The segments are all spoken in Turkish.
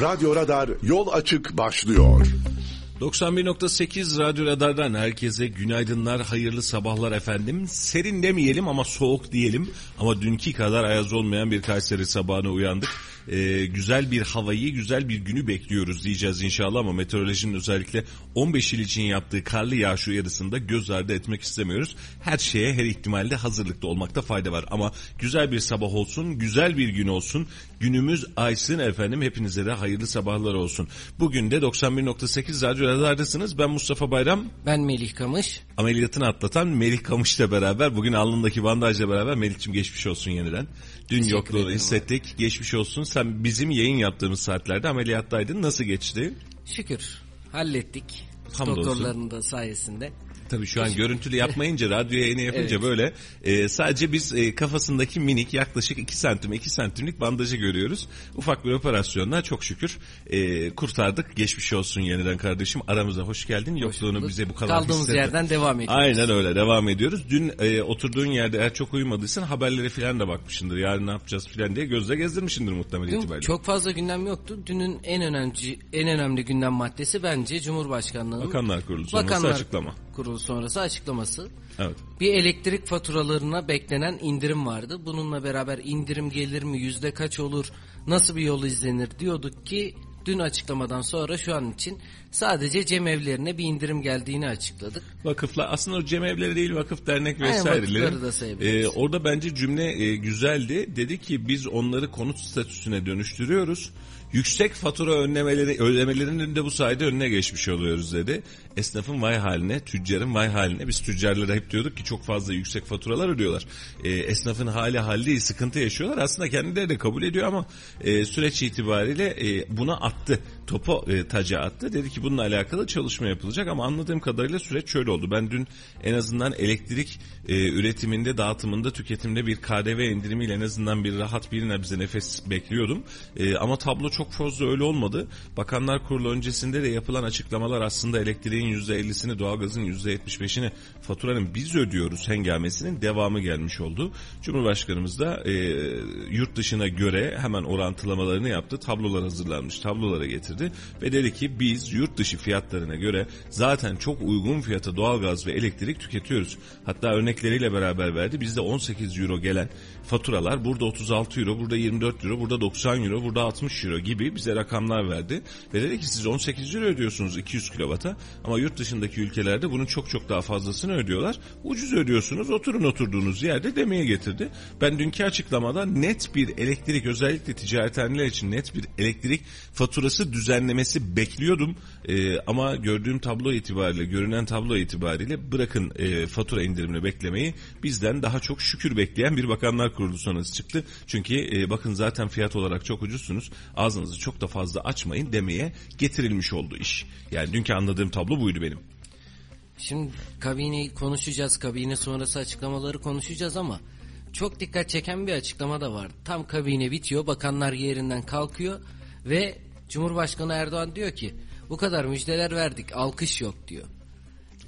Radyo Radar yol açık başlıyor. 91.8 Radyo Radar'dan herkese günaydınlar, hayırlı sabahlar efendim. Serin demeyelim ama soğuk diyelim. Ama dünkü kadar ayaz olmayan bir Kayseri sabahına uyandık. Ee, güzel bir havayı, güzel bir günü bekliyoruz diyeceğiz inşallah ama meteorolojinin özellikle 15 il için yaptığı karlı yağış uyarısında göz ardı etmek istemiyoruz. Her şeye, her ihtimalde hazırlıklı olmakta fayda var. Ama güzel bir sabah olsun, güzel bir gün olsun. Günümüz aysın efendim. Hepinize de hayırlı sabahlar olsun. Bugün de 91.8 Radyo Radar'dasınız. Ben Mustafa Bayram. Ben Melih Kamış. Ameliyatını atlatan Melih Kamış'la beraber bugün alnındaki bandajla beraber Melih'cim geçmiş olsun yeniden. Dün Teşekkür yokluğunu hissettik. Geçmiş olsun. Sen bizim yayın yaptığımız saatlerde ameliyattaydın. Nasıl geçti? Şükür hallettik. Hamdolsun. Doktorların da sayesinde. Tabii şu an görüntülü yapmayınca, radyo yayını yapınca Evet. böyle e, sadece biz e, kafasındaki minik yaklaşık 2 santim 2 santimlik bandajı görüyoruz. Ufak bir operasyonla çok şükür e, kurtardık. Geçmiş olsun yeniden kardeşim. Aramıza hoş geldin. Yokluğunu bize bu kadar Kaldığımız hissetme. yerden devam ediyoruz. Aynen öyle devam ediyoruz. Dün e, oturduğun yerde eğer çok uyumadıysan haberlere filan da bakmışsındır. Yarın ne yapacağız filan diye gözle gezdirmişsindir muhtemelen Dün itibariyle. çok fazla gündem yoktu. Dünün en önemli en önemli gündem maddesi bence Cumhurbaşkanlığı'nın Bakanlar Kurulu sonrası Bakanlar açıklama. Kurulu sonrası açıklaması. Evet. Bir elektrik faturalarına beklenen indirim vardı. Bununla beraber indirim gelir mi, yüzde kaç olur, nasıl bir yol izlenir diyorduk ki dün açıklamadan sonra şu an için sadece cemevlerine bir indirim geldiğini açıkladık. Vakıflar aslında o cemevleri değil vakıf dernek vesaireleri. Ee, orada bence cümle e, güzeldi. Dedi ki biz onları konut statüsüne dönüştürüyoruz. Yüksek fatura önlemeleri, ödemelerinin de bu sayede önüne geçmiş oluyoruz dedi. Esnafın vay haline, tüccarın vay haline. Biz tüccarlara hep diyorduk ki çok fazla yüksek faturalar ödüyorlar. Ee, esnafın hali hal sıkıntı yaşıyorlar. Aslında kendileri de kabul ediyor ama e, süreç itibariyle e, buna attı. Topu e, taca attı. Dedi ki bununla alakalı çalışma yapılacak ama anladığım kadarıyla süreç şöyle oldu. Ben dün en azından elektrik e, üretiminde, dağıtımında, tüketimde bir KDV indirimiyle en azından bir rahat bir nebze nefes bekliyordum. E, ama tablo çok fazla öyle olmadı. Bakanlar Kurulu öncesinde de yapılan açıklamalar aslında elektriğin %50'sini, doğalgazın %75'ini faturanın biz ödüyoruz hengamesinin devamı gelmiş oldu. Cumhurbaşkanımız da e, yurt dışına göre hemen orantılamalarını yaptı. Tablolar hazırlanmış, tablolara getirdi ve dedi ki biz yurt dışı fiyatlarına göre zaten çok uygun fiyata doğalgaz ve elektrik tüketiyoruz. Hatta örnekleriyle beraber verdi. Bizde 18 euro gelen faturalar burada 36 euro, burada 24 euro, burada 90 euro, burada 60 euro gibi bize rakamlar verdi. Ve dedi ki siz 18 euro ödüyorsunuz 200 kilovata ama yurt dışındaki ülkelerde bunun çok çok daha fazlasını ödüyorlar. Ucuz ödüyorsunuz oturun oturduğunuz yerde demeye getirdi. Ben dünkü açıklamada net bir elektrik özellikle ticarethaneler için net bir elektrik faturası düzenlemesi bekliyordum. Ee, ama gördüğüm tablo itibariyle, görünen tablo itibariyle bırakın e, fatura indirimini beklemeyi bizden daha çok şükür bekleyen bir bakanlar kurulu sonrası çıktı. Çünkü e, bakın zaten fiyat olarak çok ucuzsunuz. Ağzınızı çok da fazla açmayın demeye getirilmiş oldu iş. Yani dünkü anladığım tablo buydu benim. Şimdi kabineyi konuşacağız, kabine sonrası açıklamaları konuşacağız ama çok dikkat çeken bir açıklama da var. Tam kabine bitiyor, bakanlar yerinden kalkıyor ve Cumhurbaşkanı Erdoğan diyor ki bu kadar müjdeler verdik, alkış yok diyor.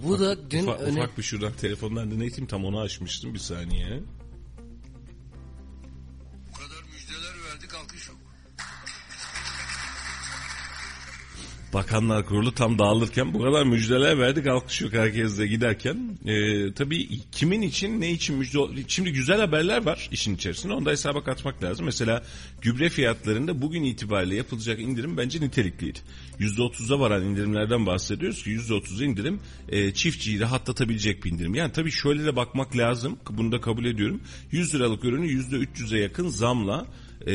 Bu da dün Ufak, öne... ufak bir şuradan telefondan dinleteyim tam onu açmıştım bir saniye. Bakanlar Kurulu tam dağılırken bu kadar müjdeler verdik alkış yok herkesle giderken. Ee, tabii kimin için ne için müjde Şimdi güzel haberler var işin içerisinde onu da hesaba katmak lazım. Mesela gübre fiyatlarında bugün itibariyle yapılacak indirim bence nitelikliydi. %30'a varan indirimlerden bahsediyoruz ki %30'a indirim e, çiftçiyi rahatlatabilecek bir indirim. Yani tabii şöyle de bakmak lazım bunu da kabul ediyorum. 100 liralık ürünü %300'e yakın zamla ee,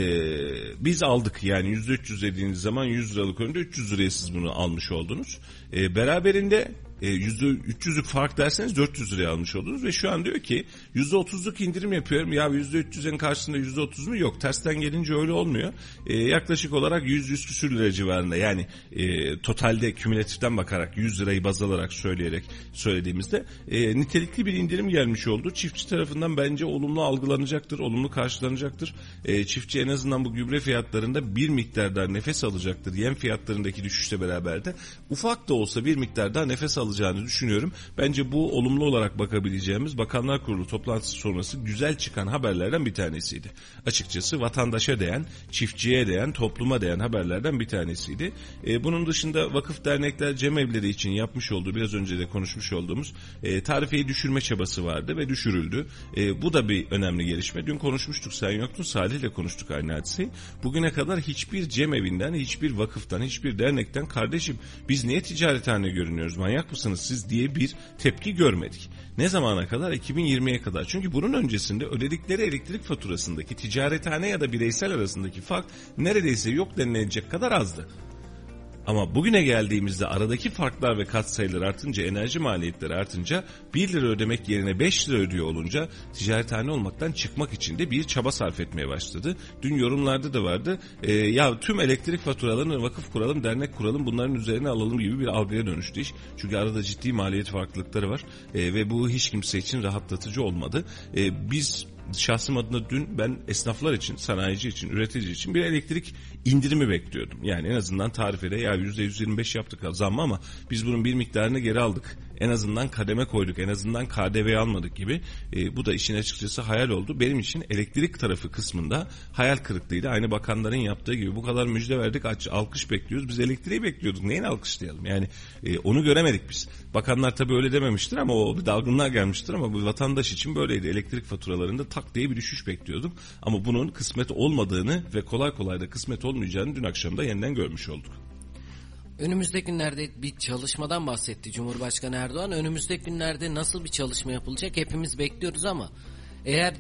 biz aldık yani %300 dediğiniz zaman 100 liralık önünde 300 liraya siz bunu almış oldunuz. Ee, beraberinde e, %300'lük fark derseniz 400 liraya almış oldunuz ve şu an diyor ki %30'luk indirim yapıyorum ya %300'in karşısında %30 mu yok tersten gelince öyle olmuyor. E, yaklaşık olarak 100-100 küsür lira civarında yani e, totalde kümülatiften bakarak 100 lirayı baz alarak söyleyerek söylediğimizde e, nitelikli bir indirim gelmiş oldu. Çiftçi tarafından bence olumlu algılanacaktır, olumlu karşılanacaktır. E, çiftçi en azından bu gübre fiyatlarında bir miktar daha nefes alacaktır. Yem fiyatlarındaki düşüşle beraber de ufak da olsa bir miktar daha nefes alacaktır azalacağını düşünüyorum. Bence bu olumlu olarak bakabileceğimiz Bakanlar Kurulu toplantısı sonrası güzel çıkan haberlerden bir tanesiydi. Açıkçası vatandaşa değen, çiftçiye değen, topluma değen haberlerden bir tanesiydi. E, bunun dışında vakıf dernekler cemevleri için yapmış olduğu biraz önce de konuşmuş olduğumuz e, tarifeyi düşürme çabası vardı ve düşürüldü. E, bu da bir önemli gelişme. Dün konuşmuştuk sen yoktun Salih ile konuştuk aynı hadiseyi. Bugüne kadar hiçbir cemevinden, hiçbir vakıftan, hiçbir dernekten kardeşim biz niye ticarethane görünüyoruz manyak mısınız siz diye bir tepki görmedik. Ne zamana kadar? 2020'ye kadar. Çünkü bunun öncesinde ödedikleri elektrik faturasındaki ticarethane ya da bireysel arasındaki fark neredeyse yok denilecek kadar azdı. Ama bugüne geldiğimizde aradaki farklar ve katsayılar artınca, enerji maliyetleri artınca 1 lira ödemek yerine 5 lira ödüyor olunca ticarethane olmaktan çıkmak için de bir çaba sarf etmeye başladı. Dün yorumlarda da vardı. E, ya tüm elektrik faturalarını vakıf kuralım, dernek kuralım, bunların üzerine alalım gibi bir algıya dönüştü iş. Çünkü arada ciddi maliyet farklılıkları var e, ve bu hiç kimse için rahatlatıcı olmadı. E, biz şahsım adına dün ben esnaflar için, sanayici için, üretici için bir elektrik indirimi bekliyordum. Yani en azından tarifede ya %125 yaptık zam ama biz bunun bir miktarını geri aldık. En azından kademe koyduk, en azından KDV almadık gibi. E, bu da işin açıkçası hayal oldu. Benim için elektrik tarafı kısmında hayal kırıklığıydı. Aynı bakanların yaptığı gibi bu kadar müjde verdik, aç, alkış bekliyoruz. Biz elektriği bekliyorduk. Neyin alkışlayalım? Yani e, onu göremedik biz. Bakanlar tabii öyle dememiştir ama o bir dalgınlığa gelmiştir ama bu vatandaş için böyleydi. Elektrik faturalarında tak diye bir düşüş bekliyorduk. Ama bunun kısmet olmadığını ve kolay kolay da kısmet olmayacağını dün akşam da yeniden görmüş olduk. Önümüzdeki günlerde bir çalışmadan bahsetti Cumhurbaşkanı Erdoğan. Önümüzdeki günlerde nasıl bir çalışma yapılacak hepimiz bekliyoruz ama eğer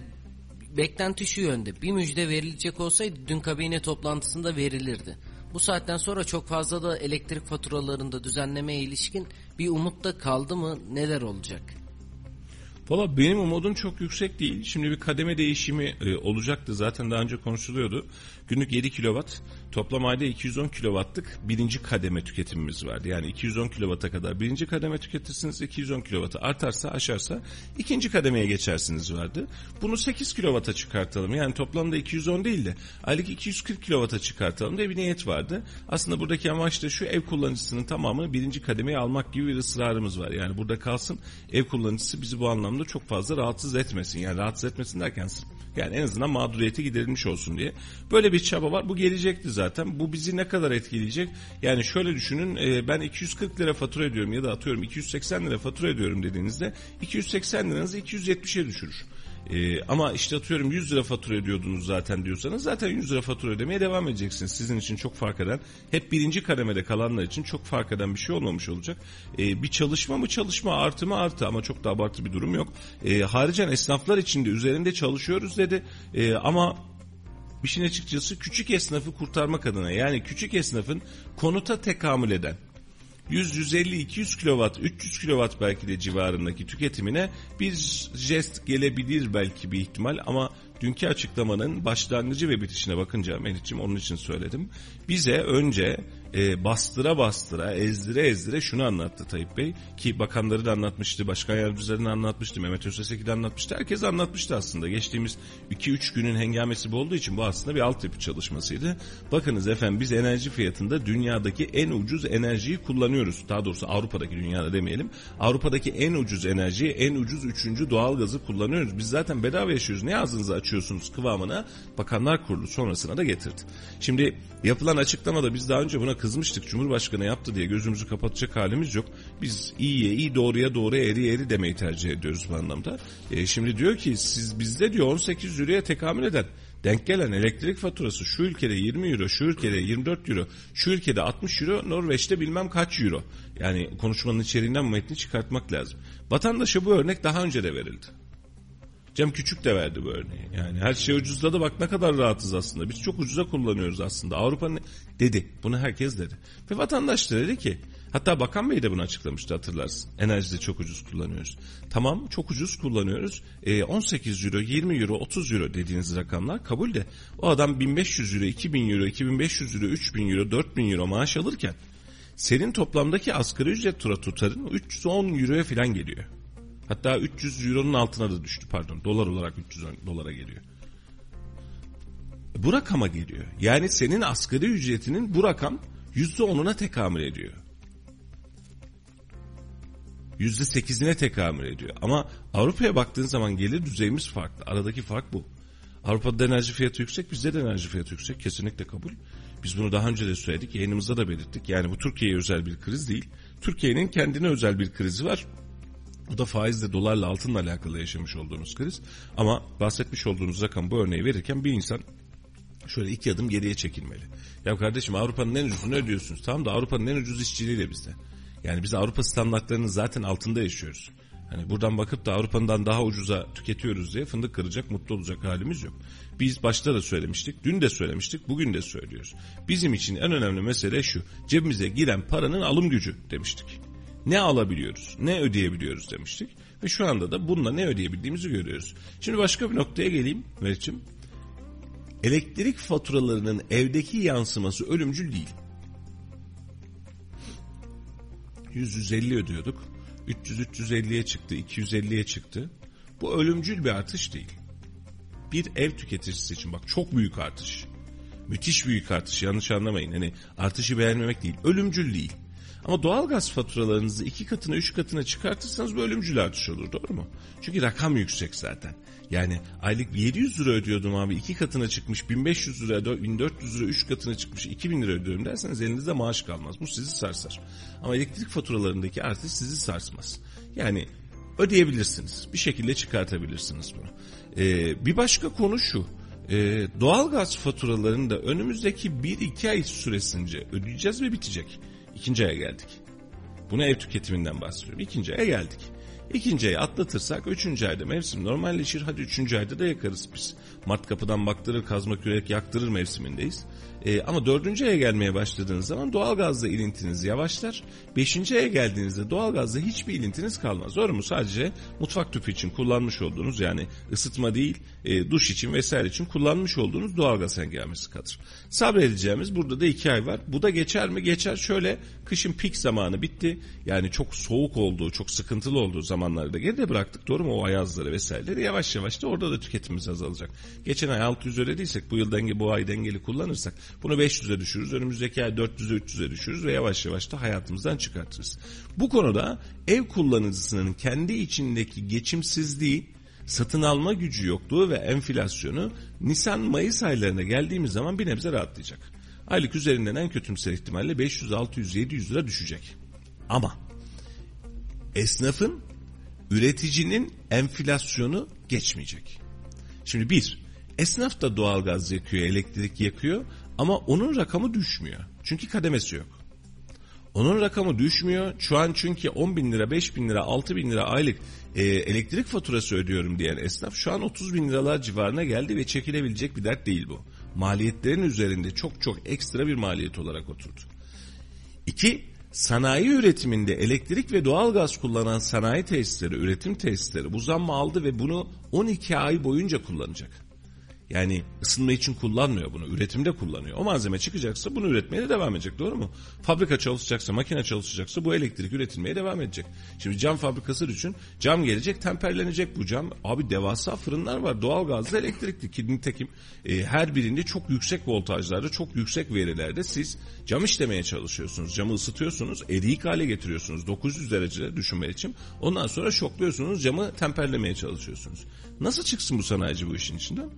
beklenti şu yönde bir müjde verilecek olsaydı dün kabine toplantısında verilirdi. Bu saatten sonra çok fazla da elektrik faturalarında düzenlemeye ilişkin bir umut da kaldı mı neler olacak? Valla benim umudum çok yüksek değil. Şimdi bir kademe değişimi e, olacaktı. Zaten daha önce konuşuluyordu. Günlük 7 kilowatt, toplam ayda 210 kilowattlık birinci kademe tüketimimiz vardı. Yani 210 kilowatta kadar birinci kademe tüketirsiniz, 210 kilowattı artarsa aşarsa ikinci kademeye geçersiniz vardı. Bunu 8 kilowatta çıkartalım. Yani toplamda 210 değil de aylık 240 kilowatta çıkartalım diye bir niyet vardı. Aslında buradaki amaç da şu ev kullanıcısının tamamını birinci kademeye almak gibi bir ısrarımız var. Yani burada kalsın ev kullanıcısı bizi bu anlamda çok fazla rahatsız etmesin. Yani rahatsız etmesin derken yani en azından mağduriyeti giderilmiş olsun diye. Böyle bir çaba var. Bu gelecekti zaten. Bu bizi ne kadar etkileyecek? Yani şöyle düşünün e, ben 240 lira fatura ediyorum ya da atıyorum 280 lira fatura ediyorum dediğinizde 280 liranızı 270'e düşürür. Ee, ama işte atıyorum 100 lira fatura ödüyordunuz zaten diyorsanız zaten 100 lira fatura ödemeye devam edeceksiniz. Sizin için çok fark eden hep birinci kademede kalanlar için çok fark eden bir şey olmamış olacak. Ee, bir çalışma mı çalışma artı mı artı ama çok da abartı bir durum yok. Ee, haricen esnaflar için de üzerinde çalışıyoruz dedi ee, ama işin açıkçası küçük esnafı kurtarmak adına yani küçük esnafın konuta tekamül eden 100, 150, 200 kilowatt, 300 kilowatt belki de civarındaki tüketimine bir jest gelebilir belki bir ihtimal ama dünkü açıklamanın başlangıcı ve bitişine bakınca Melih'ciğim onun için söyledim. Bize önce e, bastıra bastıra, ezdire ezdire şunu anlattı Tayyip Bey. Ki bakanları da anlatmıştı, başkan yardımcılarını anlatmıştı, Mehmet Özeseki de anlatmıştı. Herkes anlatmıştı aslında. Geçtiğimiz 2-3 günün hengamesi bu olduğu için bu aslında bir altyapı çalışmasıydı. Bakınız efendim biz enerji fiyatında dünyadaki en ucuz enerjiyi kullanıyoruz. Daha doğrusu Avrupa'daki dünyada demeyelim. Avrupa'daki en ucuz enerjiyi, en ucuz üçüncü doğal gazı kullanıyoruz. Biz zaten bedava yaşıyoruz. Ne ağzınızı açıyorsunuz kıvamına Bakanlar Kurulu sonrasına da getirdi. Şimdi yapılan açıklamada biz daha önce buna kızmıştık. Cumhurbaşkanı yaptı diye gözümüzü kapatacak halimiz yok. Biz iyiye iyi doğruya doğru eri eri demeyi tercih ediyoruz bu anlamda. E, şimdi diyor ki siz bizde diyor 18 euroya tekamül eden denk gelen elektrik faturası şu ülkede 20 euro, şu ülkede 24 euro, şu ülkede 60 euro, Norveç'te bilmem kaç euro. Yani konuşmanın içeriğinden metni çıkartmak lazım. Vatandaşa bu örnek daha önce de verildi. Cem Küçük de verdi bu örneği. Yani her şey ucuzladı bak ne kadar rahatız aslında. Biz çok ucuza kullanıyoruz aslında. Avrupa'nın dedi. Bunu herkes dedi. Ve vatandaş da dedi ki hatta Bakan Bey de bunu açıklamıştı hatırlarsın. Enerjide çok ucuz kullanıyoruz. Tamam çok ucuz kullanıyoruz. E, 18 euro, 20 euro, 30 euro dediğiniz rakamlar kabul de. O adam 1500 euro, 2000 euro, 2500 euro, 3000 euro, 4000 euro maaş alırken senin toplamdaki asgari ücret tura tutarın 310 euroya falan geliyor. Hatta 300 euronun altına da düştü pardon. Dolar olarak 300 dolara geliyor. Bu rakama geliyor. Yani senin asgari ücretinin bu rakam %10'una tekamül ediyor. %8'ine tekamül ediyor. Ama Avrupa'ya baktığın zaman gelir düzeyimiz farklı. Aradaki fark bu. Avrupa'da enerji fiyatı yüksek, bizde de enerji fiyatı yüksek. Kesinlikle kabul. Biz bunu daha önce de söyledik, yayınımızda da belirttik. Yani bu Türkiye'ye özel bir kriz değil. Türkiye'nin kendine özel bir krizi var. Bu da faizle, dolarla, altınla alakalı yaşamış olduğunuz kriz. Ama bahsetmiş olduğunuz rakam bu örneği verirken bir insan şöyle iki adım geriye çekilmeli. Ya kardeşim Avrupa'nın en ucuzunu ödüyorsunuz. Tamam da Avrupa'nın en ucuz işçiliği de bizde. Yani biz Avrupa standartlarının zaten altında yaşıyoruz. Hani buradan bakıp da Avrupa'dan daha ucuza tüketiyoruz diye fındık kıracak, mutlu olacak halimiz yok. Biz başta da söylemiştik, dün de söylemiştik, bugün de söylüyoruz. Bizim için en önemli mesele şu, cebimize giren paranın alım gücü demiştik. Ne alabiliyoruz, ne ödeyebiliyoruz demiştik. Ve şu anda da bununla ne ödeyebildiğimizi görüyoruz. Şimdi başka bir noktaya geleyim Meriç'im. Elektrik faturalarının evdeki yansıması ölümcül değil. 100-150 ödüyorduk. 300-350'ye çıktı, 250'ye çıktı. Bu ölümcül bir artış değil. Bir ev tüketicisi için bak çok büyük artış. Müthiş büyük artış yanlış anlamayın. Hani artışı beğenmemek değil, ölümcül değil. Ama doğalgaz faturalarınızı iki katına üç katına çıkartırsanız bu ölümcül artış olur doğru mu? Çünkü rakam yüksek zaten. Yani aylık 700 lira ödüyordum abi iki katına çıkmış 1500 lira 1400 lira üç katına çıkmış 2000 lira ödüyorum derseniz elinizde maaş kalmaz. Bu sizi sarsar. Ama elektrik faturalarındaki artış sizi sarsmaz. Yani ödeyebilirsiniz. Bir şekilde çıkartabilirsiniz bunu. Ee, bir başka konu şu. Ee, doğalgaz faturalarını da önümüzdeki 1-2 ay süresince ödeyeceğiz ve bitecek. İkinci aya geldik. Buna ev tüketiminden bahsediyorum. İkinci aya geldik. İkinci ayı atlatırsak üçüncü ayda mevsim normalleşir. Hadi üçüncü ayda da yakarız biz. Mart kapıdan baktırır, kazma kürek yaktırır mevsimindeyiz. Ee, ama dördüncü aya gelmeye başladığınız zaman doğalgazla ilintiniz yavaşlar. Beşinci aya geldiğinizde doğalgazla hiçbir ilintiniz kalmaz. Doğru mu? Sadece mutfak tüpü için kullanmış olduğunuz yani ısıtma değil e, duş için vesaire için kullanmış olduğunuz doğalgaz hengamesi kalır. Sabredeceğimiz burada da iki ay var. Bu da geçer mi? Geçer. Şöyle kışın pik zamanı bitti. Yani çok soğuk olduğu, çok sıkıntılı olduğu zamanlarda geride bıraktık. Doğru mu? O ayazları vesaireleri yavaş yavaş da orada da tüketimimiz azalacak. Geçen ay 600 ödediysek bu yıl denge bu ay dengeli kullanırsak bunu 500'e düşürürüz. Önümüzdeki ay 400'e 300'e düşürürüz ve yavaş yavaş da hayatımızdan çıkartırız. Bu konuda ev kullanıcısının kendi içindeki geçimsizliği satın alma gücü yokluğu ve enflasyonu Nisan-Mayıs aylarına geldiğimiz zaman bir nebze rahatlayacak. Aylık üzerinden en kötümser ihtimalle 500, 600, 700 lira düşecek. Ama esnafın, üreticinin enflasyonu geçmeyecek. Şimdi bir, esnaf da doğalgaz yakıyor, elektrik yakıyor ama onun rakamı düşmüyor. Çünkü kademesi yok. Onun rakamı düşmüyor. Şu an çünkü 10 bin lira, 5 bin lira, 6 bin lira aylık e, elektrik faturası ödüyorum diyen esnaf şu an 30 bin liralar civarına geldi ve çekilebilecek bir dert değil bu. Maliyetlerin üzerinde çok çok ekstra bir maliyet olarak oturdu. İki, sanayi üretiminde elektrik ve doğalgaz kullanan sanayi tesisleri, üretim tesisleri bu zammı aldı ve bunu 12 ay boyunca kullanacak. Yani ısınma için kullanmıyor bunu. Üretimde kullanıyor. O malzeme çıkacaksa bunu üretmeye de devam edecek. Doğru mu? Fabrika çalışacaksa, makine çalışacaksa bu elektrik üretilmeye devam edecek. Şimdi cam fabrikası için cam gelecek, temperlenecek bu cam. Abi devasa fırınlar var. Doğal gazlı elektrikli. Ki nitekim e, her birinde çok yüksek voltajlarda, çok yüksek verilerde siz cam işlemeye çalışıyorsunuz. Camı ısıtıyorsunuz, eriyik hale getiriyorsunuz. 900 derecede düşünme için. Ondan sonra şokluyorsunuz, camı temperlemeye çalışıyorsunuz. Nasıl çıksın bu sanayici bu işin içinden?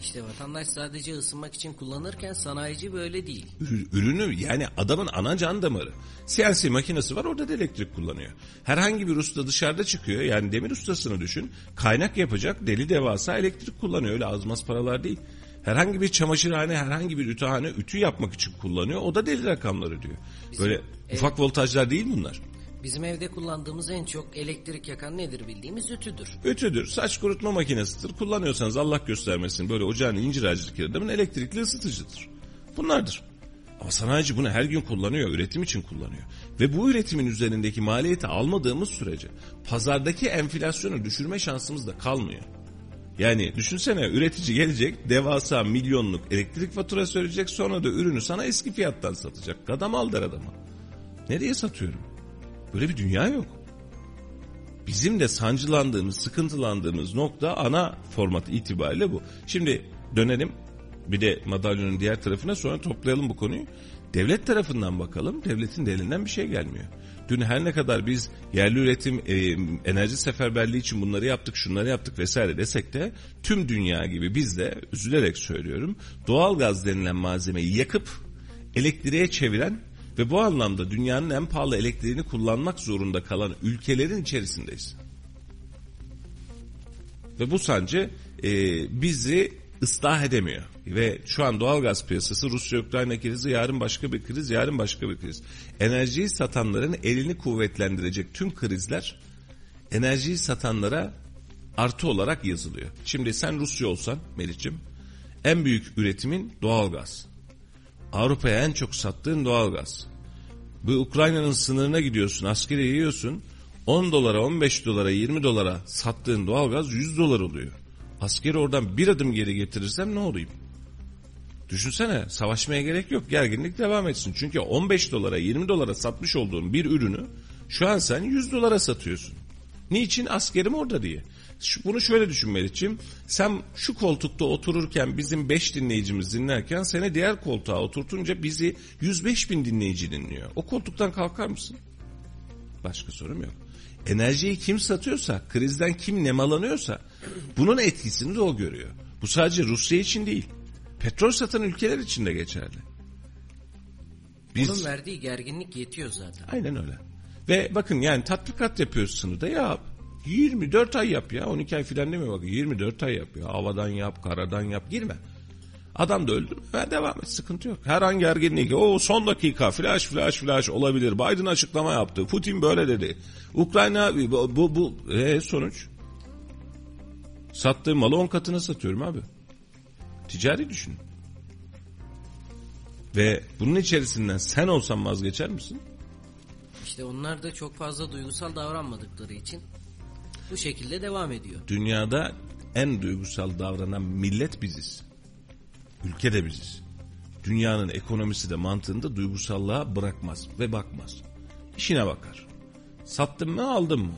İşte vatandaş sadece ısınmak için kullanırken sanayici böyle değil. Ürünü yani adamın ana can damarı. CNC makinesi var orada da elektrik kullanıyor. Herhangi bir usta dışarıda çıkıyor yani demir ustasını düşün. Kaynak yapacak deli devasa elektrik kullanıyor öyle azmaz paralar değil. Herhangi bir çamaşırhane, herhangi bir ütühane ütü yapmak için kullanıyor. O da deli rakamlar ödüyor. Böyle ufak voltajlar değil bunlar. Bizim evde kullandığımız en çok elektrik yakan nedir bildiğimiz ütüdür. Ütüdür, saç kurutma makinesidir. Kullanıyorsanız Allah göstermesin böyle ocağın incir ağacılık adamın elektrikli ısıtıcıdır. Bunlardır. Ama sanayici bunu her gün kullanıyor, üretim için kullanıyor. Ve bu üretimin üzerindeki maliyeti almadığımız sürece pazardaki enflasyonu düşürme şansımız da kalmıyor. Yani düşünsene üretici gelecek devasa milyonluk elektrik faturası ödeyecek sonra da ürünü sana eski fiyattan satacak. Adam al der adama. Nereye satıyorum? Böyle bir dünya yok. Bizim de sancılandığımız, sıkıntılandığımız nokta ana format itibariyle bu. Şimdi dönelim Bir de madalyonun diğer tarafına sonra toplayalım bu konuyu. Devlet tarafından bakalım. Devletin de elinden bir şey gelmiyor. Dün her ne kadar biz yerli üretim e, enerji seferberliği için bunları yaptık, şunları yaptık vesaire desek de tüm dünya gibi biz de üzülerek söylüyorum doğal gaz denilen malzemeyi yakıp elektriğe çeviren ve bu anlamda dünyanın en pahalı elektriğini kullanmak zorunda kalan ülkelerin içerisindeyiz. Ve bu sancı e, bizi ıslah edemiyor. Ve şu an doğal gaz piyasası Rusya-Ukrayna krizi yarın başka bir kriz, yarın başka bir kriz. Enerjiyi satanların elini kuvvetlendirecek tüm krizler enerjiyi satanlara artı olarak yazılıyor. Şimdi sen Rusya olsan Melih'ciğim en büyük üretimin doğal gaz. Avrupa'ya en çok sattığın doğal gaz. Bu Ukrayna'nın sınırına gidiyorsun, askeri yiyorsun. 10 dolara, 15 dolara, 20 dolara sattığın doğalgaz 100 dolar oluyor. Askeri oradan bir adım geri getirirsem ne olayım? Düşünsene savaşmaya gerek yok gerginlik devam etsin. Çünkü 15 dolara 20 dolara satmış olduğun bir ürünü şu an sen 100 dolara satıyorsun. Niçin askerim orada diye. Bunu şöyle düşün Meriç'ciğim. Sen şu koltukta otururken bizim 5 dinleyicimiz dinlerken seni diğer koltuğa oturtunca bizi 105 bin dinleyici dinliyor. O koltuktan kalkar mısın? Başka sorum yok. Enerjiyi kim satıyorsa, krizden kim nemalanıyorsa bunun etkisini de o görüyor. Bu sadece Rusya için değil. Petrol satan ülkeler için de geçerli. Biz... Bunun verdiği gerginlik yetiyor zaten. Aynen öyle. Ve bakın yani tatbikat yapıyoruz sınırda ya 24 ay yap ya 12 ay filan demiyor bakın 24 ay yap ya havadan yap karadan yap girme. Adam da öldü ve devam et sıkıntı yok. Her an gerginlik o son dakika flash flash flash olabilir. Biden açıklama yaptı. Putin böyle dedi. Ukrayna bu bu, bu e, sonuç. Sattığım malı 10 katına satıyorum abi. Ticari düşün. Ve bunun içerisinden sen olsan vazgeçer misin? İşte onlar da çok fazla duygusal davranmadıkları için bu şekilde devam ediyor. Dünyada en duygusal davranan millet biziz. Ülke de biziz. Dünyanın ekonomisi de mantığında duygusallığa bırakmaz ve bakmaz. İşine bakar. Sattım mı aldım mı?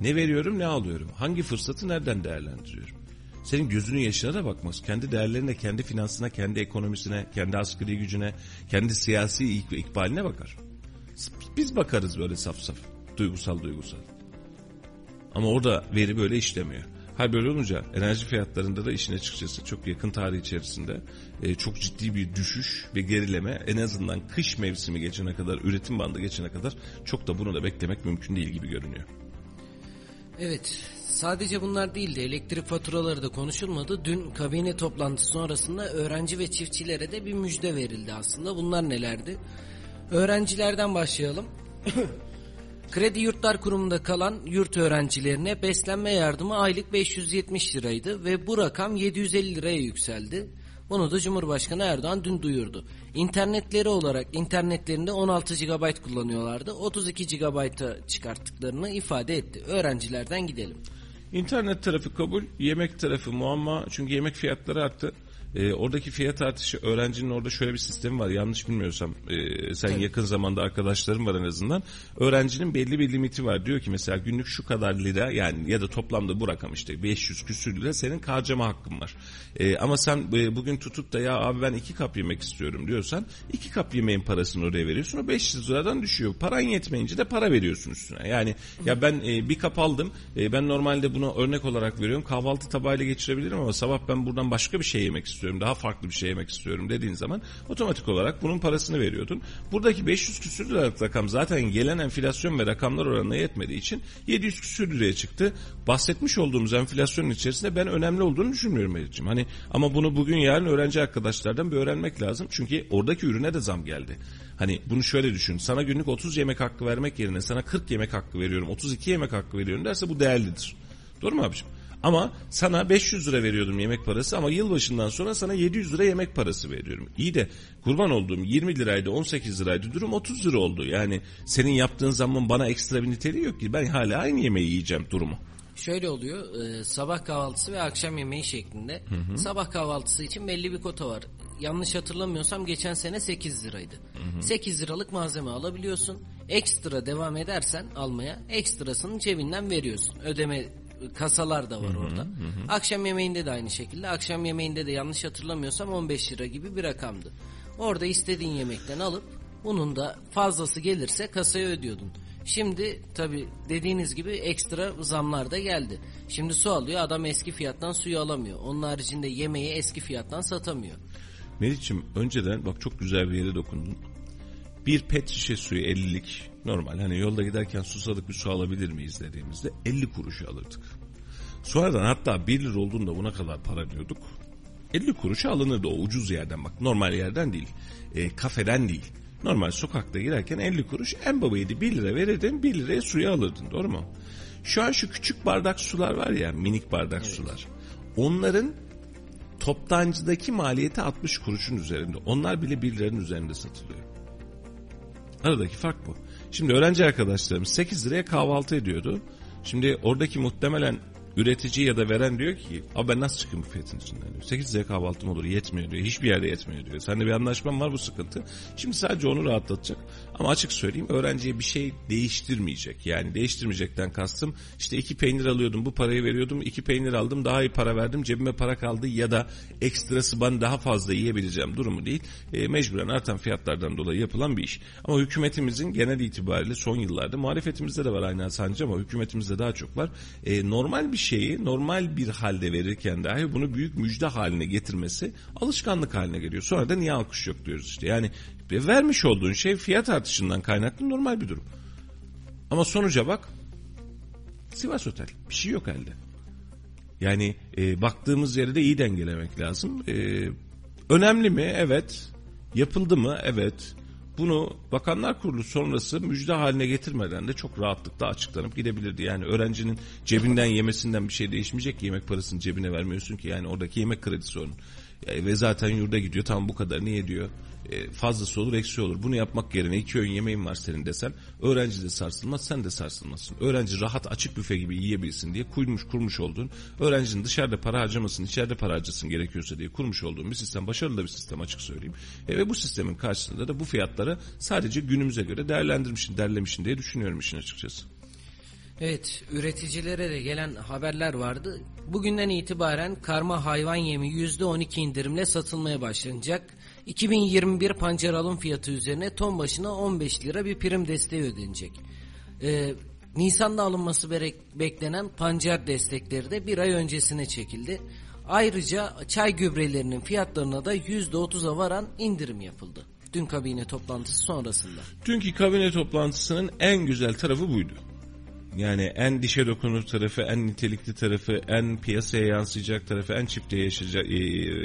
Ne veriyorum ne alıyorum? Hangi fırsatı nereden değerlendiriyorum? Senin gözünün yaşına da bakmaz. Kendi değerlerine, kendi finansına, kendi ekonomisine, kendi asgari gücüne, kendi siyasi ik ikbaline bakar. Biz bakarız böyle saf saf. Duygusal duygusal. Ama orada veri böyle işlemiyor. Hal böyle olunca enerji fiyatlarında da işin açıkçası çok yakın tarih içerisinde e, çok ciddi bir düşüş ve gerileme en azından kış mevsimi geçene kadar üretim bandı geçene kadar çok da bunu da beklemek mümkün değil gibi görünüyor. Evet sadece bunlar değildi elektrik faturaları da konuşulmadı. Dün kabine toplantısı sonrasında öğrenci ve çiftçilere de bir müjde verildi aslında. Bunlar nelerdi? Öğrencilerden başlayalım. Kredi Yurtlar Kurumu'nda kalan yurt öğrencilerine beslenme yardımı aylık 570 liraydı ve bu rakam 750 liraya yükseldi. Bunu da Cumhurbaşkanı Erdoğan dün duyurdu. İnternetleri olarak internetlerinde 16 GB kullanıyorlardı. 32 GB'a çıkarttıklarını ifade etti. Öğrencilerden gidelim. İnternet tarafı kabul, yemek tarafı muamma çünkü yemek fiyatları arttı. E, oradaki fiyat artışı öğrencinin orada şöyle bir sistemi var yanlış bilmiyorsam e, sen evet. yakın zamanda arkadaşlarım var en azından. Öğrencinin belli bir limiti var. Diyor ki mesela günlük şu kadar lira yani ya da toplamda bu rakam işte 500 küsür lira senin harcama hakkın var. E, ama sen e, bugün tutup da ya abi ben iki kap yemek istiyorum diyorsan iki kap yemeğin parasını oraya veriyorsun. O 500 liradan düşüyor. Paran yetmeyince de para veriyorsun üstüne. Yani ya ben e, bir kap aldım. E, ben normalde bunu örnek olarak veriyorum. Kahvaltı tabağıyla geçirebilirim ama sabah ben buradan başka bir şey yemek istiyorum istiyorum, daha farklı bir şey yemek istiyorum dediğin zaman otomatik olarak bunun parasını veriyordun. Buradaki 500 küsür liralık rakam zaten gelen enflasyon ve rakamlar oranına yetmediği için 700 küsür liraya çıktı. Bahsetmiş olduğumuz enflasyonun içerisinde ben önemli olduğunu düşünmüyorum Melih'ciğim. Hani ama bunu bugün yarın öğrenci arkadaşlardan bir öğrenmek lazım. Çünkü oradaki ürüne de zam geldi. Hani bunu şöyle düşün. Sana günlük 30 yemek hakkı vermek yerine sana 40 yemek hakkı veriyorum, 32 yemek hakkı veriyorum derse bu değerlidir. Doğru mu abiciğim? Ama sana 500 lira veriyordum yemek parası ama yılbaşından sonra sana 700 lira yemek parası veriyorum. İyi de kurban olduğum 20 liraydı 18 liraydı durum 30 lira oldu. Yani senin yaptığın zaman bana ekstra bir niteliği yok ki ben hala aynı yemeği yiyeceğim durumu. Şöyle oluyor e, sabah kahvaltısı ve akşam yemeği şeklinde. Hı hı. Sabah kahvaltısı için belli bir kota var. Yanlış hatırlamıyorsam geçen sene 8 liraydı. Hı hı. 8 liralık malzeme alabiliyorsun. Ekstra devam edersen almaya ekstrasını cebinden veriyorsun. Ödeme kasalar da var orada. Akşam yemeğinde de aynı şekilde. Akşam yemeğinde de yanlış hatırlamıyorsam 15 lira gibi bir rakamdı. Orada istediğin yemekten alıp bunun da fazlası gelirse kasaya ödüyordun. Şimdi tabi dediğiniz gibi ekstra zamlar da geldi. Şimdi su alıyor adam eski fiyattan suyu alamıyor. Onun haricinde yemeği eski fiyattan satamıyor. Melih'ciğim önceden bak çok güzel bir yere dokundun. Bir pet şişe suyu 50'lik normal hani yolda giderken susadık bir su alabilir miyiz dediğimizde 50 kuruşu alırdık. Sonradan hatta 1 lira olduğunda buna kadar para diyorduk. 50 kuruşa alınırdı o ucuz yerden bak normal yerden değil e, kafeden değil. Normal sokakta girerken 50 kuruş en babaydı 1 lira verirdin 1 liraya suyu alırdın doğru mu? Şu an şu küçük bardak sular var ya minik bardak sular. Onların toptancıdaki maliyeti 60 kuruşun üzerinde. Onlar bile 1 liranın üzerinde satılıyor. Aradaki fark bu. Şimdi öğrenci arkadaşlarımız 8 liraya kahvaltı ediyordu. Şimdi oradaki muhtemelen üretici ya da veren diyor ki abi ben nasıl çıkayım bu fiyatın içinden diyor. 8 liraya kahvaltım olur yetmiyor diyor. Hiçbir yerde yetmiyor diyor. Seninle bir anlaşmam var bu sıkıntı. Şimdi sadece onu rahatlatacak. Ama açık söyleyeyim öğrenciye bir şey değiştirmeyecek. Yani değiştirmeyecekten kastım işte iki peynir alıyordum bu parayı veriyordum. iki peynir aldım daha iyi para verdim cebime para kaldı ya da ekstrası ben daha fazla yiyebileceğim durumu değil. E, mecburen artan fiyatlardan dolayı yapılan bir iş. Ama hükümetimizin genel itibariyle son yıllarda muhalefetimizde de var aynı sancı ama hükümetimizde daha çok var. E, normal bir şeyi normal bir halde verirken dahi bunu büyük müjde haline getirmesi alışkanlık haline geliyor. Sonra da niye alkış yok diyoruz işte. Yani vermiş olduğun şey fiyat artışından kaynaklı normal bir durum. Ama sonuca bak Sivas Otel bir şey yok elde. Yani e, baktığımız yeri de iyi dengelemek lazım. E, önemli mi? Evet. Yapıldı mı? Evet. Bunu Bakanlar Kurulu sonrası müjde haline getirmeden de çok rahatlıkla açıklanıp gidebilirdi. Yani öğrencinin cebinden yemesinden bir şey değişmeyecek ki yemek parasını cebine vermiyorsun ki yani oradaki yemek kredisi onun. Yani ve zaten yurda gidiyor tam bu kadar niye diyor e, fazlası olur eksi olur. Bunu yapmak yerine iki öğün yemeğin var senin desen öğrenci de sarsılmaz sen de sarsılmazsın. Öğrenci rahat açık büfe gibi yiyebilsin diye kurmuş kurmuş olduğun öğrencinin dışarıda para harcamasın içeride para harcasın gerekiyorsa diye kurmuş olduğun bir sistem başarılı bir sistem açık söyleyeyim. E, ve bu sistemin karşısında da bu fiyatları sadece günümüze göre değerlendirmişsin derlemişsin diye düşünüyorum işin açıkçası. Evet, üreticilere de gelen haberler vardı. Bugünden itibaren karma hayvan yemi %12 indirimle satılmaya başlanacak. 2021 pancar alım fiyatı üzerine ton başına 15 lira bir prim desteği ödenecek. Ee, Nisan'da alınması beklenen pancar destekleri de bir ay öncesine çekildi. Ayrıca çay gübrelerinin fiyatlarına da %30'a varan indirim yapıldı. Dün kabine toplantısı sonrasında. Dünkü kabine toplantısının en güzel tarafı buydu. Yani en dişe dokunur tarafı, en nitelikli tarafı, en piyasaya yansıyacak tarafı, en çiftliğe yaşayacak, e,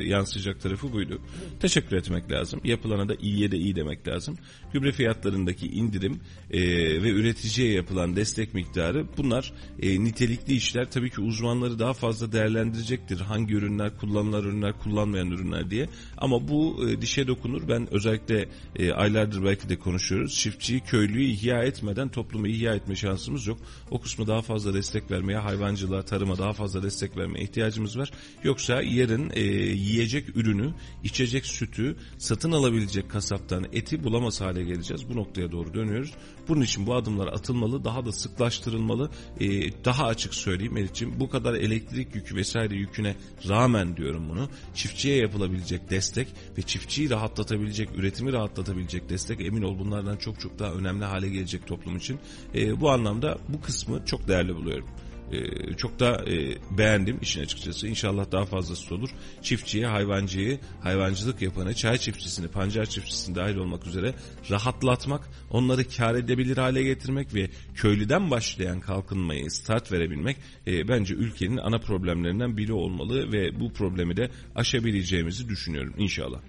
yansıyacak tarafı buydu. Teşekkür etmek lazım. Yapılana da iyiye de iyi demek lazım. Gübre fiyatlarındaki indirim e, ve üreticiye yapılan destek miktarı bunlar e, nitelikli işler. Tabii ki uzmanları daha fazla değerlendirecektir. Hangi ürünler kullanılan ürünler, kullanmayan ürünler diye. Ama bu e, dişe dokunur. Ben özellikle e, aylardır belki de konuşuyoruz. Çiftçiyi, köylüyü ihya etmeden toplumu ihya etme şansımız yok. O kısmı daha fazla destek vermeye, hayvancılığa, tarıma daha fazla destek vermeye ihtiyacımız var. Yoksa yarın e, yiyecek ürünü, içecek sütü, satın alabilecek kasaptan eti bulamaz hale geleceğiz. Bu noktaya doğru dönüyoruz. Bunun için bu adımlar atılmalı, daha da sıklaştırılmalı. E, daha açık söyleyeyim Elif'ciğim bu kadar elektrik yükü vesaire yüküne rağmen diyorum bunu. Çiftçiye yapılabilecek destek ve çiftçiyi rahatlatabilecek, üretimi rahatlatabilecek destek emin ol bunlardan çok çok daha önemli hale gelecek toplum için. E, bu anlamda bu kısmı çok değerli buluyorum. Ee, çok da e, beğendim işin açıkçası. İnşallah daha fazlası olur. Çiftçiye, hayvancıyı, hayvancılık yapanı, çay çiftçisini, pancar çiftçisini dahil olmak üzere rahatlatmak, onları kar edebilir hale getirmek ve köylüden başlayan kalkınmayı start verebilmek e, bence ülkenin ana problemlerinden biri olmalı ve bu problemi de aşabileceğimizi düşünüyorum inşallah.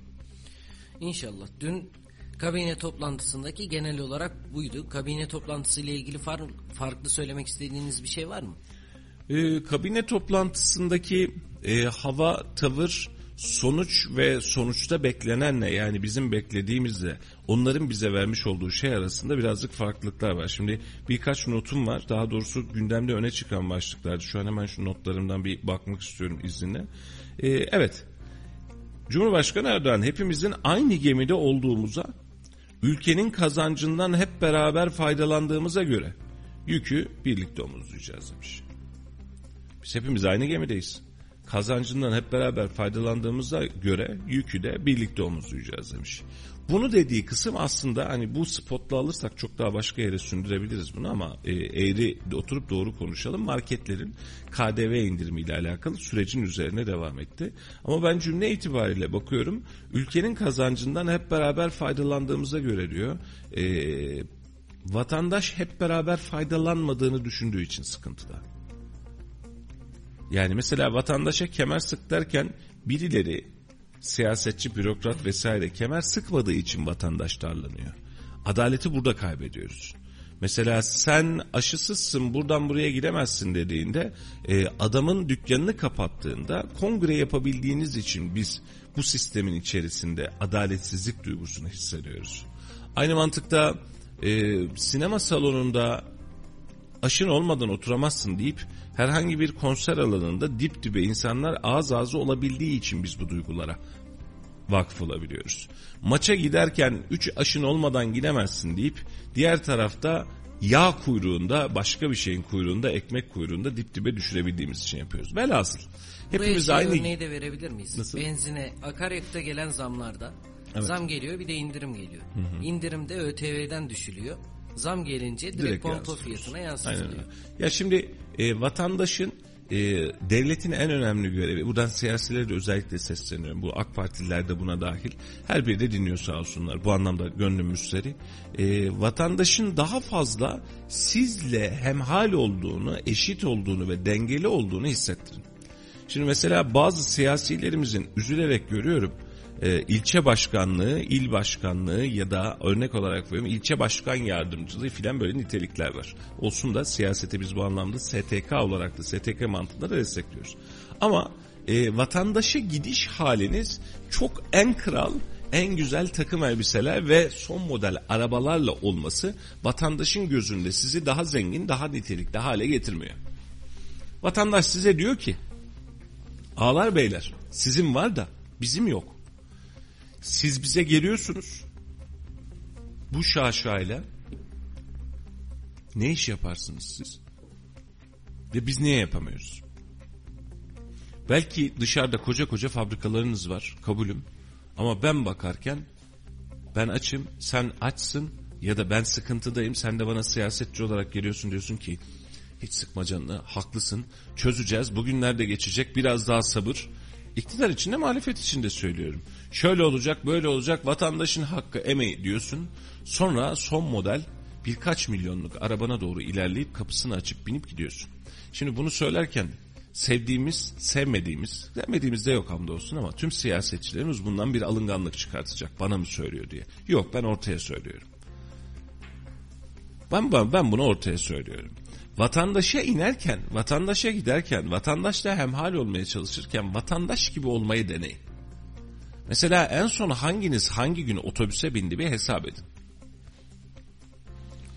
İnşallah. Dün kabine toplantısındaki genel olarak buydu. Kabine toplantısı ile ilgili far, farklı söylemek istediğiniz bir şey var mı? Ee, kabine toplantısındaki e, hava, tavır, sonuç ve sonuçta beklenenle yani bizim beklediğimizle onların bize vermiş olduğu şey arasında birazcık farklılıklar var. Şimdi birkaç notum var. Daha doğrusu gündemde öne çıkan başlıklar. Şu an hemen şu notlarımdan bir bakmak istiyorum izninle. Ee, evet. Cumhurbaşkanı Erdoğan hepimizin aynı gemide olduğumuza ülkenin kazancından hep beraber faydalandığımıza göre yükü birlikte omuzlayacağız demiş. Biz hepimiz aynı gemideyiz. Kazancından hep beraber faydalandığımıza göre yükü de birlikte omuzlayacağız demiş. Bunu dediği kısım aslında hani bu spotla alırsak çok daha başka yere sündürebiliriz bunu ama e, eğri oturup doğru konuşalım. Marketlerin KDV indirimiyle alakalı sürecin üzerine devam etti. Ama ben cümle itibariyle bakıyorum ülkenin kazancından hep beraber faydalandığımıza göre diyor. E, vatandaş hep beraber faydalanmadığını düşündüğü için sıkıntıda. Yani mesela vatandaşa kemer sık derken birileri siyasetçi, bürokrat vesaire kemer sıkmadığı için vatandaş darlanıyor. Adaleti burada kaybediyoruz. Mesela sen aşısızsın buradan buraya gidemezsin dediğinde e, adamın dükkanını kapattığında kongre yapabildiğiniz için biz bu sistemin içerisinde adaletsizlik duygusunu hissediyoruz. Aynı mantıkta e, sinema salonunda aşın olmadan oturamazsın deyip herhangi bir konser alanında dip dibe insanlar ağız ağzı olabildiği için biz bu duygulara vakıf olabiliyoruz. Maça giderken 3 aşın olmadan gidemezsin deyip diğer tarafta yağ kuyruğunda başka bir şeyin kuyruğunda ekmek kuyruğunda dip dibe düşürebildiğimiz için yapıyoruz. Velhasıl hepimiz Buraya şey aynı örneği de verebilir miyiz? Nasıl? Benzine, akaryakıta gelen zamlarda zam geliyor bir de indirim geliyor. İndirimde ÖTV'den düşülüyor. Zam gelince direkt, Direkt pompa fiyatına yansıtılıyor. Ya şimdi e, vatandaşın e, devletin en önemli görevi, buradan siyasilere de özellikle sesleniyorum. Bu AK Partililer de buna dahil. Her biri de dinliyor sağ olsunlar. Bu anlamda gönlüm müsteri. E, vatandaşın daha fazla sizle hemhal olduğunu, eşit olduğunu ve dengeli olduğunu hissettirin. Şimdi mesela bazı siyasilerimizin üzülerek görüyorum e, ilçe başkanlığı, il başkanlığı ya da örnek olarak veriyorum ilçe başkan yardımcılığı filan böyle nitelikler var. Olsun da siyasete biz bu anlamda STK olarak da STK mantığında da destekliyoruz. Ama e, vatandaşa gidiş haliniz çok en kral, en güzel takım elbiseler ve son model arabalarla olması vatandaşın gözünde sizi daha zengin, daha nitelikli hale getirmiyor. Vatandaş size diyor ki Ağlar beyler sizin var da bizim yok. Siz bize geliyorsunuz. Bu şaşayla ne iş yaparsınız siz? Ve biz niye yapamıyoruz? Belki dışarıda koca koca fabrikalarınız var kabulüm. Ama ben bakarken ben açım sen açsın ya da ben sıkıntıdayım sen de bana siyasetçi olarak geliyorsun diyorsun ki hiç sıkma canını haklısın çözeceğiz bugünlerde geçecek biraz daha sabır. İktidar içinde muhalefet içinde söylüyorum. Şöyle olacak böyle olacak vatandaşın hakkı emeği diyorsun. Sonra son model birkaç milyonluk arabana doğru ilerleyip kapısını açıp binip gidiyorsun. Şimdi bunu söylerken sevdiğimiz, sevmediğimiz, sevmediğimiz de yok hamdolsun ama tüm siyasetçilerimiz bundan bir alınganlık çıkartacak. Bana mı söylüyor diye. Yok ben ortaya söylüyorum. Ben, ben, ben bunu ortaya söylüyorum. Vatandaşa inerken, vatandaşa giderken, vatandaşla hemhal olmaya çalışırken vatandaş gibi olmayı deneyin. Mesela en son hanginiz hangi gün otobüse bindi bir hesap edin.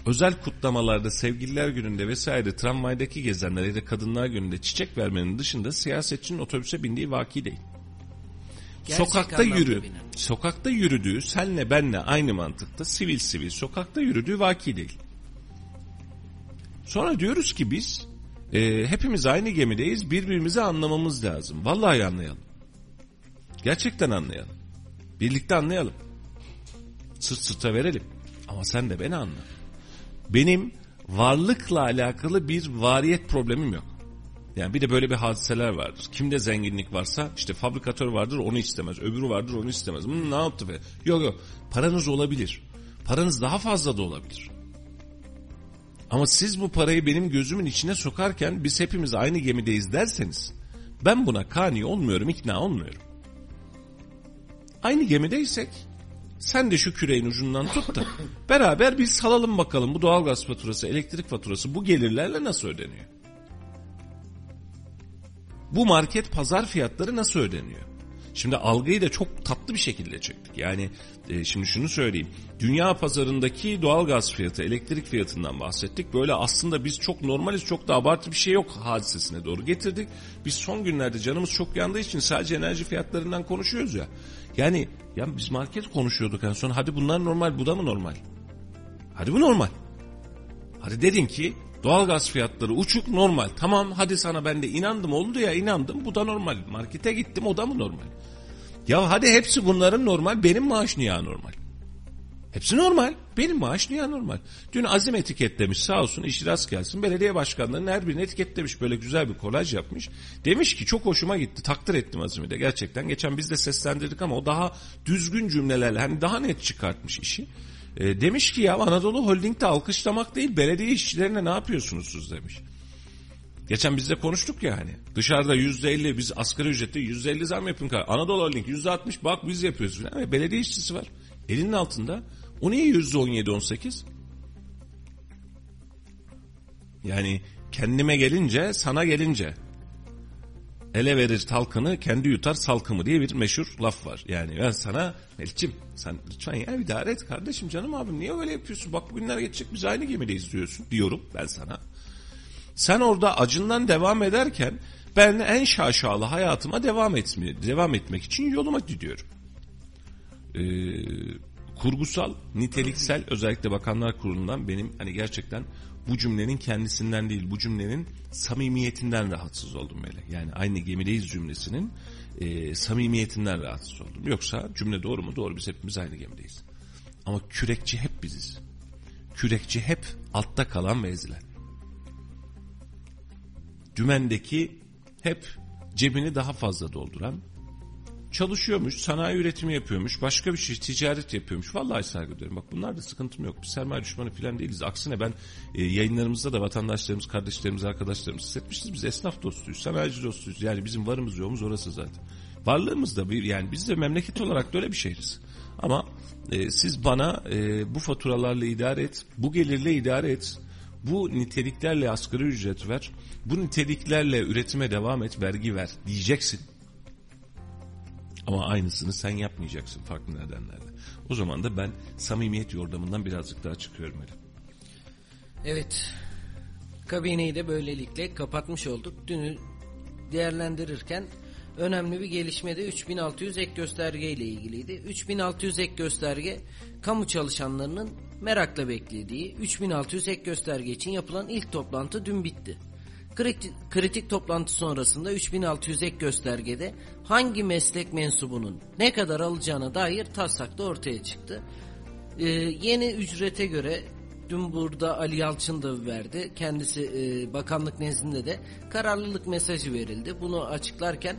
Özel kutlamalarda, sevgililer gününde vesaire tramvaydaki gezenler ya da kadınlar gününde çiçek vermenin dışında siyasetçinin otobüse bindiği vaki değil. Gerçek sokakta yürü, binen. sokakta yürüdüğü, senle benle aynı mantıkta sivil sivil sokakta yürüdüğü vaki değil. Sonra diyoruz ki biz e, hepimiz aynı gemideyiz birbirimizi anlamamız lazım. Vallahi anlayalım. Gerçekten anlayalım. Birlikte anlayalım. Sırt sırta verelim. Ama sen de beni anla. Benim varlıkla alakalı bir variyet problemim yok. Yani bir de böyle bir hadiseler vardır. Kimde zenginlik varsa işte fabrikatör vardır onu istemez. Öbürü vardır onu istemez. Hmm, ne yaptı be? Yok yok. Paranız olabilir. Paranız daha fazla da olabilir. Ama siz bu parayı benim gözümün içine sokarken biz hepimiz aynı gemideyiz derseniz ben buna kani olmuyorum, ikna olmuyorum. Aynı gemideysek sen de şu küreğin ucundan tut da beraber bir salalım bakalım bu doğalgaz faturası, elektrik faturası bu gelirlerle nasıl ödeniyor? Bu market pazar fiyatları nasıl ödeniyor? Şimdi algıyı da çok tatlı bir şekilde çektik. Yani e, şimdi şunu söyleyeyim. Dünya pazarındaki doğalgaz fiyatı, elektrik fiyatından bahsettik. Böyle aslında biz çok normaliz, çok da abartı bir şey yok hadisesine doğru getirdik. Biz son günlerde canımız çok yandığı için sadece enerji fiyatlarından konuşuyoruz ya. Yani ya biz market konuşuyorduk en son. Hadi bunlar normal, bu da mı normal? Hadi bu normal. Hadi dedin ki Doğalgaz fiyatları uçuk normal. Tamam hadi sana ben de inandım oldu ya inandım. Bu da normal. Markete gittim o da mı normal? Ya hadi hepsi bunların normal. Benim maaş niye anormal? Hepsi normal. Benim maaş niye normal? Dün Azim etiketlemiş sağ olsun işi rast gelsin. Belediye başkanlarının her birini etiketlemiş. Böyle güzel bir kolaj yapmış. Demiş ki çok hoşuma gitti. Takdir ettim Azim'i de gerçekten. Geçen biz de seslendirdik ama o daha düzgün cümlelerle hani daha net çıkartmış işi. E, demiş ki ya Anadolu Holding'de alkışlamak değil belediye işçilerine ne yapıyorsunuz siz demiş. Geçen biz de konuştuk ya hani dışarıda yüzde elli biz asgari ücrette yüzde elli zam yapın. Anadolu Holding yüzde altmış bak biz yapıyoruz falan. Ve belediye işçisi var. Elinin altında. O niye yüzde on yedi on sekiz? Yani kendime gelince sana gelince ele verir talkını kendi yutar salkımı diye bir meşhur laf var. Yani ben sana Melih'cim sen lütfen ya idare et kardeşim canım abim niye öyle yapıyorsun bak bugünler geçecek biz aynı gemideyiz diyorsun diyorum ben sana. Sen orada acından devam ederken ben en şaşalı hayatıma devam etmeye, devam etmek için yoluma gidiyorum. Ee, kurgusal, niteliksel özellikle Bakanlar Kurulu'ndan benim hani gerçekten bu cümlenin kendisinden değil bu cümlenin samimiyetinden rahatsız oldum böyle. Yani aynı gemideyiz cümlesinin e, samimiyetinden rahatsız oldum. Yoksa cümle doğru mu? Doğru biz hepimiz aynı gemideyiz. Ama kürekçi hep biziz. Kürekçi hep altta kalan ve ezilen. Dümendeki hep cebini daha fazla dolduran, çalışıyormuş, sanayi üretimi yapıyormuş, başka bir şey ticaret yapıyormuş. Vallahi saygı duyuyorum. Bak bunlar da sıkıntım yok. Biz sermaye düşmanı falan değiliz. Aksine ben e, yayınlarımızda da vatandaşlarımız, kardeşlerimiz, arkadaşlarımız hissetmişiz. Biz esnaf dostuyuz, sanayici dostuyuz. Yani bizim varımız yoğumuz orası zaten. Varlığımız da bir yani biz de memleket olarak da öyle bir şehriz. Ama e, siz bana e, bu faturalarla idare et, bu gelirle idare et, bu niteliklerle asgari ücret ver, bu niteliklerle üretime devam et, vergi ver diyeceksin. Ama aynısını sen yapmayacaksın farklı nedenlerle. O zaman da ben samimiyet yordamından birazcık daha çıkıyorum öyle. Evet. Kabineyi de böylelikle kapatmış olduk. Dünü değerlendirirken önemli bir gelişme de 3600 ek gösterge ile ilgiliydi. 3600 ek gösterge kamu çalışanlarının merakla beklediği 3600 ek gösterge için yapılan ilk toplantı dün bitti. Kritik, kritik toplantı sonrasında 3600 ek göstergede hangi meslek mensubunun ne kadar alacağına dair taslak da ortaya çıktı. Ee, yeni ücrete göre dün burada Ali Yalçın da verdi. Kendisi e, bakanlık nezdinde de kararlılık mesajı verildi. Bunu açıklarken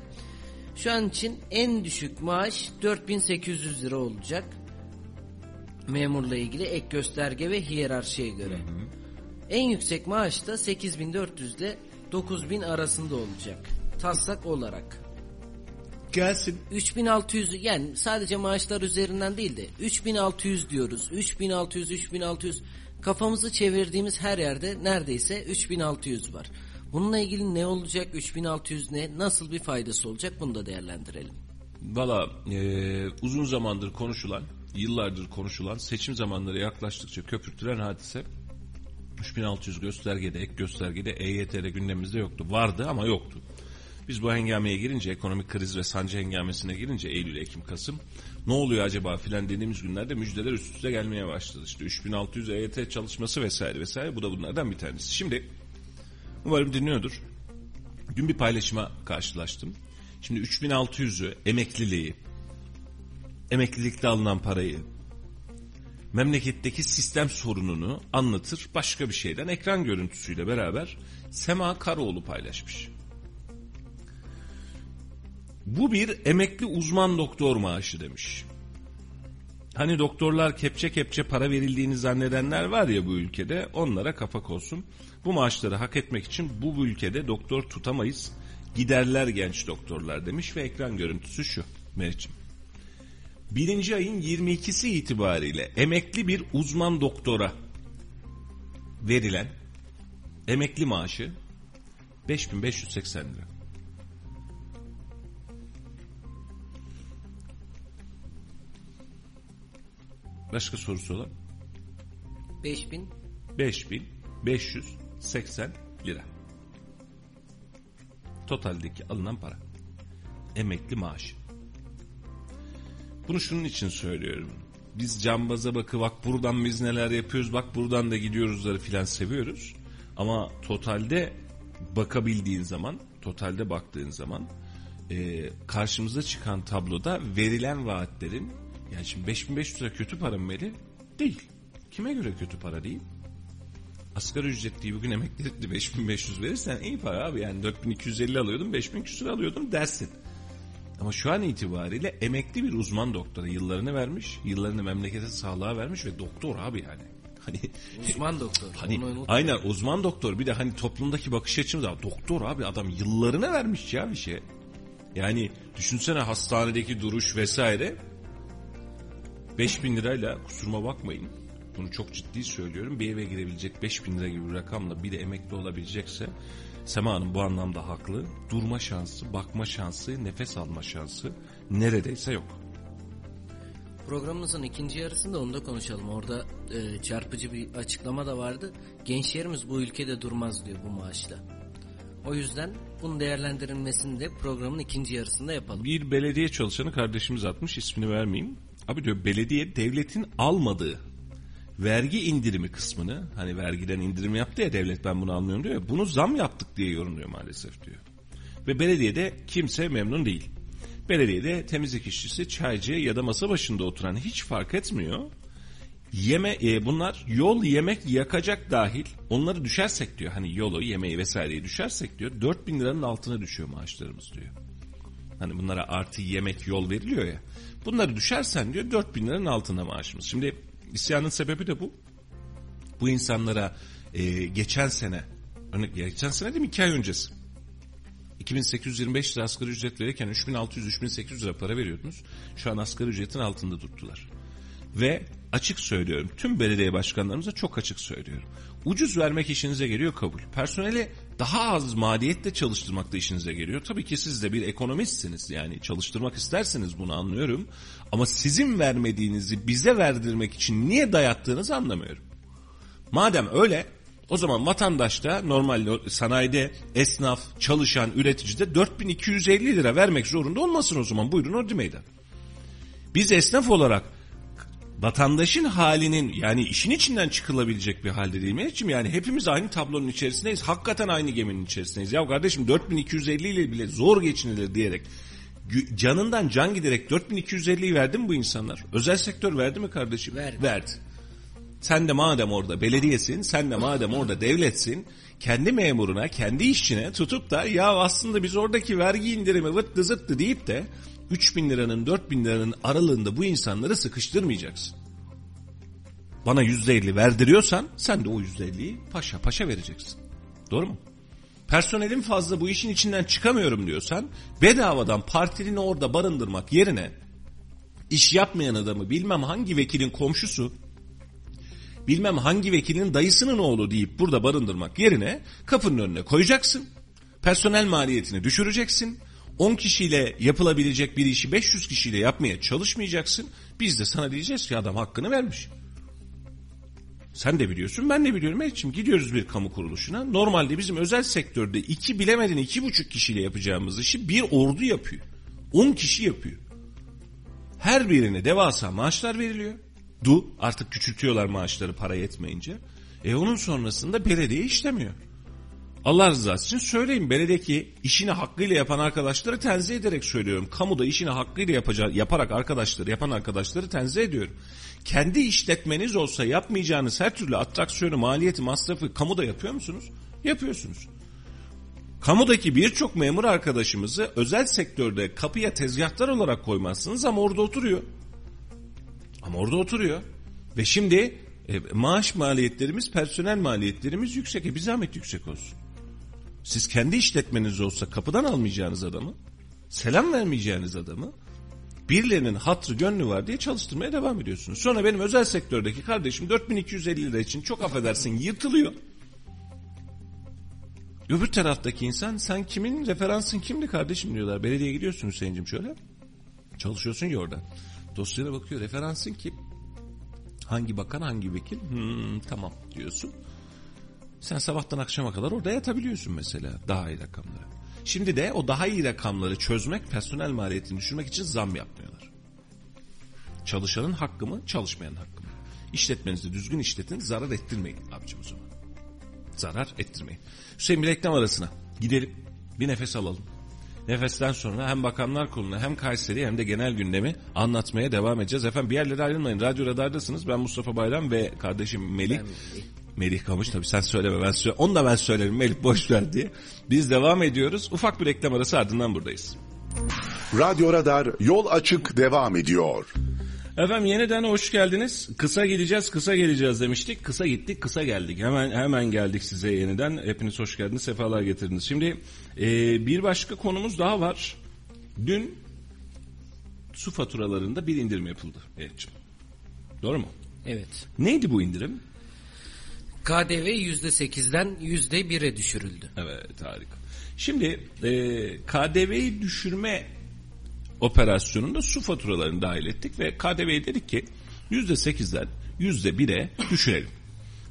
şu an için en düşük maaş 4800 lira olacak. Memurla ilgili ek gösterge ve hiyerarşiye göre. Hı hı. En yüksek maaş da 8400 ile 9000 arasında olacak. Taslak olarak. Gelsin. 3600 yani sadece maaşlar üzerinden değil de 3600 diyoruz. 3600 3600 kafamızı çevirdiğimiz her yerde neredeyse 3600 var. Bununla ilgili ne olacak 3600 ne nasıl bir faydası olacak bunu da değerlendirelim. Valla e, uzun zamandır konuşulan yıllardır konuşulan seçim zamanları yaklaştıkça köpürtülen hadise 3600 göstergede, ek göstergede EYT'de gündemimizde yoktu. Vardı ama yoktu. Biz bu hengameye girince, ekonomik kriz ve sancı hengamesine girince Eylül, Ekim, Kasım ne oluyor acaba filan dediğimiz günlerde müjdeler üst üste gelmeye başladı. İşte 3600 EYT çalışması vesaire vesaire bu da bunlardan bir tanesi. Şimdi umarım dinliyordur. Dün bir paylaşıma karşılaştım. Şimdi 3600'ü emekliliği, emeklilikte alınan parayı, memleketteki sistem sorununu anlatır başka bir şeyden ekran görüntüsüyle beraber Sema Karaoğlu paylaşmış. Bu bir emekli uzman doktor maaşı demiş. Hani doktorlar kepçe kepçe para verildiğini zannedenler var ya bu ülkede onlara kapak olsun. Bu maaşları hak etmek için bu ülkede doktor tutamayız. Giderler genç doktorlar demiş ve ekran görüntüsü şu Meriç'im birinci ayın 22'si itibariyle emekli bir uzman doktora verilen emekli maaşı 5580 lira. Başka sorusu olan? 5000 5580 lira. Totaldeki alınan para. Emekli maaşı. Bunu şunun için söylüyorum. Biz cambaza bakı bak buradan biz neler yapıyoruz bak buradan da gidiyoruzları filan seviyoruz. Ama totalde bakabildiğin zaman, totalde baktığın zaman e, karşımıza çıkan tabloda verilen vaatlerin yani şimdi 5500 lira kötü para mı Melih? Değil. Kime göre kötü para değil? Asgari ücretliyi bugün emeklilikli 5500 verirsen iyi para abi yani 4250 alıyordum 5000 küsur alıyordum dersin. Ama şu an itibariyle emekli bir uzman doktora yıllarını vermiş, yıllarını memlekete sağlığa vermiş ve doktor abi yani. Hani Uzman doktor. Hani aynen uzman doktor bir de hani toplumdaki bakış açımız da doktor abi adam yıllarını vermiş ya bir şey. Yani düşünsene hastanedeki duruş vesaire 5000 lirayla kusuruma bakmayın. Bunu çok ciddi söylüyorum. Bir eve girebilecek 5000 lira gibi bir rakamla bir de emekli olabilecekse Sema Hanım bu anlamda haklı. Durma şansı, bakma şansı, nefes alma şansı neredeyse yok. Programımızın ikinci yarısında onu da konuşalım. Orada e, çarpıcı bir açıklama da vardı. Gençlerimiz bu ülkede durmaz diyor bu maaşla. O yüzden bunun değerlendirilmesini de programın ikinci yarısında yapalım. Bir belediye çalışanı kardeşimiz atmış ismini vermeyeyim. Abi diyor belediye devletin almadığı vergi indirimi kısmını hani vergiden indirim yaptı ya devlet ben bunu almıyorum diyor ya bunu zam yaptık diye yorumluyor maalesef diyor. Ve belediyede kimse memnun değil. Belediyede temizlik işçisi, çaycı ya da masa başında oturan hiç fark etmiyor. Yeme e, bunlar yol yemek yakacak dahil onları düşersek diyor hani yolu yemeği vesaireyi düşersek diyor 4000 liranın altına düşüyor maaşlarımız diyor. Hani bunlara artı yemek yol veriliyor ya. Bunları düşersen diyor 4000 liranın altında maaşımız. Şimdi isyanın sebebi de bu. Bu insanlara e, geçen sene, geçen sene değil mi 2 ay öncesi. 2825 lira asgari ücret verirken 3600-3800 lira para veriyordunuz. Şu an asgari ücretin altında tuttular. Ve açık söylüyorum tüm belediye başkanlarımıza çok açık söylüyorum. Ucuz vermek işinize geliyor kabul. Personeli daha az maliyetle çalıştırmak da işinize geliyor. Tabii ki siz de bir ekonomistsiniz yani çalıştırmak isterseniz bunu anlıyorum. Ama sizin vermediğinizi bize verdirmek için niye dayattığınızı anlamıyorum. Madem öyle o zaman vatandaşta normal sanayide esnaf, çalışan, üreticide 4250 lira vermek zorunda olmasın o zaman. Buyurun ordu meydan. Biz esnaf olarak vatandaşın halinin yani işin içinden çıkılabilecek bir halde değil mi? Yani hepimiz aynı tablonun içerisindeyiz. Hakikaten aynı geminin içerisindeyiz. Ya kardeşim 4250 ile bile zor geçinilir diyerek canından can giderek 4250'yi verdi mi bu insanlar? Özel sektör verdi mi kardeşim? Verdi. Verdi. Sen de madem orada belediyesin, sen de madem orada devletsin, kendi memuruna, kendi işçine tutup da ya aslında biz oradaki vergi indirimi vıttı zıttı deyip de 3 bin liranın 4 bin liranın aralığında bu insanları sıkıştırmayacaksın. Bana yüzde elli verdiriyorsan sen de o yüzde elliyi paşa paşa vereceksin. Doğru mu? Personelim fazla bu işin içinden çıkamıyorum diyorsan bedavadan partilini orada barındırmak yerine iş yapmayan adamı bilmem hangi vekilin komşusu bilmem hangi vekilin dayısının oğlu deyip burada barındırmak yerine kapının önüne koyacaksın. Personel maliyetini düşüreceksin. 10 kişiyle yapılabilecek bir işi 500 kişiyle yapmaya çalışmayacaksın. Biz de sana diyeceğiz ki adam hakkını vermiş. Sen de biliyorsun ben de biliyorum. Elçim gidiyoruz bir kamu kuruluşuna. Normalde bizim özel sektörde iki bilemedin iki buçuk kişiyle yapacağımız işi bir ordu yapıyor. 10 kişi yapıyor. Her birine devasa maaşlar veriliyor. Du artık küçültüyorlar maaşları para yetmeyince. E onun sonrasında belediye işlemiyor. Allah rızası için söyleyeyim beledeki işini hakkıyla yapan arkadaşları tenzih ederek söylüyorum. Kamuda işini hakkıyla yapacağı, yaparak arkadaşları yapan arkadaşları tenzih ediyorum. Kendi işletmeniz olsa yapmayacağınız her türlü atraksiyonu, maliyeti, masrafı kamuda yapıyor musunuz? Yapıyorsunuz. Kamudaki birçok memur arkadaşımızı özel sektörde kapıya tezgahtar olarak koymazsınız ama orada oturuyor. Ama orada oturuyor. Ve şimdi e, maaş maliyetlerimiz, personel maliyetlerimiz yüksek. E bir zahmet yüksek olsun. Siz kendi işletmeniz olsa kapıdan almayacağınız adamı, selam vermeyeceğiniz adamı, birilerinin hatrı gönlü var diye çalıştırmaya devam ediyorsunuz. Sonra benim özel sektördeki kardeşim 4250 lira için çok affedersin yırtılıyor. Öbür taraftaki insan sen kimin referansın kimdi kardeşim diyorlar. Belediyeye gidiyorsun Hüseyin'cim şöyle. Çalışıyorsun ya orada. Dosyana bakıyor referansın kim? Hangi bakan hangi vekil? Hmm, tamam diyorsun. Sen sabahtan akşama kadar orada yatabiliyorsun mesela daha iyi rakamları. Şimdi de o daha iyi rakamları çözmek, personel maliyetini düşürmek için zam yapmıyorlar. Çalışanın hakkı mı, çalışmayanın hakkı mı? İşletmenizi düzgün işletin, zarar ettirmeyin abicim o zaman. Zarar ettirmeyin. Hüseyin bir reklam arasına gidelim. Bir nefes alalım. Nefesten sonra hem Bakanlar Kurulu'nu hem Kayseri hem de genel gündemi anlatmaya devam edeceğiz. Efendim bir yerlere ayrılmayın. Radyo Radar'dasınız. Ben Mustafa Bayram ve kardeşim Melih. Melih Kamış tabii sen söyleme ben söyle. Onu da ben söylerim Melih boş ver diye. Biz devam ediyoruz. Ufak bir reklam arası ardından buradayız. Radyo Radar yol açık devam ediyor. Efendim yeniden hoş geldiniz. Kısa gideceğiz, kısa geleceğiz demiştik. Kısa gittik, kısa geldik. Hemen hemen geldik size yeniden. Hepiniz hoş geldiniz, sefalar getirdiniz. Şimdi e, bir başka konumuz daha var. Dün su faturalarında bir indirim yapıldı. Mehmetciğim. Doğru mu? Evet. Neydi bu indirim? KDV %8'den %1'e düşürüldü. Evet harika. Şimdi e, KDV'yi düşürme operasyonunda su faturalarını dahil ettik ve KDV'yi dedik ki %8'den %1'e düşürelim.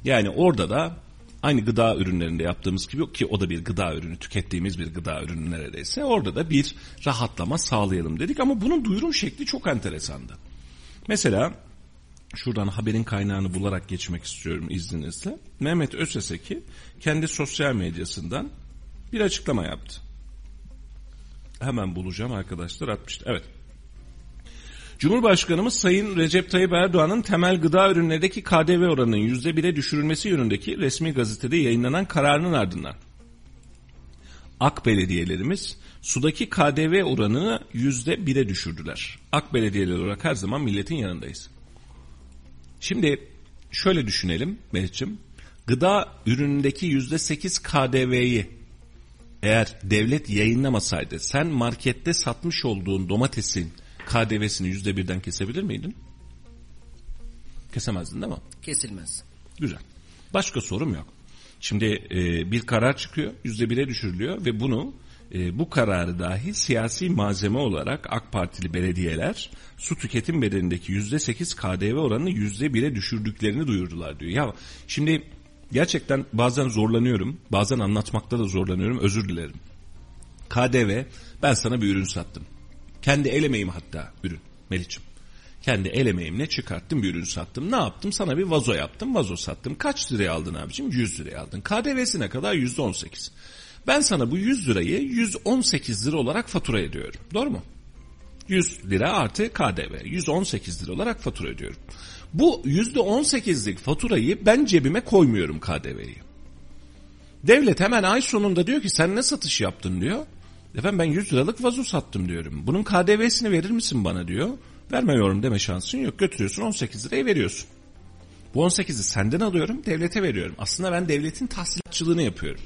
Yani orada da aynı gıda ürünlerinde yaptığımız gibi ki o da bir gıda ürünü tükettiğimiz bir gıda ürünü neredeyse orada da bir rahatlama sağlayalım dedik ama bunun duyurum şekli çok enteresandı. Mesela şuradan haberin kaynağını bularak geçmek istiyorum izninizle. Mehmet Öseseki kendi sosyal medyasından bir açıklama yaptı. Hemen bulacağım arkadaşlar atmıştı. Evet. Cumhurbaşkanımız Sayın Recep Tayyip Erdoğan'ın temel gıda ürünlerindeki KDV oranının %1'e düşürülmesi yönündeki resmi gazetede yayınlanan kararının ardından AK belediyelerimiz sudaki KDV oranını %1'e düşürdüler. AK belediyeler olarak her zaman milletin yanındayız. Şimdi şöyle düşünelim Mehmetciğim. Gıda ürünündeki %8 KDV'yi eğer devlet yayınlamasaydı sen markette satmış olduğun domatesin KDV'sini yüzde birden kesebilir miydin? Kesemezdin değil mi? Kesilmez. Güzel. Başka sorum yok. Şimdi e, bir karar çıkıyor, yüzde bire düşürülüyor ve bunu e, bu kararı dahi siyasi malzeme olarak AK Partili belediyeler su tüketim bedelindeki yüzde sekiz KDV oranını yüzde bire düşürdüklerini duyurdular diyor. Ya şimdi gerçekten bazen zorlanıyorum, bazen anlatmakta da zorlanıyorum, özür dilerim. KDV ben sana bir ürün sattım. Kendi el emeğim hatta ürün Meliç'im. Kendi el emeğimle çıkarttım bir ürün sattım. Ne yaptım? Sana bir vazo yaptım. Vazo sattım. Kaç liraya aldın abicim? 100 liraya aldın. KDV'sine kadar %18. Ben sana bu 100 lirayı 118 lira olarak fatura ediyorum. Doğru mu? 100 lira artı KDV. 118 lira olarak fatura ediyorum. Bu %18'lik faturayı ben cebime koymuyorum KDV'yi. Devlet hemen ay sonunda diyor ki sen ne satış yaptın diyor. Efendim ben 100 liralık vazo sattım diyorum. Bunun KDV'sini verir misin bana diyor. Vermiyorum deme şansın yok. Götürüyorsun 18 lirayı veriyorsun. Bu 18'i senden alıyorum devlete veriyorum. Aslında ben devletin tahsilatçılığını yapıyorum.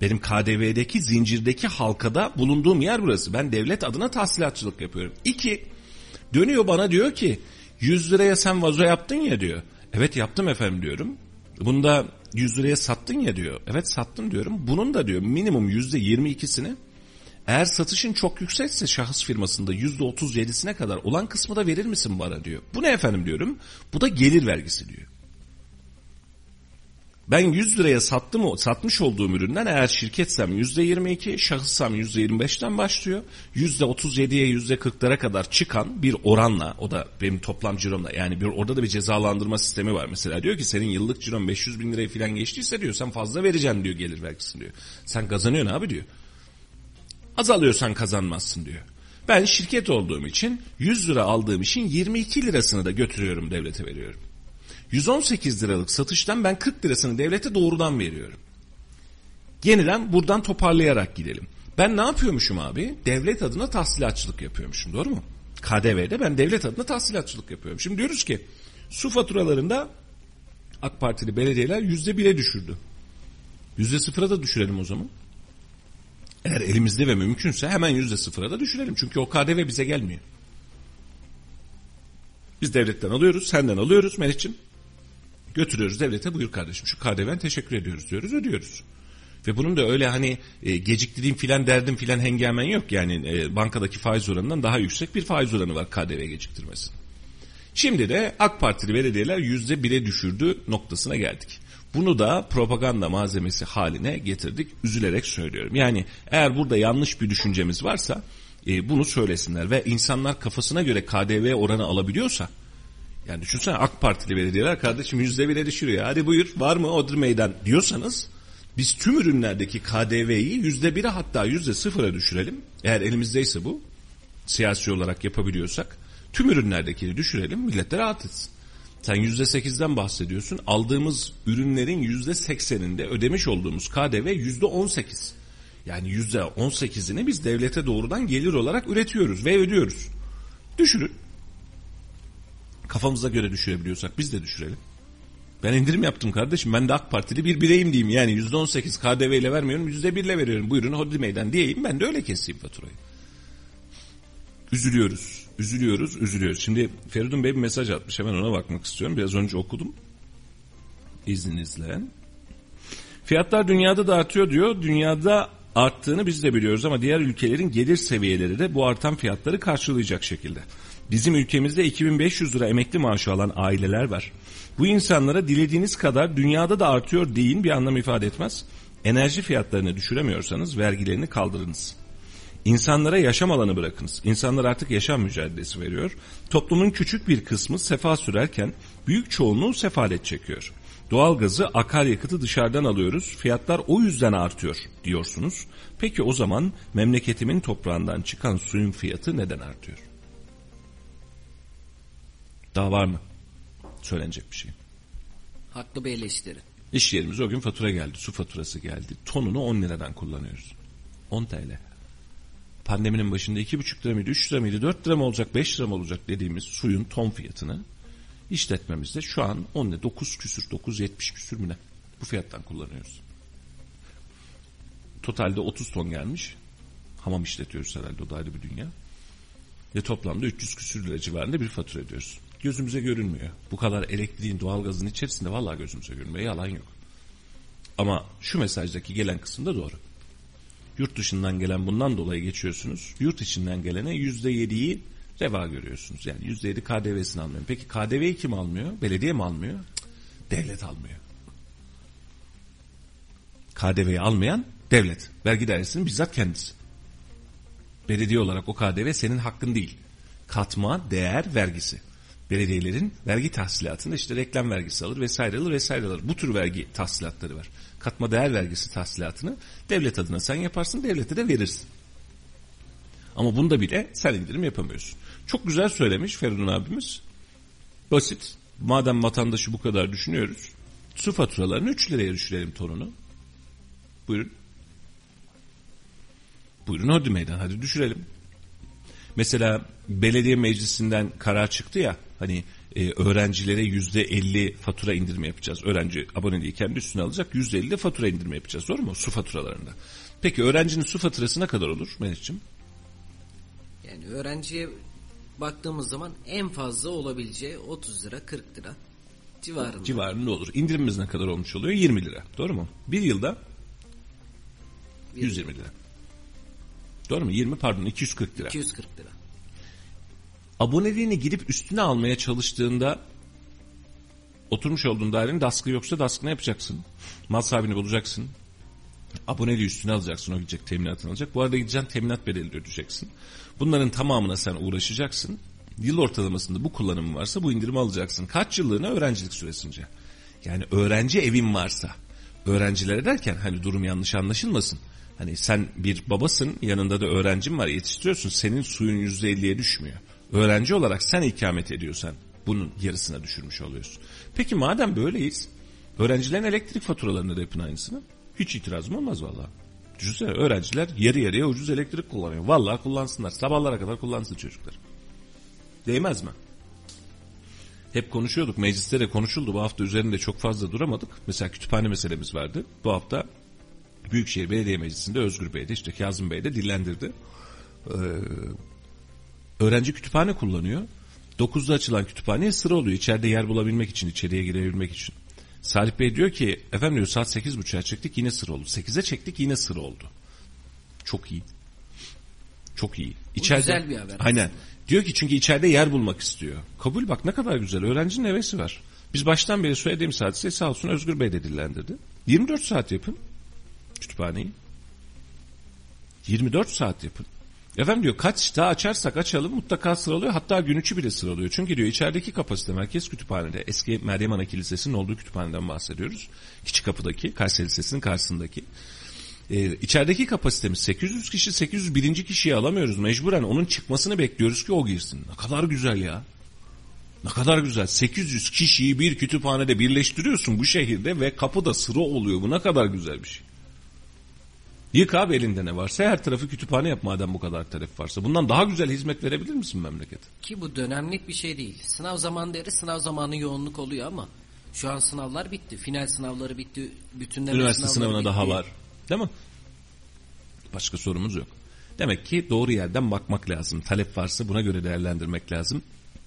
Benim KDV'deki zincirdeki halkada bulunduğum yer burası. Ben devlet adına tahsilatçılık yapıyorum. İki, dönüyor bana diyor ki 100 liraya sen vazo yaptın ya diyor. Evet yaptım efendim diyorum. Bunda 100 liraya sattın ya diyor. Evet sattım diyorum. Bunun da diyor minimum %22'sini eğer satışın çok yüksekse şahıs firmasında %37'sine kadar olan kısmı da verir misin bana diyor. Bu ne efendim diyorum. Bu da gelir vergisi diyor. Ben 100 liraya sattım o satmış olduğum üründen eğer şirketsem %22, şahıssam %25'ten başlıyor. %37'ye %40'lara kadar çıkan bir oranla o da benim toplam ciromla yani bir orada da bir cezalandırma sistemi var. Mesela diyor ki senin yıllık ciron 500 bin liraya falan geçtiyse diyor sen fazla vereceksin diyor gelir vergisini diyor. Sen kazanıyorsun abi diyor. Azalıyorsan kazanmazsın diyor. Ben şirket olduğum için 100 lira aldığım için 22 lirasını da götürüyorum devlete veriyorum. 118 liralık satıştan ben 40 lirasını devlete doğrudan veriyorum. Yeniden buradan toparlayarak gidelim. Ben ne yapıyormuşum abi? Devlet adına tahsilatçılık yapıyormuşum doğru mu? KDV'de ben devlet adına tahsilatçılık yapıyorum. Şimdi diyoruz ki su faturalarında AK Partili belediyeler yüzde bire düşürdü. Yüzde sıfıra da düşürelim o zaman. Eğer elimizde ve mümkünse hemen yüzde sıfıra da düşürelim. Çünkü o KDV bize gelmiyor. Biz devletten alıyoruz, senden alıyoruz Melih'ciğim. Götürüyoruz devlete buyur kardeşim şu KDV'den teşekkür ediyoruz diyoruz ödüyoruz. Ve bunun da öyle hani e, geciktirdiğim filan derdim filan hengamen yok. Yani e, bankadaki faiz oranından daha yüksek bir faiz oranı var KDV geciktirmesi. Şimdi de AK Partili belediyeler yüzde bire düşürdü noktasına geldik. Bunu da propaganda malzemesi haline getirdik. Üzülerek söylüyorum. Yani eğer burada yanlış bir düşüncemiz varsa e, bunu söylesinler. Ve insanlar kafasına göre KDV oranı alabiliyorsa Yani düşünsene AK Partili belediyeler kardeşim yüzde bire düşürüyor. Hadi buyur var mı odur meydan diyorsanız biz tüm ürünlerdeki KDV'yi yüzde bire hatta yüzde sıfıra düşürelim. Eğer elimizdeyse bu siyasi olarak yapabiliyorsak tüm ürünlerdekini düşürelim millet de rahat etsin. Sen yüzde sekizden bahsediyorsun. Aldığımız ürünlerin yüzde sekseninde ödemiş olduğumuz KDV yüzde on sekiz. Yani yüzde on sekizini biz devlete doğrudan gelir olarak üretiyoruz ve ödüyoruz. Düşürün. Kafamıza göre düşürebiliyorsak biz de düşürelim. Ben indirim yaptım kardeşim. Ben de AK Partili bir bireyim diyeyim. Yani yüzde on sekiz KDV ile vermiyorum. Yüzde bir ile veriyorum. Buyurun hodri meydan diyeyim. Ben de öyle keseyim faturayı. Üzülüyoruz. Üzülüyoruz. Üzülüyoruz. Şimdi Feridun Bey bir mesaj atmış. Hemen ona bakmak istiyorum. Biraz önce okudum. İzninizle. Fiyatlar dünyada da artıyor diyor. Dünyada arttığını biz de biliyoruz ama diğer ülkelerin gelir seviyeleri de bu artan fiyatları karşılayacak şekilde. Bizim ülkemizde 2500 lira emekli maaşı alan aileler var. Bu insanlara dilediğiniz kadar dünyada da artıyor deyin bir anlam ifade etmez. Enerji fiyatlarını düşüremiyorsanız vergilerini kaldırınız. İnsanlara yaşam alanı bırakınız. İnsanlar artık yaşam mücadelesi veriyor. Toplumun küçük bir kısmı sefa sürerken büyük çoğunluğu sefalet çekiyor. Doğalgazı, akaryakıtı dışarıdan alıyoruz. Fiyatlar o yüzden artıyor diyorsunuz. Peki o zaman memleketimin toprağından çıkan suyun fiyatı neden artıyor? Daha var mı? Söylenecek bir şey. Haklı bir eleştiri. İş yerimize o gün fatura geldi. Su faturası geldi. Tonunu 10 liradan kullanıyoruz. 10 TL. Pandeminin başında 2,5 lira mıydı, 3 lira mıydı, 4 lira mı olacak, 5 lira mı olacak dediğimiz suyun ton fiyatını işletmemizde şu an 10 lira, 9 küsür, 9,70 küsür mü ne? Bu fiyattan kullanıyoruz. Totalde 30 ton gelmiş. Hamam işletiyoruz herhalde o da ayrı bir dünya. Ve toplamda 300 küsür lira civarında bir fatura ödüyoruz. Gözümüze görünmüyor. Bu kadar elektriğin, doğalgazın içerisinde vallahi gözümüze görünmüyor. Yalan yok. Ama şu mesajdaki gelen kısım da doğru. Yurt dışından gelen bundan dolayı geçiyorsunuz. Yurt içinden gelene yüzde yediyi reva görüyorsunuz. Yani yüzde yedi KDV'sini almıyor. Peki KDV'yi kim almıyor? Belediye mi almıyor? Devlet almıyor. KDV'yi almayan devlet. Vergi dairesinin bizzat kendisi. Belediye olarak o KDV senin hakkın değil. Katma değer vergisi. Belediyelerin vergi tahsilatında işte reklam vergisi alır vesaire alır vesaire alır. Bu tür vergi tahsilatları var. Katma değer vergisi tahsilatını devlet adına sen yaparsın devlete de verirsin. Ama bunda bile sen indirim yapamıyorsun. Çok güzel söylemiş Feridun abimiz. Basit. Madem vatandaşı bu kadar düşünüyoruz. Su faturalarını 3 liraya düşürelim tonunu. Buyurun. Buyurun hadi meydan hadi düşürelim. Mesela belediye meclisinden karar çıktı ya hani e, öğrencilere yüzde elli fatura indirme yapacağız. Öğrenci aboneliği kendi üstüne alacak yüzde elli fatura indirme yapacağız doğru mu? Su faturalarında. Peki öğrencinin su faturası ne kadar olur Mehmetciğim? Yani öğrenciye baktığımız zaman en fazla olabileceği 30 lira 40 lira civarında. Civarında olur. İndirimimiz ne kadar olmuş oluyor? 20 lira. Doğru mu? Bir yılda 120 lira. Doğru mu? 20 pardon 240 lira. 240 lira. aboneliğini gidip üstüne almaya çalıştığında oturmuş olduğun dairenin daskı yoksa daskını yapacaksın. Mal sahibini bulacaksın. Aboneliği üstüne alacaksın. O gidecek teminatını alacak. Bu arada gideceksin teminat bedeli de ödeyeceksin. Bunların tamamına sen uğraşacaksın. Yıl ortalamasında bu kullanımı varsa bu indirimi alacaksın. Kaç yıllığına öğrencilik süresince. Yani öğrenci evin varsa. Öğrencilere derken hani durum yanlış anlaşılmasın. Hani sen bir babasın yanında da öğrencin var yetiştiriyorsun. Senin suyun yüzde elliye düşmüyor. Öğrenci olarak sen ikamet ediyorsan bunun yarısına düşürmüş oluyorsun. Peki madem böyleyiz öğrencilerin elektrik faturalarını da yapın aynısını. Hiç itirazım olmaz vallahi. Düşünsene öğrenciler yarı yarıya ucuz elektrik kullanıyor. Vallahi kullansınlar. Sabahlara kadar kullansın çocuklar. Değmez mi? Hep konuşuyorduk. Mecliste de konuşuldu. Bu hafta üzerinde çok fazla duramadık. Mesela kütüphane meselemiz vardı. Bu hafta Büyükşehir Belediye Meclisi'nde Özgür Bey de işte Kazım Bey de dillendirdi. Ee, öğrenci kütüphane kullanıyor. 9'da açılan kütüphaneye sıra oluyor. İçeride yer bulabilmek için, içeriye girebilmek için. Salih Bey diyor ki efendim diyor saat 8.30'a çektik yine sıra oldu. 8'e çektik yine sıra oldu. Çok iyi. Çok iyi. İçeride, güzel bir haber Aynen. Diyor ki çünkü içeride yer bulmak istiyor. Kabul bak ne kadar güzel. Öğrencinin hevesi var. Biz baştan beri söylediğim saat ise sağ olsun Özgür Bey de dillendirdi. 24 saat yapın kütüphaneyi. 24 saat yapın. Efendim diyor kaç daha açarsak açalım mutlaka sıralıyor hatta gün içi bile sıralıyor. Çünkü diyor içerideki kapasite merkez kütüphanede eski Meryem Ana Kilisesi'nin olduğu kütüphaneden bahsediyoruz. Küçük kapıdaki Kayseri Lisesi'nin karşısındaki. Ee, içerideki kapasitemiz 800 kişi 801. kişiyi alamıyoruz mecburen onun çıkmasını bekliyoruz ki o girsin. Ne kadar güzel ya. Ne kadar güzel. 800 kişiyi bir kütüphanede birleştiriyorsun bu şehirde ve kapıda sıra oluyor. Bu ne kadar güzel bir şey. Yık abi elinde ne varsa her tarafı kütüphane yap madem bu kadar talep varsa. Bundan daha güzel hizmet verebilir misin memlekete? Ki bu dönemlik bir şey değil. Sınav zamanı deri sınav zamanı yoğunluk oluyor ama şu an sınavlar bitti. Final sınavları bitti. Bütünleme Üniversite sınavına bitti. daha var. Değil mi? Başka sorumuz yok. Demek ki doğru yerden bakmak lazım. Talep varsa buna göre değerlendirmek lazım.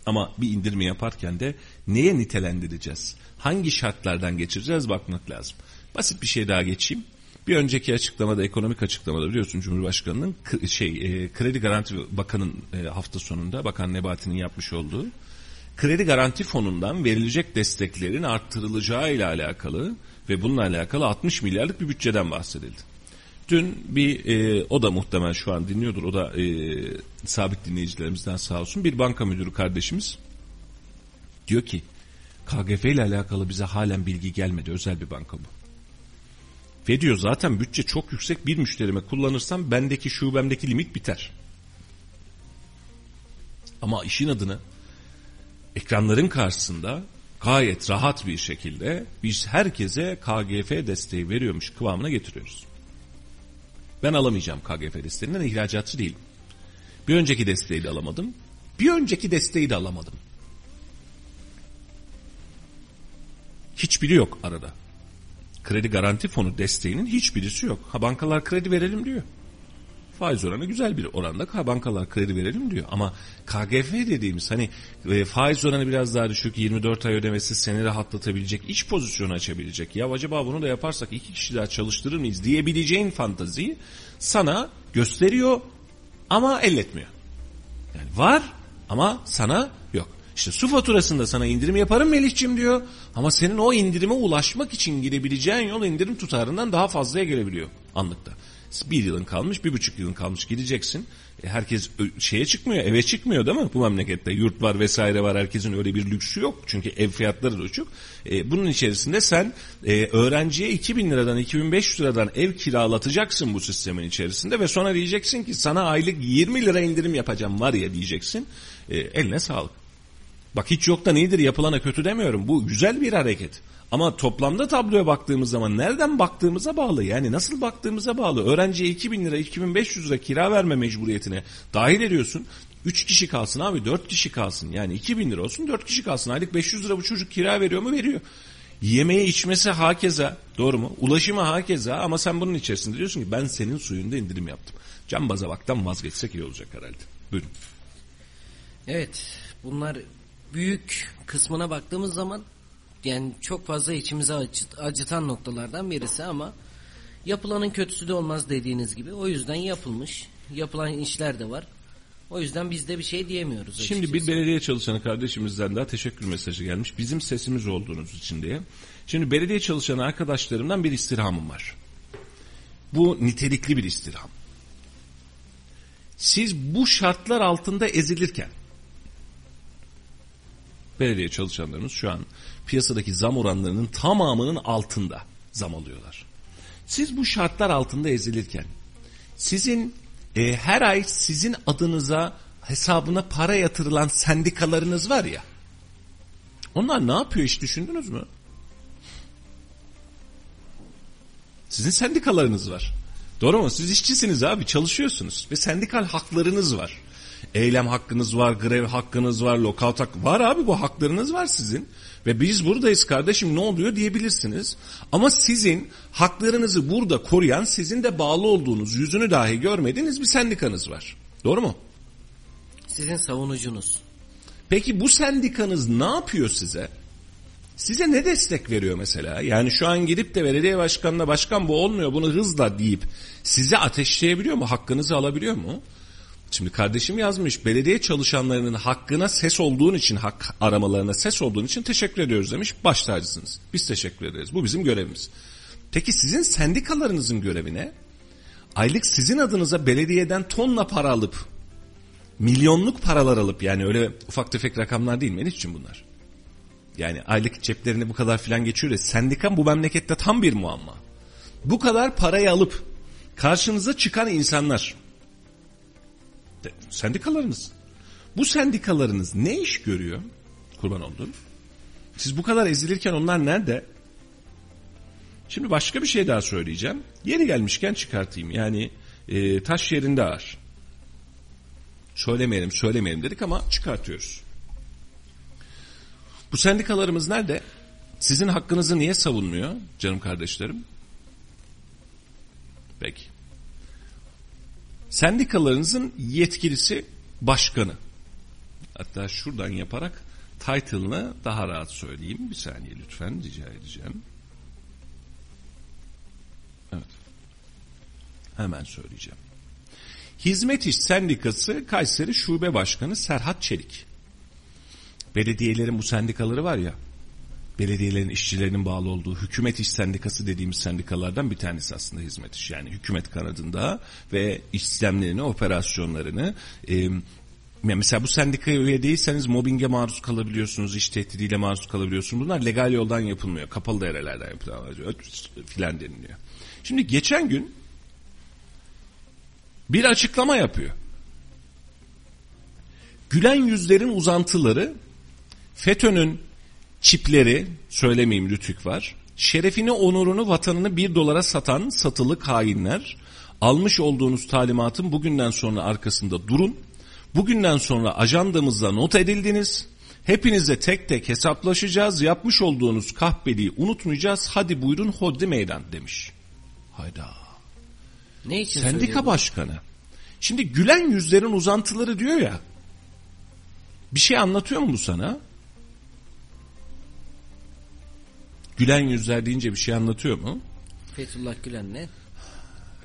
Ama bir indirme yaparken de neye nitelendireceğiz? Hangi şartlardan geçireceğiz bakmak lazım. Basit bir şey daha geçeyim. Bir önceki açıklamada, ekonomik açıklamada biliyorsun Cumhurbaşkanı'nın şey e, kredi garanti bakanın e, hafta sonunda Bakan Nebati'nin yapmış olduğu kredi garanti fonundan verilecek desteklerin arttırılacağı ile alakalı ve bununla alakalı 60 milyarlık bir bütçeden bahsedildi. Dün bir e, o da muhtemel şu an dinliyordur o da e, sabit dinleyicilerimizden sağ olsun bir banka müdürü kardeşimiz diyor ki KGF ile alakalı bize halen bilgi gelmedi özel bir banka bu. Ve diyor zaten bütçe çok yüksek bir müşterime kullanırsam bendeki şubemdeki limit biter. Ama işin adını ekranların karşısında gayet rahat bir şekilde biz herkese KGF desteği veriyormuş kıvamına getiriyoruz. Ben alamayacağım KGF desteğinden ihracatçı değilim. Bir önceki desteği de alamadım. Bir önceki desteği de alamadım. Hiçbiri yok arada. Kredi garanti fonu desteğinin hiçbirisi yok. Ha bankalar kredi verelim diyor. Faiz oranı güzel bir oranda ha bankalar kredi verelim diyor. Ama KGF dediğimiz hani e, faiz oranı biraz daha düşük 24 ay ödemesi seni rahatlatabilecek iç pozisyonu açabilecek. Ya acaba bunu da yaparsak iki kişi daha çalıştırır mıyız diyebileceğin fantaziyi sana gösteriyor ama elletmiyor. Yani var ama sana yok. İşte su faturasında sana indirim yaparım Melih'cim diyor. Ama senin o indirime ulaşmak için girebileceğin yol indirim tutarından daha fazlaya gelebiliyor anlıkta. Bir yılın kalmış, bir buçuk yılın kalmış gideceksin. E, herkes şeye çıkmıyor, eve çıkmıyor değil mi bu memlekette? Yurt var vesaire var, herkesin öyle bir lüksü yok. Çünkü ev fiyatları da uçuk. E, bunun içerisinde sen e, öğrenciye 2000 liradan, 2500 liradan ev kiralatacaksın bu sistemin içerisinde ve sonra diyeceksin ki sana aylık 20 lira indirim yapacağım var ya diyeceksin. E, eline sağlık. Bak hiç yoktan iyidir yapılana kötü demiyorum. Bu güzel bir hareket. Ama toplamda tabloya baktığımız zaman nereden baktığımıza bağlı. Yani nasıl baktığımıza bağlı. Öğrenciye 2000 lira 2500 lira kira verme mecburiyetine dahil ediyorsun. 3 kişi kalsın abi 4 kişi kalsın. Yani 2000 lira olsun 4 kişi kalsın. Aylık 500 lira bu çocuk kira veriyor mu? Veriyor. Yemeğe içmesi hakeza doğru mu? Ulaşımı hakeza ama sen bunun içerisinde diyorsun ki ben senin suyunda indirim yaptım. Can bazavaktan vazgeçsek iyi olacak herhalde. Buyurun. Evet bunlar büyük kısmına baktığımız zaman yani çok fazla içimize acıt, acıtan noktalardan birisi ama yapılanın kötüsü de olmaz dediğiniz gibi. O yüzden yapılmış. Yapılan işler de var. O yüzden biz de bir şey diyemiyoruz. Şimdi bir açıkçası. belediye çalışanı kardeşimizden daha teşekkür mesajı gelmiş. Bizim sesimiz olduğunuz için diye. Şimdi belediye çalışanı arkadaşlarımdan bir istirhamım var. Bu nitelikli bir istirham. Siz bu şartlar altında ezilirken belediye çalışanlarımız şu an piyasadaki zam oranlarının tamamının altında zam alıyorlar. Siz bu şartlar altında ezilirken sizin e, her ay sizin adınıza hesabına para yatırılan sendikalarınız var ya. Onlar ne yapıyor hiç düşündünüz mü? Sizin sendikalarınız var. Doğru mu? Siz işçisiniz abi çalışıyorsunuz ve sendikal haklarınız var. Eylem hakkınız var, grev hakkınız var, lokal hak var abi bu haklarınız var sizin. Ve biz buradayız kardeşim ne oluyor diyebilirsiniz. Ama sizin haklarınızı burada koruyan sizin de bağlı olduğunuz yüzünü dahi görmediğiniz bir sendikanız var. Doğru mu? Sizin savunucunuz. Peki bu sendikanız ne yapıyor size? Size ne destek veriyor mesela? Yani şu an gidip de belediye başkanına başkan bu olmuyor bunu hızla deyip size ateşleyebiliyor mu? Hakkınızı alabiliyor mu? Şimdi kardeşim yazmış belediye çalışanlarının hakkına ses olduğun için hak aramalarına ses olduğun için teşekkür ediyoruz demiş. Baş tacısınız. Biz teşekkür ederiz. Bu bizim görevimiz. Peki sizin sendikalarınızın görevi ne? aylık sizin adınıza belediyeden tonla para alıp milyonluk paralar alıp yani öyle ufak tefek rakamlar değil mi? için bunlar? Yani aylık ceplerine bu kadar filan geçiyor ya sendika bu memlekette tam bir muamma. Bu kadar parayı alıp karşınıza çıkan insanlar sendikalarınız. Bu sendikalarınız ne iş görüyor? Kurban oldum. Siz bu kadar ezilirken onlar nerede? Şimdi başka bir şey daha söyleyeceğim. Yeri gelmişken çıkartayım. Yani e, taş yerinde ağır. Söylemeyelim söylemeyelim dedik ama çıkartıyoruz. Bu sendikalarımız nerede? Sizin hakkınızı niye savunmuyor canım kardeşlerim? Peki. Sendikalarınızın yetkilisi başkanı. Hatta şuradan yaparak title'ını daha rahat söyleyeyim. Bir saniye lütfen rica edeceğim. Evet. Hemen söyleyeceğim. Hizmet İş Sendikası Kayseri Şube Başkanı Serhat Çelik. Belediyelerin bu sendikaları var ya, belediyelerin işçilerinin bağlı olduğu hükümet iş sendikası dediğimiz sendikalardan bir tanesi aslında hizmet iş. Yani hükümet kanadında ve işlemlerini, operasyonlarını e, mesela bu sendikaya üye değilseniz mobbinge maruz kalabiliyorsunuz, iş tehdidiyle maruz kalabiliyorsunuz. Bunlar legal yoldan yapılmıyor. Kapalı dairelerden yapılıyor. Filan deniliyor. Şimdi geçen gün bir açıklama yapıyor. Gülen yüzlerin uzantıları FETÖ'nün çipleri söylemeyeyim Rütük var. Şerefini, onurunu, vatanını bir dolara satan satılık hainler almış olduğunuz talimatın bugünden sonra arkasında durun. Bugünden sonra ajandamızda not edildiniz. Hepinizle tek tek hesaplaşacağız. Yapmış olduğunuz kahpeliği unutmayacağız. Hadi buyurun hodri meydan demiş. Hayda. Ne için Sendika başkanı. Şimdi gülen yüzlerin uzantıları diyor ya. Bir şey anlatıyor mu bu sana? Gülen yüzler deyince bir şey anlatıyor mu? Fethullah Gülen ne?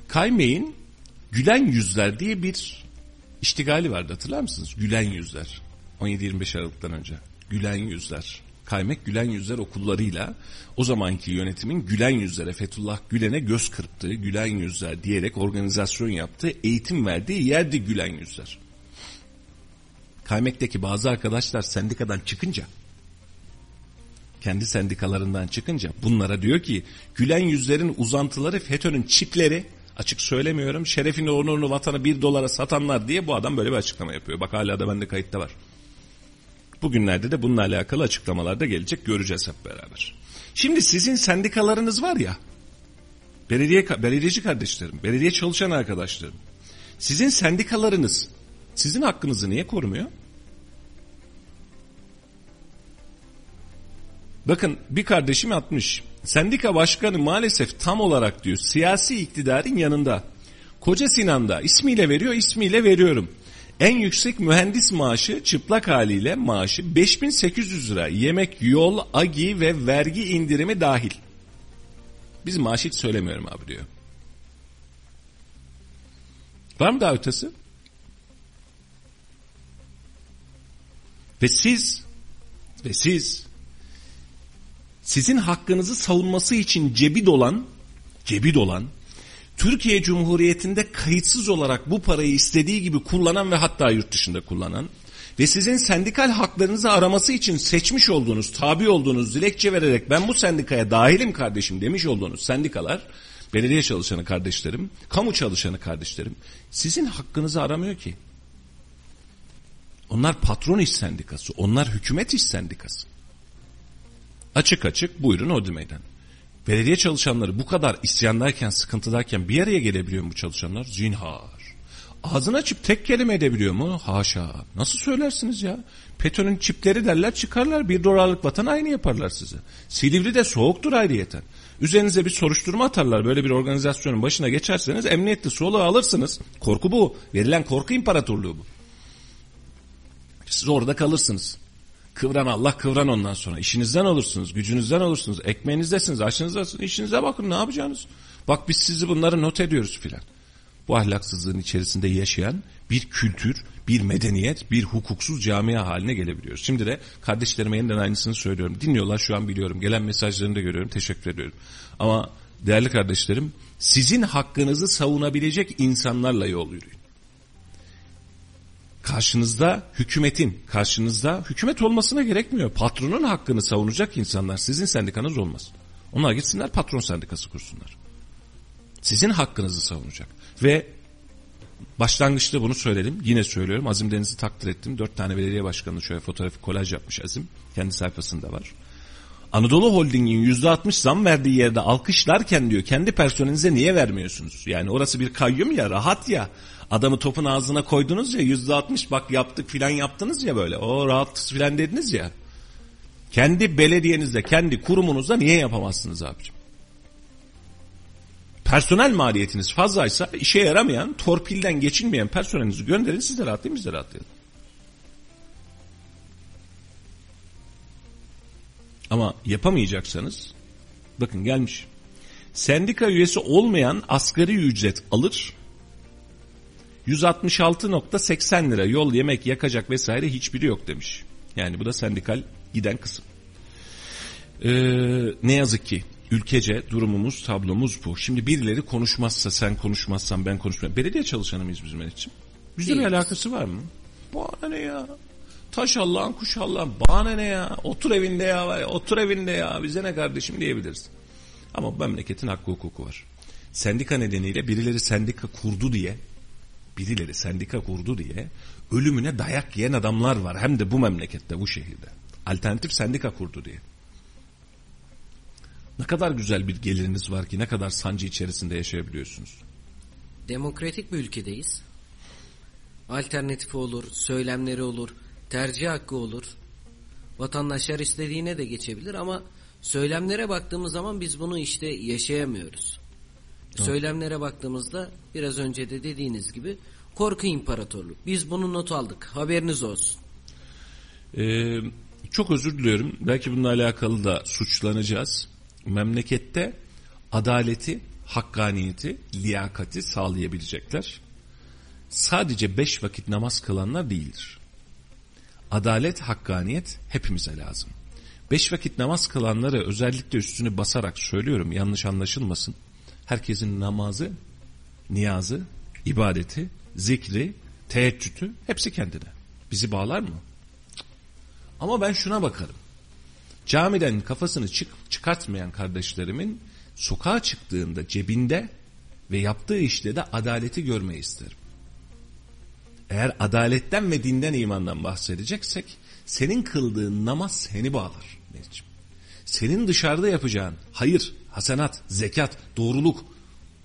Kaymey'in Gülen Yüzler diye bir iştigali vardı hatırlar mısınız? Gülen Yüzler. 17-25 Aralık'tan önce. Gülen Yüzler. Kaymek Gülen Yüzler okullarıyla o zamanki yönetimin Gülen Yüzlere, Fethullah Gülen'e göz kırptığı, Gülen Yüzler diyerek organizasyon yaptığı, eğitim verdiği yerdi Gülen Yüzler. Kaymek'teki bazı arkadaşlar sendikadan çıkınca kendi sendikalarından çıkınca bunlara diyor ki gülen yüzlerin uzantıları FETÖ'nün çipleri açık söylemiyorum şerefini onurunu vatanı bir dolara satanlar diye bu adam böyle bir açıklama yapıyor. Bak hala da bende kayıtta var. Bugünlerde de bununla alakalı açıklamalar da gelecek göreceğiz hep beraber. Şimdi sizin sendikalarınız var ya belediye belediyeci kardeşlerim, belediye çalışan arkadaşlarım. Sizin sendikalarınız sizin hakkınızı niye korumuyor? Bakın bir kardeşim atmış. Sendika başkanı maalesef tam olarak diyor siyasi iktidarın yanında. Koca Sinan'da ismiyle veriyor ismiyle veriyorum. En yüksek mühendis maaşı çıplak haliyle maaşı 5800 lira. Yemek, yol, agi ve vergi indirimi dahil. Biz maaşı hiç söylemiyorum abi diyor. Var mı daha ötesi? Ve siz ve siz sizin hakkınızı savunması için cebi dolan, cebi dolan, Türkiye Cumhuriyeti'nde kayıtsız olarak bu parayı istediği gibi kullanan ve hatta yurt dışında kullanan ve sizin sendikal haklarınızı araması için seçmiş olduğunuz, tabi olduğunuz dilekçe vererek ben bu sendikaya dahilim kardeşim demiş olduğunuz sendikalar, belediye çalışanı kardeşlerim, kamu çalışanı kardeşlerim sizin hakkınızı aramıyor ki. Onlar patron iş sendikası, onlar hükümet iş sendikası. Açık açık buyurun Meydan. Belediye çalışanları bu kadar isyandayken, sıkıntıdayken bir araya gelebiliyor mu bu çalışanlar? Zinhar. Ağzını açıp tek kelime edebiliyor mu? Haşa. Nasıl söylersiniz ya? FETÖ'nün çipleri derler çıkarlar bir dolarlık vatan aynı yaparlar size. Silivri de soğuktur ayrıyeten. Üzerinize bir soruşturma atarlar böyle bir organizasyonun başına geçerseniz emniyetli soluğu alırsınız. Korku bu. Verilen korku imparatorluğu bu. Siz orada kalırsınız. Kıvran Allah kıvran ondan sonra. İşinizden olursunuz, gücünüzden olursunuz, ekmeğinizdesiniz, aşınızdasınız, işinize bakın ne yapacaksınız? Bak biz sizi bunları not ediyoruz filan. Bu ahlaksızlığın içerisinde yaşayan bir kültür, bir medeniyet, bir hukuksuz camia haline gelebiliyoruz. Şimdi de kardeşlerime yeniden aynısını söylüyorum. Dinliyorlar şu an biliyorum. Gelen mesajlarını da görüyorum. Teşekkür ediyorum. Ama değerli kardeşlerim sizin hakkınızı savunabilecek insanlarla yol yürüyün. Karşınızda hükümetin, karşınızda hükümet olmasına gerekmiyor. Patronun hakkını savunacak insanlar sizin sendikanız olmaz. Onlar gitsinler patron sendikası kursunlar. Sizin hakkınızı savunacak. Ve başlangıçta bunu söyledim. Yine söylüyorum. Azim Deniz'i takdir ettim. Dört tane belediye başkanı şöyle fotoğrafı kolaj yapmış Azim. Kendi sayfasında var. Anadolu Holding'in yüzde altmış zam verdiği yerde alkışlarken diyor kendi personelinize niye vermiyorsunuz? Yani orası bir kayyum ya rahat ya. Adamı topun ağzına koydunuz ya yüzde altmış bak yaptık filan yaptınız ya böyle. O rahat filan dediniz ya. Kendi belediyenizde kendi kurumunuzda niye yapamazsınız abicim? Personel maliyetiniz fazlaysa işe yaramayan, torpilden geçinmeyen personelinizi gönderin siz de rahatlayın biz de rahatlayalım. Ama yapamayacaksanız bakın gelmiş. Sendika üyesi olmayan asgari ücret alır. 166.80 lira yol yemek yakacak vesaire hiçbiri yok demiş. Yani bu da sendikal giden kısım. Ee, ne yazık ki ülkece durumumuz tablomuz bu. Şimdi birileri konuşmazsa sen konuşmazsan ben konuşmam. Belediye çalışanı mıyız bizim için? Bizle bir alakası var mı? Bana ne ya? Taş Allah'ın kuş Allah'ın bana ne ya? Otur evinde ya var ya otur evinde ya bize ne kardeşim diyebiliriz. Ama bu memleketin hakkı hukuku var. Sendika nedeniyle birileri sendika kurdu diye birileri sendika kurdu diye ölümüne dayak yiyen adamlar var. Hem de bu memlekette bu şehirde. Alternatif sendika kurdu diye. Ne kadar güzel bir geliriniz var ki ne kadar sancı içerisinde yaşayabiliyorsunuz. Demokratik bir ülkedeyiz. Alternatifi olur, söylemleri olur, tercih hakkı olur. Vatandaşlar istediğine de geçebilir ama söylemlere baktığımız zaman biz bunu işte yaşayamıyoruz. Söylemlere baktığımızda biraz önce de dediğiniz gibi korku imparatorluğu. Biz bunu not aldık. Haberiniz olsun. Ee, çok özür diliyorum. Belki bununla alakalı da suçlanacağız. Memlekette adaleti, hakkaniyeti, liyakati sağlayabilecekler. Sadece beş vakit namaz kılanlar değildir. Adalet, hakkaniyet hepimize lazım. Beş vakit namaz kılanları özellikle üstünü basarak söylüyorum yanlış anlaşılmasın. Herkesin namazı, niyazı, ibadeti, zikri, teheccüdü hepsi kendine. Bizi bağlar mı? Ama ben şuna bakarım. Camiden kafasını çık, çıkartmayan kardeşlerimin sokağa çıktığında cebinde ve yaptığı işte de adaleti görmeyi isterim. Eğer adaletten ve dinden imandan bahsedeceksek senin kıldığın namaz seni bağlar. Senin dışarıda yapacağın hayır, hasenat, zekat, doğruluk,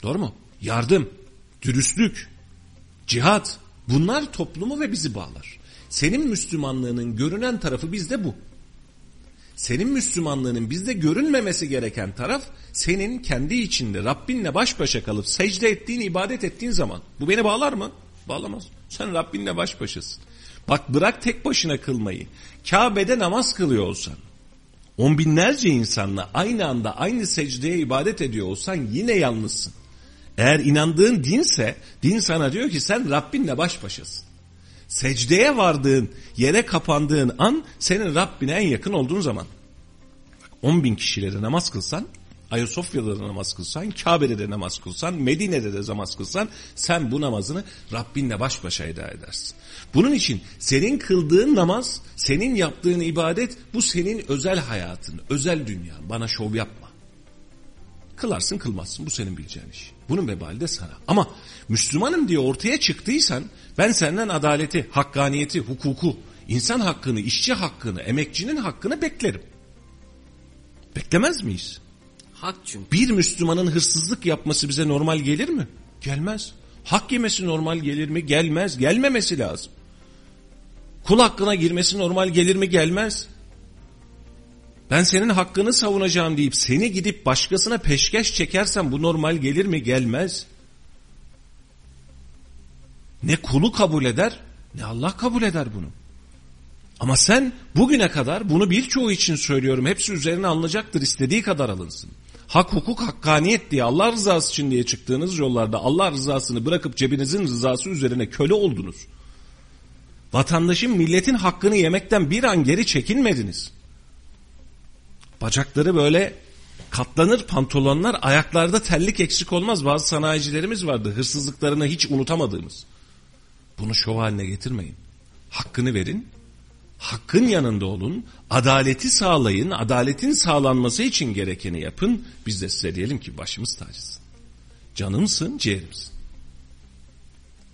doğru mu? Yardım, dürüstlük, cihat bunlar toplumu ve bizi bağlar. Senin Müslümanlığının görünen tarafı bizde bu. Senin Müslümanlığının bizde görünmemesi gereken taraf senin kendi içinde Rabbinle baş başa kalıp secde ettiğin, ibadet ettiğin zaman. Bu beni bağlar mı? Bağlamaz. Sen Rabbinle baş başasın. Bak bırak tek başına kılmayı. Kabe'de namaz kılıyor olsan, on binlerce insanla aynı anda aynı secdeye ibadet ediyor olsan yine yalnızsın. Eğer inandığın dinse, din sana diyor ki sen Rabbinle baş başasın. Secdeye vardığın, yere kapandığın an senin Rabbine en yakın olduğun zaman. 10 bin kişileri namaz kılsan, Ayasofya'da da namaz kılsan, Kabe'de de namaz kılsan, Medine'de de namaz kılsan sen bu namazını Rabbinle baş başa eda edersin. Bunun için senin kıldığın namaz, senin yaptığın ibadet bu senin özel hayatın, özel dünyan. Bana şov yapma. Kılarsın kılmazsın bu senin bileceğin iş. Bunun vebali de sana. Ama Müslümanım diye ortaya çıktıysan ben senden adaleti, hakkaniyeti, hukuku, insan hakkını, işçi hakkını, emekçinin hakkını beklerim. Beklemez miyiz? Hak çünkü. Bir Müslümanın hırsızlık yapması bize normal gelir mi? Gelmez. Hak yemesi normal gelir mi? Gelmez. Gelmemesi lazım. Kul hakkına girmesi normal gelir mi? Gelmez. Ben senin hakkını savunacağım deyip seni gidip başkasına peşkeş çekersem bu normal gelir mi? Gelmez. Ne kulu kabul eder ne Allah kabul eder bunu. Ama sen bugüne kadar bunu birçoğu için söylüyorum. Hepsi üzerine alınacaktır istediği kadar alınsın. Hak, hukuk, hakkaniyet diye Allah rızası için diye çıktığınız yollarda Allah rızasını bırakıp cebinizin rızası üzerine köle oldunuz. Vatandaşın milletin hakkını yemekten bir an geri çekinmediniz. Bacakları böyle Katlanır pantolonlar ayaklarda terlik eksik olmaz. Bazı sanayicilerimiz vardı hırsızlıklarını hiç unutamadığımız. Bunu şov haline getirmeyin. Hakkını verin. Hakkın yanında olun. Adaleti sağlayın. Adaletin sağlanması için gerekeni yapın. Biz de size diyelim ki başımız tacısın. Canımsın, ciğerimsin.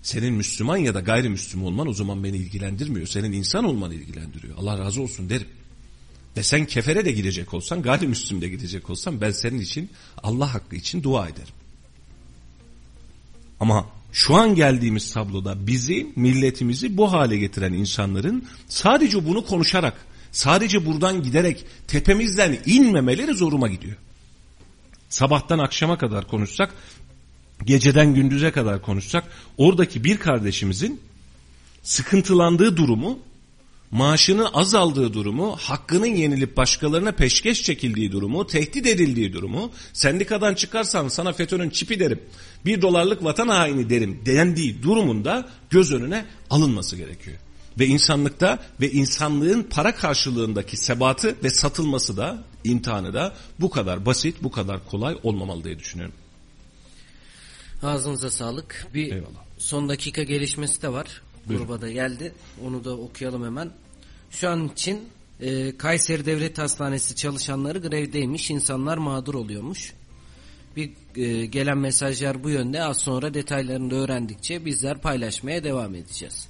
Senin Müslüman ya da gayrimüslim olman o zaman beni ilgilendirmiyor. Senin insan olman ilgilendiriyor. Allah razı olsun derim. Ve sen kefere de gidecek olsan, gayrimüslim de gidecek olsan ben senin için Allah hakkı için dua ederim. Ama şu an geldiğimiz tabloda bizi, milletimizi bu hale getiren insanların sadece bunu konuşarak, sadece buradan giderek tepemizden inmemeleri zoruma gidiyor. Sabahtan akşama kadar konuşsak, geceden gündüze kadar konuşsak, oradaki bir kardeşimizin sıkıntılandığı durumu maaşının azaldığı durumu, hakkının yenilip başkalarına peşkeş çekildiği durumu, tehdit edildiği durumu, sendikadan çıkarsan sana FETÖ'nün çipi derim, bir dolarlık vatan haini derim dendiği durumunda göz önüne alınması gerekiyor. Ve insanlıkta ve insanlığın para karşılığındaki sebatı ve satılması da imtihanı da bu kadar basit, bu kadar kolay olmamalı diye düşünüyorum. Ağzınıza sağlık. Bir Eyvallah. son dakika gelişmesi de var. Gruba da geldi. Onu da okuyalım hemen. Şu an için e, Kayseri Devlet Hastanesi çalışanları grevdeymiş. İnsanlar mağdur oluyormuş. Bir e, gelen mesajlar bu yönde. Az sonra detaylarını da öğrendikçe bizler paylaşmaya devam edeceğiz.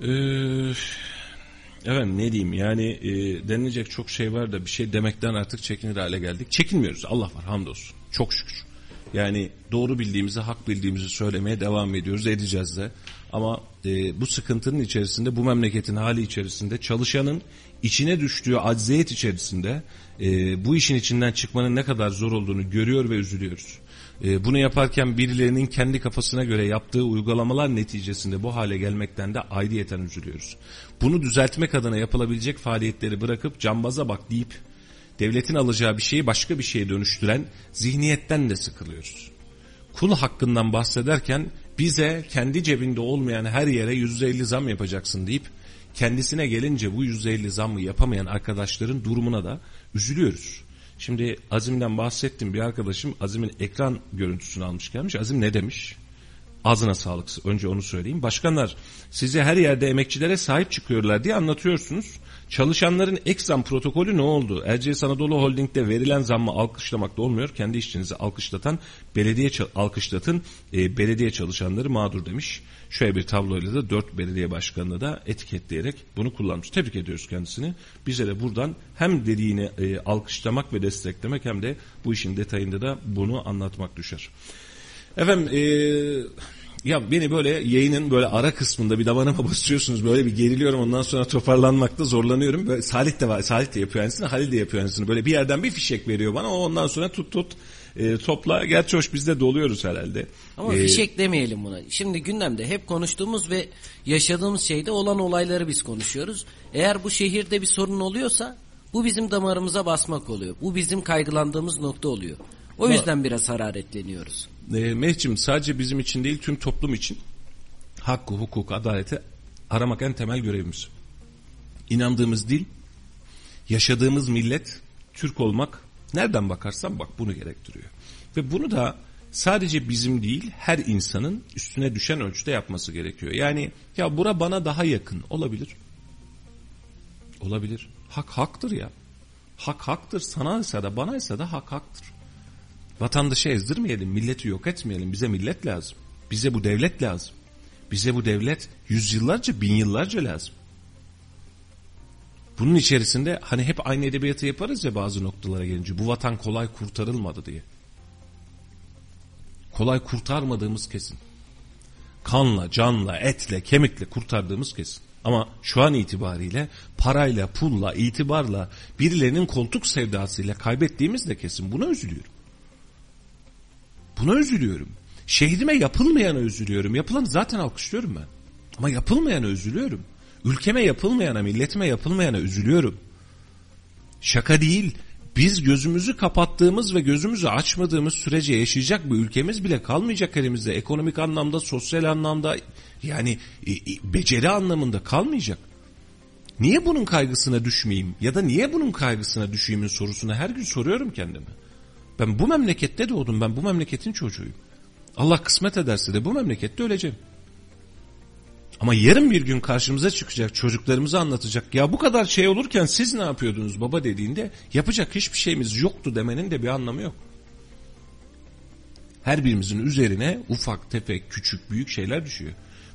Ee, evet ne diyeyim yani e, denilecek çok şey var da bir şey demekten artık çekinir hale geldik. Çekinmiyoruz Allah var hamdolsun çok şükür. Yani doğru bildiğimizi hak bildiğimizi söylemeye devam ediyoruz edeceğiz de. Ama e, bu sıkıntının içerisinde bu memleketin hali içerisinde çalışanın içine düştüğü acziyet içerisinde e, bu işin içinden çıkmanın ne kadar zor olduğunu görüyor ve üzülüyoruz. E, bunu yaparken birilerinin kendi kafasına göre yaptığı uygulamalar neticesinde bu hale gelmekten de ayrıyeten üzülüyoruz. Bunu düzeltmek adına yapılabilecek faaliyetleri bırakıp cambaza bak deyip devletin alacağı bir şeyi başka bir şeye dönüştüren zihniyetten de sıkılıyoruz. Kul hakkından bahsederken bize kendi cebinde olmayan her yere %50 zam yapacaksın deyip kendisine gelince bu %50 zammı yapamayan arkadaşların durumuna da üzülüyoruz. Şimdi Azim'den bahsettim bir arkadaşım Azim'in ekran görüntüsünü almış gelmiş. Azim ne demiş? Ağzına sağlık önce onu söyleyeyim. Başkanlar sizi her yerde emekçilere sahip çıkıyorlar diye anlatıyorsunuz. Çalışanların ek zam protokolü ne oldu? Erciyes Anadolu Holding'de verilen zammı alkışlamakta olmuyor. Kendi işçinizi alkışlatan, belediye alkışlatın, e, belediye çalışanları mağdur demiş. Şöyle bir tabloyla da dört belediye başkanını da etiketleyerek bunu kullanmış. Tebrik ediyoruz kendisini. Bize de buradan hem dediğini e, alkışlamak ve desteklemek hem de bu işin detayında da bunu anlatmak düşer. Efendim e, ya beni böyle yayının böyle ara kısmında bir davanıma basıyorsunuz böyle bir geriliyorum ondan sonra toparlanmakta zorlanıyorum. Böyle Salih de var Salih de yapıyor aynısını Halil de yapıyor aynısını böyle bir yerden bir fişek veriyor bana o ondan sonra tut tut e, topla. Gerçi hoş biz de doluyoruz herhalde. Ama ee, fişek demeyelim buna. Şimdi gündemde hep konuştuğumuz ve yaşadığımız şeyde olan olayları biz konuşuyoruz. Eğer bu şehirde bir sorun oluyorsa bu bizim damarımıza basmak oluyor. Bu bizim kaygılandığımız nokta oluyor. O yüzden biraz hararetleniyoruz. E, Mehcim sadece bizim için değil tüm toplum için hakkı, hukuk, adaleti aramak en temel görevimiz. İnandığımız dil, yaşadığımız millet, Türk olmak nereden bakarsan bak bunu gerektiriyor. Ve bunu da sadece bizim değil her insanın üstüne düşen ölçüde yapması gerekiyor. Yani ya bura bana daha yakın olabilir. Olabilir. Hak haktır ya. Hak haktır. Sana ise de bana ise de hak haktır. Vatandaşı ezdirmeyelim, milleti yok etmeyelim. Bize millet lazım. Bize bu devlet lazım. Bize bu devlet yüzyıllarca, bin yıllarca lazım. Bunun içerisinde hani hep aynı edebiyatı yaparız ya bazı noktalara gelince. Bu vatan kolay kurtarılmadı diye. Kolay kurtarmadığımız kesin. Kanla, canla, etle, kemikle kurtardığımız kesin. Ama şu an itibariyle parayla, pulla, itibarla, birilerinin koltuk sevdasıyla kaybettiğimiz de kesin. Buna üzülüyorum. Buna üzülüyorum. Şehrime yapılmayana üzülüyorum. Yapılanı zaten alkışlıyorum ben. Ama yapılmayana üzülüyorum. Ülkeme yapılmayana, milletime yapılmayana üzülüyorum. Şaka değil. Biz gözümüzü kapattığımız ve gözümüzü açmadığımız sürece yaşayacak bir ülkemiz bile kalmayacak elimizde. Ekonomik anlamda, sosyal anlamda yani e, e, beceri anlamında kalmayacak. Niye bunun kaygısına düşmeyeyim ya da niye bunun kaygısına düşeyim'in sorusunu her gün soruyorum kendime. Ben bu memlekette doğdum ben bu memleketin çocuğuyum. Allah kısmet ederse de bu memlekette öleceğim. Ama yarın bir gün karşımıza çıkacak çocuklarımıza anlatacak. Ya bu kadar şey olurken siz ne yapıyordunuz baba dediğinde yapacak hiçbir şeyimiz yoktu demenin de bir anlamı yok. Her birimizin üzerine ufak tefek küçük büyük şeyler düşüyor.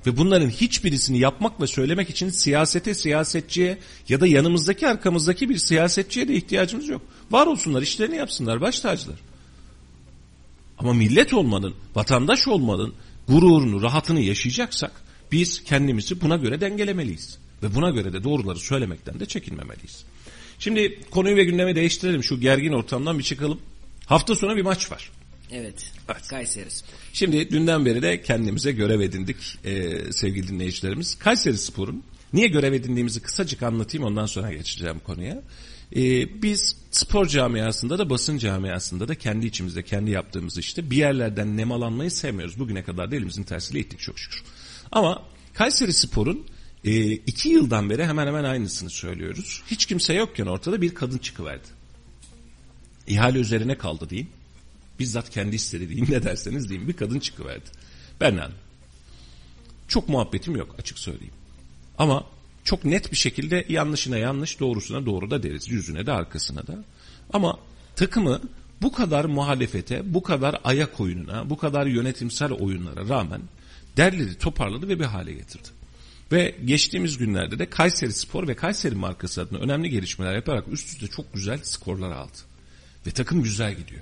Ve bunların hiçbirisini yapmak ve söylemek için siyasete, siyasetçiye ya da yanımızdaki arkamızdaki bir siyasetçiye de ihtiyacımız yok. Var olsunlar, işlerini yapsınlar, baş tacılar. Ama millet olmanın, vatandaş olmanın gururunu, rahatını yaşayacaksak biz kendimizi buna göre dengelemeliyiz. Ve buna göre de doğruları söylemekten de çekinmemeliyiz. Şimdi konuyu ve gündemi değiştirelim. Şu gergin ortamdan bir çıkalım. Hafta sonu bir maç var. Evet. Evet. Kayseri Spor. Şimdi dünden beri de kendimize görev edindik e, sevgili dinleyicilerimiz. Kayseri Spor'un niye görev edindiğimizi kısacık anlatayım ondan sonra geçeceğim konuya. E, biz spor camiasında da basın camiasında da kendi içimizde kendi yaptığımız işte bir yerlerden nemalanmayı sevmiyoruz. Bugüne kadar da elimizin tersiyle ittik çok şükür. Ama Kayseri Spor'un e, iki yıldan beri hemen hemen aynısını söylüyoruz. Hiç kimse yokken ortada bir kadın çıkıverdi. İhale üzerine kaldı diyeyim. Bizzat kendi istedi ne derseniz diyeyim bir kadın çıkıverdi. Berna. Çok muhabbetim yok açık söyleyeyim. Ama çok net bir şekilde yanlışına yanlış doğrusuna doğru da deriz. Yüzüne de arkasına da. Ama takımı bu kadar muhalefete, bu kadar ayak oyununa, bu kadar yönetimsel oyunlara rağmen derledi, toparladı ve bir hale getirdi. Ve geçtiğimiz günlerde de Kayseri Spor ve Kayseri markası adına önemli gelişmeler yaparak üst üste çok güzel skorlar aldı. Ve takım güzel gidiyor.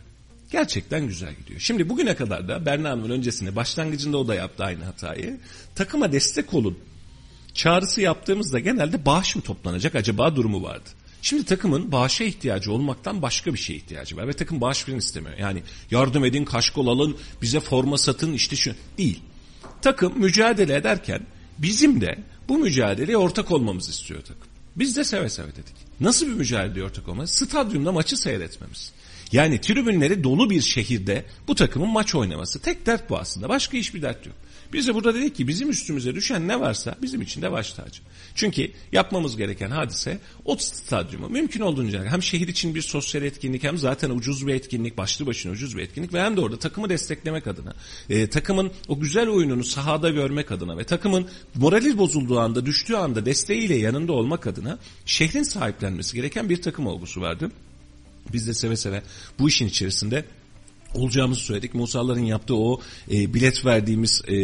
Gerçekten güzel gidiyor. Şimdi bugüne kadar da Berna Hanım'ın öncesinde başlangıcında o da yaptı aynı hatayı. Takıma destek olun çağrısı yaptığımızda genelde bağış mı toplanacak acaba durumu vardı. Şimdi takımın bağışa ihtiyacı olmaktan başka bir şeye ihtiyacı var ve takım bağış falan istemiyor. Yani yardım edin, kaşkol alın, bize forma satın işte şu değil. Takım mücadele ederken bizim de bu mücadeleye ortak olmamızı istiyor takım. Biz de seve seve dedik. Nasıl bir mücadeleye ortak olmamız? Stadyumda maçı seyretmemiz. Yani tribünleri dolu bir şehirde bu takımın maç oynaması. Tek dert bu aslında. Başka hiçbir dert yok. Biz de burada dedik ki bizim üstümüze düşen ne varsa bizim için de baş tacı. Çünkü yapmamız gereken hadise o stadyumu mümkün olduğunca hem şehir için bir sosyal etkinlik hem zaten ucuz bir etkinlik başlı başına ucuz bir etkinlik ve hem de orada takımı desteklemek adına e, takımın o güzel oyununu sahada görmek adına ve takımın morali bozulduğu anda düştüğü anda desteğiyle yanında olmak adına şehrin sahiplenmesi gereken bir takım olgusu vardı. Biz de seve seve bu işin içerisinde olacağımızı söyledik. Musaların yaptığı o e, bilet verdiğimiz e,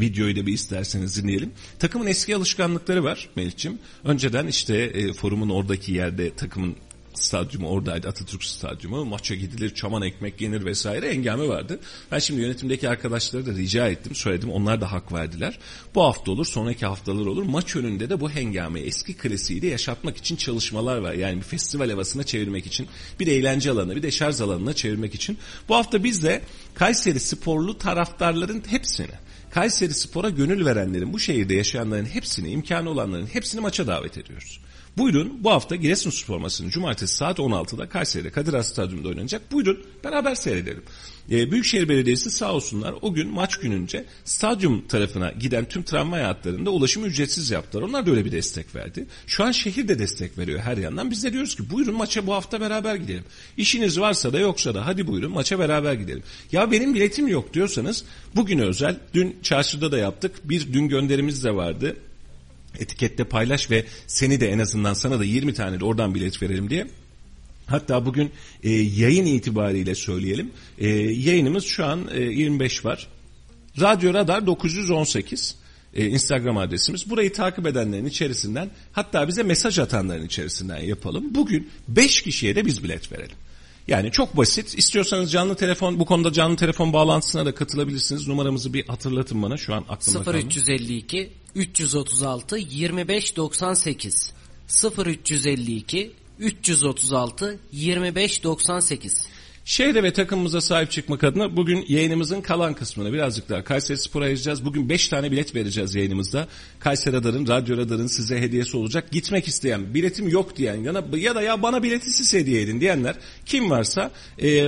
videoyu da bir isterseniz dinleyelim. Takımın eski alışkanlıkları var Melih'ciğim. Önceden işte e, forumun oradaki yerde takımın stadyumu oradaydı Atatürk stadyumu maça gidilir çaman ekmek yenir vesaire engame vardı. Ben şimdi yönetimdeki arkadaşları da rica ettim söyledim onlar da hak verdiler. Bu hafta olur sonraki haftalar olur maç önünde de bu hengame eski klasiği de yaşatmak için çalışmalar var. Yani bir festival havasına çevirmek için bir eğlence alanı bir de şarj alanına çevirmek için. Bu hafta biz de Kayseri sporlu taraftarların hepsini Kayseri Spor'a gönül verenlerin, bu şehirde yaşayanların hepsini, imkanı olanların hepsini maça davet ediyoruz. Buyurun bu hafta Giresunspor maçını cumartesi saat 16'da Kayseri'de Kadir Has Stadyumunda oynanacak. Buyurun beraber seyredelim. Ee, Büyükşehir Belediyesi sağ olsunlar o gün maç gününce stadyum tarafına giden tüm tramvay hatlarında ulaşımı ücretsiz yaptılar. Onlar da öyle bir destek verdi. Şu an şehir de destek veriyor her yandan. Biz de diyoruz ki buyurun maça bu hafta beraber gidelim. İşiniz varsa da yoksa da hadi buyurun maça beraber gidelim. Ya benim biletim yok diyorsanız bugün özel dün çarşıda da yaptık. Bir dün gönderimiz de vardı etikette paylaş ve seni de en azından sana da 20 tane de oradan bilet verelim diye. Hatta bugün e, yayın itibariyle söyleyelim. E, yayınımız şu an e, 25 var. Radyo Radar 918 e, Instagram adresimiz. Burayı takip edenlerin içerisinden hatta bize mesaj atanların içerisinden yapalım. Bugün 5 kişiye de biz bilet verelim. Yani çok basit. İstiyorsanız canlı telefon bu konuda canlı telefon bağlantısına da katılabilirsiniz. Numaramızı bir hatırlatın bana şu an aklımda kaldı. 0352 336 2598 0352 336 2598 Şehre ve takımımıza sahip çıkmak adına bugün yayınımızın kalan kısmını birazcık daha Kayseri Spor'a ayıracağız. Bugün 5 tane bilet vereceğiz yayınımızda. Kayseri Radar'ın, Radyo Radar'ın size hediyesi olacak. Gitmek isteyen, biletim yok diyen yana, ya da ya bana bileti siz hediye edin diyenler kim varsa e,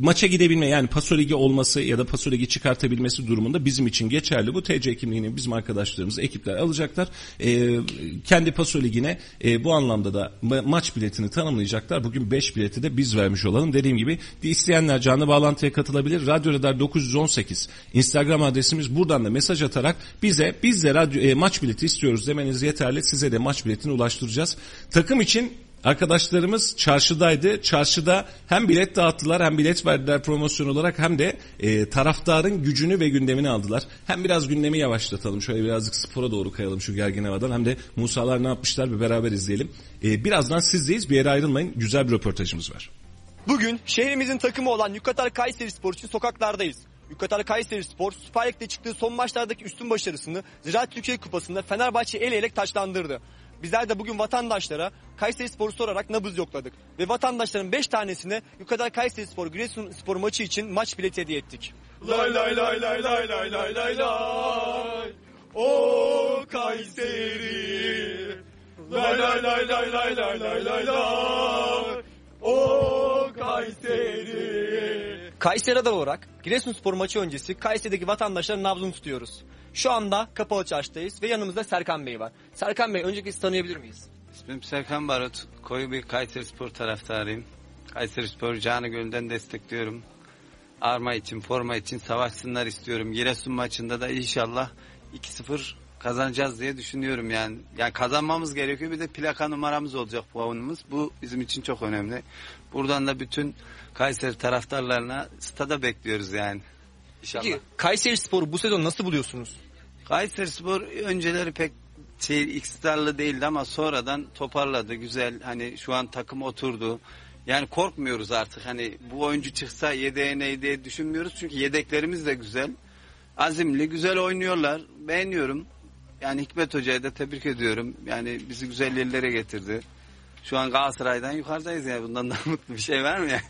maça gidebilme yani Paso Ligi olması ya da Paso Ligi çıkartabilmesi durumunda bizim için geçerli. Bu TC kimliğini bizim arkadaşlarımız, ekipler alacaklar. E, kendi Paso Ligi'ne e, bu anlamda da ma- maç biletini tanımlayacaklar. Bugün 5 bileti de biz vermiş olalım. Dediğim gibi isteyenler canlı bağlantıya katılabilir. Radyo Radar 918 Instagram adresimiz buradan da mesaj atarak bize biz de radyo, e, maç bileti istiyoruz demeniz yeterli. Size de maç biletini ulaştıracağız. Takım için Arkadaşlarımız çarşıdaydı. Çarşıda hem bilet dağıttılar hem bilet verdiler promosyon olarak hem de e, taraftarın gücünü ve gündemini aldılar. Hem biraz gündemi yavaşlatalım. Şöyle birazcık spora doğru kayalım şu gergin havadan. Hem de Musalar ne yapmışlar bir beraber izleyelim. E, birazdan sizdeyiz. Bir yere ayrılmayın. Güzel bir röportajımız var. Bugün şehrimizin takımı olan Yukatar Kayseri Spor için sokaklardayız. Yukatar Kayseri Spor Süper Lig'de çıktığı son maçlardaki üstün başarısını Ziraat Türkiye Kupası'nda Fenerbahçe el elek taçlandırdı. Bizler de bugün vatandaşlara Kayseri Spor'u sorarak nabız yokladık. Ve vatandaşların 5 tanesine Yukatar Kayseri Spor Giresun Spor maçı için maç bileti hediye ettik. Lay lay lay lay lay lay lay lay lay O Kayseri Lay lay lay lay lay lay lay lay lay O Kayseri. Kayseri Radar olarak Giresunspor maçı öncesi Kayseri'deki vatandaşların nabzını tutuyoruz. Şu anda Kapalı Çarşı'dayız ve yanımızda Serkan Bey var. Serkan Bey öncelikle sizi tanıyabilir miyiz? İsmim Serkan Barut. Koyu bir Kayseri Spor taraftarıyım. Kayseri Spor canı gönülden destekliyorum. Arma için, forma için savaşsınlar istiyorum. Giresun maçında da inşallah 2-0 kazanacağız diye düşünüyorum yani. Yani kazanmamız gerekiyor. Bir de plaka numaramız olacak puanımız. Bu bizim için çok önemli. Buradan da bütün Kayseri taraftarlarına stada bekliyoruz yani. İnşallah. Peki Kayseri Spor'u bu sezon nasıl buluyorsunuz? Kayseri Spor önceleri pek şey istikrarlı değildi ama sonradan toparladı. Güzel hani şu an takım oturdu. Yani korkmuyoruz artık hani bu oyuncu çıksa yedeğe ne diye düşünmüyoruz. Çünkü yedeklerimiz de güzel. Azimli, güzel oynuyorlar. Beğeniyorum. Yani Hikmet Hoca'yı da tebrik ediyorum. Yani bizi güzel yerlere getirdi. Şu an Galatasaray'dan yukarıdayız yani. Bundan daha mutlu bir şey var mı yani?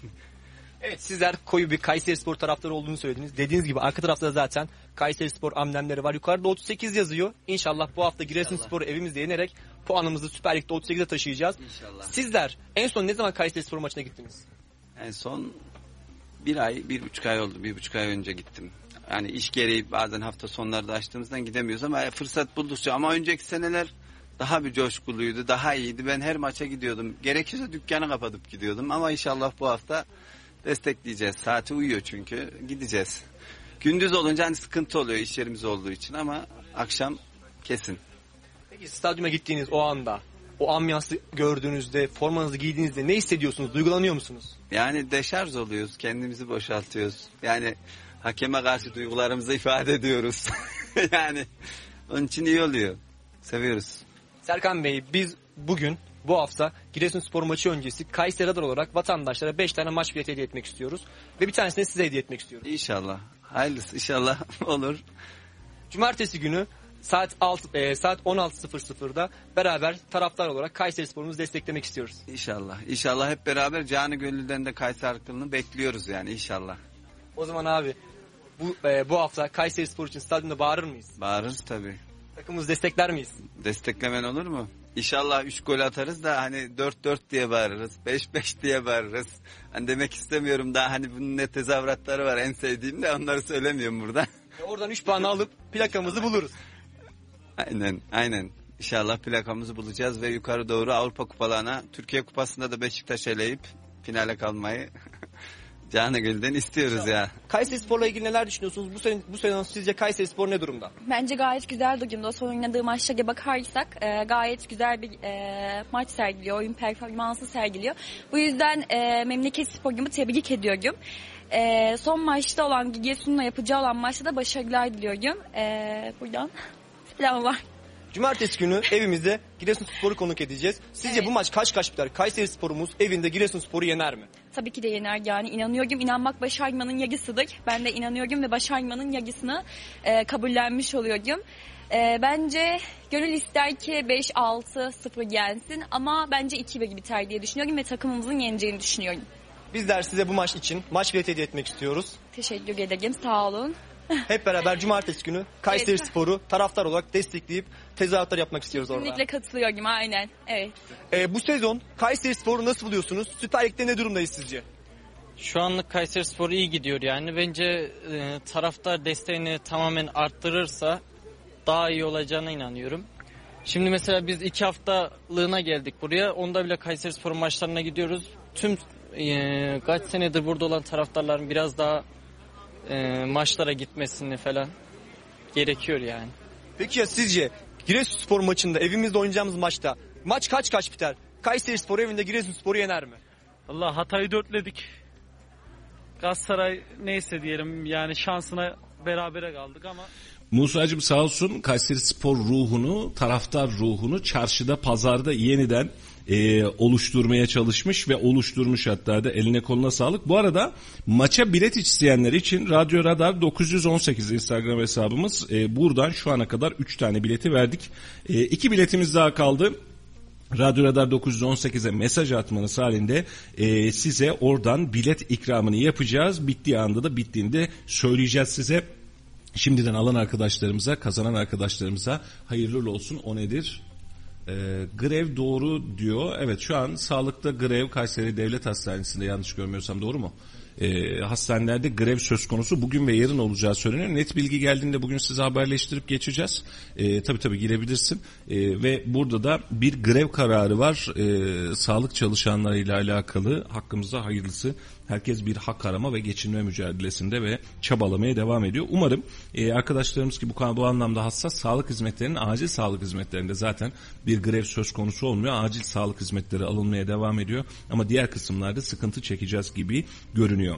Evet sizler koyu bir Kayseri Spor taraftarı olduğunu söylediniz. Dediğiniz gibi arka tarafta da zaten Kayseri Spor amblemleri var. Yukarıda 38 yazıyor. İnşallah bu hafta Giresun Spor'u evimizde yenerek puanımızı Süper Lig'de 38'e taşıyacağız. İnşallah. Sizler en son ne zaman Kayseri Spor maçına gittiniz? En son bir ay, bir buçuk ay oldu. Bir buçuk ay önce gittim. Yani iş gereği bazen hafta sonları da açtığımızdan gidemiyoruz ama fırsat buldukça. Ama önceki seneler daha bir coşkuluydu, daha iyiydi. Ben her maça gidiyordum. Gerekirse dükkanı kapatıp gidiyordum. Ama inşallah bu hafta destekleyeceğiz. Saati uyuyor çünkü. Gideceğiz. Gündüz olunca hani sıkıntı oluyor iş yerimiz olduğu için ama akşam kesin. Peki stadyuma gittiğiniz o anda, o ambiyansı gördüğünüzde, formanızı giydiğinizde ne hissediyorsunuz? Duygulanıyor musunuz? Yani deşarj oluyoruz, kendimizi boşaltıyoruz. Yani hakeme karşı duygularımızı ifade ediyoruz. yani onun için iyi oluyor. Seviyoruz. Serkan Bey biz bugün bu hafta Giresunspor maçı öncesi Kayseri Radar olarak vatandaşlara 5 tane maç bileti hediye etmek istiyoruz. Ve bir tanesini size hediye etmek istiyorum. İnşallah. Hayırlısı inşallah olur. Cumartesi günü saat 6 e, saat 16.00'da beraber taraftar olarak Kayseri Spor'umuzu desteklemek istiyoruz. İnşallah. İnşallah hep beraber canı gönülden de Kayseri halkını bekliyoruz yani inşallah. O zaman abi bu e, bu hafta Kayseri Spor için stadyumda bağırır mıyız? Bağırırız tabii. Takımımızı destekler miyiz? Desteklemen olur mu? İnşallah 3 gol atarız da hani 4-4 diye bağırırız. 5-5 diye bağırırız. Hani demek istemiyorum daha hani bunun ne tezahüratları var en sevdiğim de onları söylemiyorum burada. E, oradan 3 puan alıp plakamızı buluruz. aynen aynen. İnşallah plakamızı bulacağız ve yukarı doğru Avrupa kupalarına Türkiye kupasında da Beşiktaş eleyip finale kalmayı canı gönülden istiyoruz ya. Kayseri Spor'la ilgili neler düşünüyorsunuz? Bu sene bu sene sizce Kayseri Spor ne durumda? Bence gayet güzel durumda. Son oynadığı maçlara bakarsak e, gayet güzel bir e, maç sergiliyor. Oyun performansı sergiliyor. Bu yüzden e, memleket sporumu tebrik ediyorum. E, son maçta olan Giresun'la yapacağı olan maçta da başarılar diliyorum. E, buradan selamlar. Cumartesi günü evimizde Giresunspor'u konuk edeceğiz. Sizce Evet. bu maç kaç kaç biter? Kayseri Spor'umuz evinde Giresunspor'u yener mi? Tabii ki de yener yani inanıyorum. İnanmak başarmanın yarısıdır. Ben de inanıyorum ve başarmanın yarısını e, kabullenmiş oluyorum. E, bence gönül ister ki 5-6-0 gelsin ama bence 2-1 biter diye düşünüyorum ve takımımızın yeneceğini düşünüyorum. Bizler size bu maç için maç bileti hediye etmek istiyoruz. Teşekkür ederim. Sağ olun. Hep beraber cumartesi günü Kayseri. Spor'u taraftar olarak destekleyip tezahüratlar yapmak istiyoruz orada. Kesinlikle katılıyorum. Aynen. Evet. Ee, bu sezon Kayseri Spor'u nasıl buluyorsunuz? Süper Lig'de ne durumdayız sizce? Şu anlık Kayseri Spor iyi gidiyor yani. Bence e, taraftar desteğini tamamen arttırırsa daha iyi olacağına inanıyorum. Şimdi mesela biz iki haftalığına geldik buraya. Onda bile Kayseri Spor'un maçlarına gidiyoruz. Tüm e, kaç senedir burada olan taraftarların biraz daha e, maçlara gitmesini falan gerekiyor yani. Peki ya sizce Giresunspor maçında evimizde oynayacağımız maçta maç kaç kaç biter? Kayseri Spor evinde Giresunspor'u yener mi? Allah Hatay'ı dörtledik. Galatasaray neyse diyelim yani şansına berabere kaldık ama Musa'cığım sağ olsun Kayseri Spor ruhunu, taraftar ruhunu çarşıda, pazarda yeniden e, oluşturmaya çalışmış ve oluşturmuş hatta da eline koluna sağlık. Bu arada maça bilet isteyenler için Radyo Radar 918 Instagram hesabımız e, buradan şu ana kadar 3 tane bileti verdik. 2 biletimiz daha kaldı. Radyo Radar 918'e mesaj atmanız halinde e, size oradan bilet ikramını yapacağız. Bittiği anda da bittiğinde söyleyeceğiz size. Şimdiden alan arkadaşlarımıza, kazanan arkadaşlarımıza hayırlı olsun. O nedir? Ee, grev doğru diyor. Evet şu an sağlıkta grev Kayseri Devlet Hastanesi'nde yanlış görmüyorsam doğru mu? Ee, hastanelerde grev söz konusu bugün ve yarın olacağı söyleniyor. Net bilgi geldiğinde bugün size haberleştirip geçeceğiz. Ee, tabii tabii girebilirsin. Ee, ve burada da bir grev kararı var. Ee, sağlık çalışanlarıyla alakalı hakkımızda hayırlısı. Herkes bir hak arama ve geçinme mücadelesinde ve çabalamaya devam ediyor. Umarım e, arkadaşlarımız ki bu, bu anlamda hassas sağlık hizmetlerinin acil sağlık hizmetlerinde zaten bir grev söz konusu olmuyor. Acil sağlık hizmetleri alınmaya devam ediyor. Ama diğer kısımlarda sıkıntı çekeceğiz gibi görünüyor.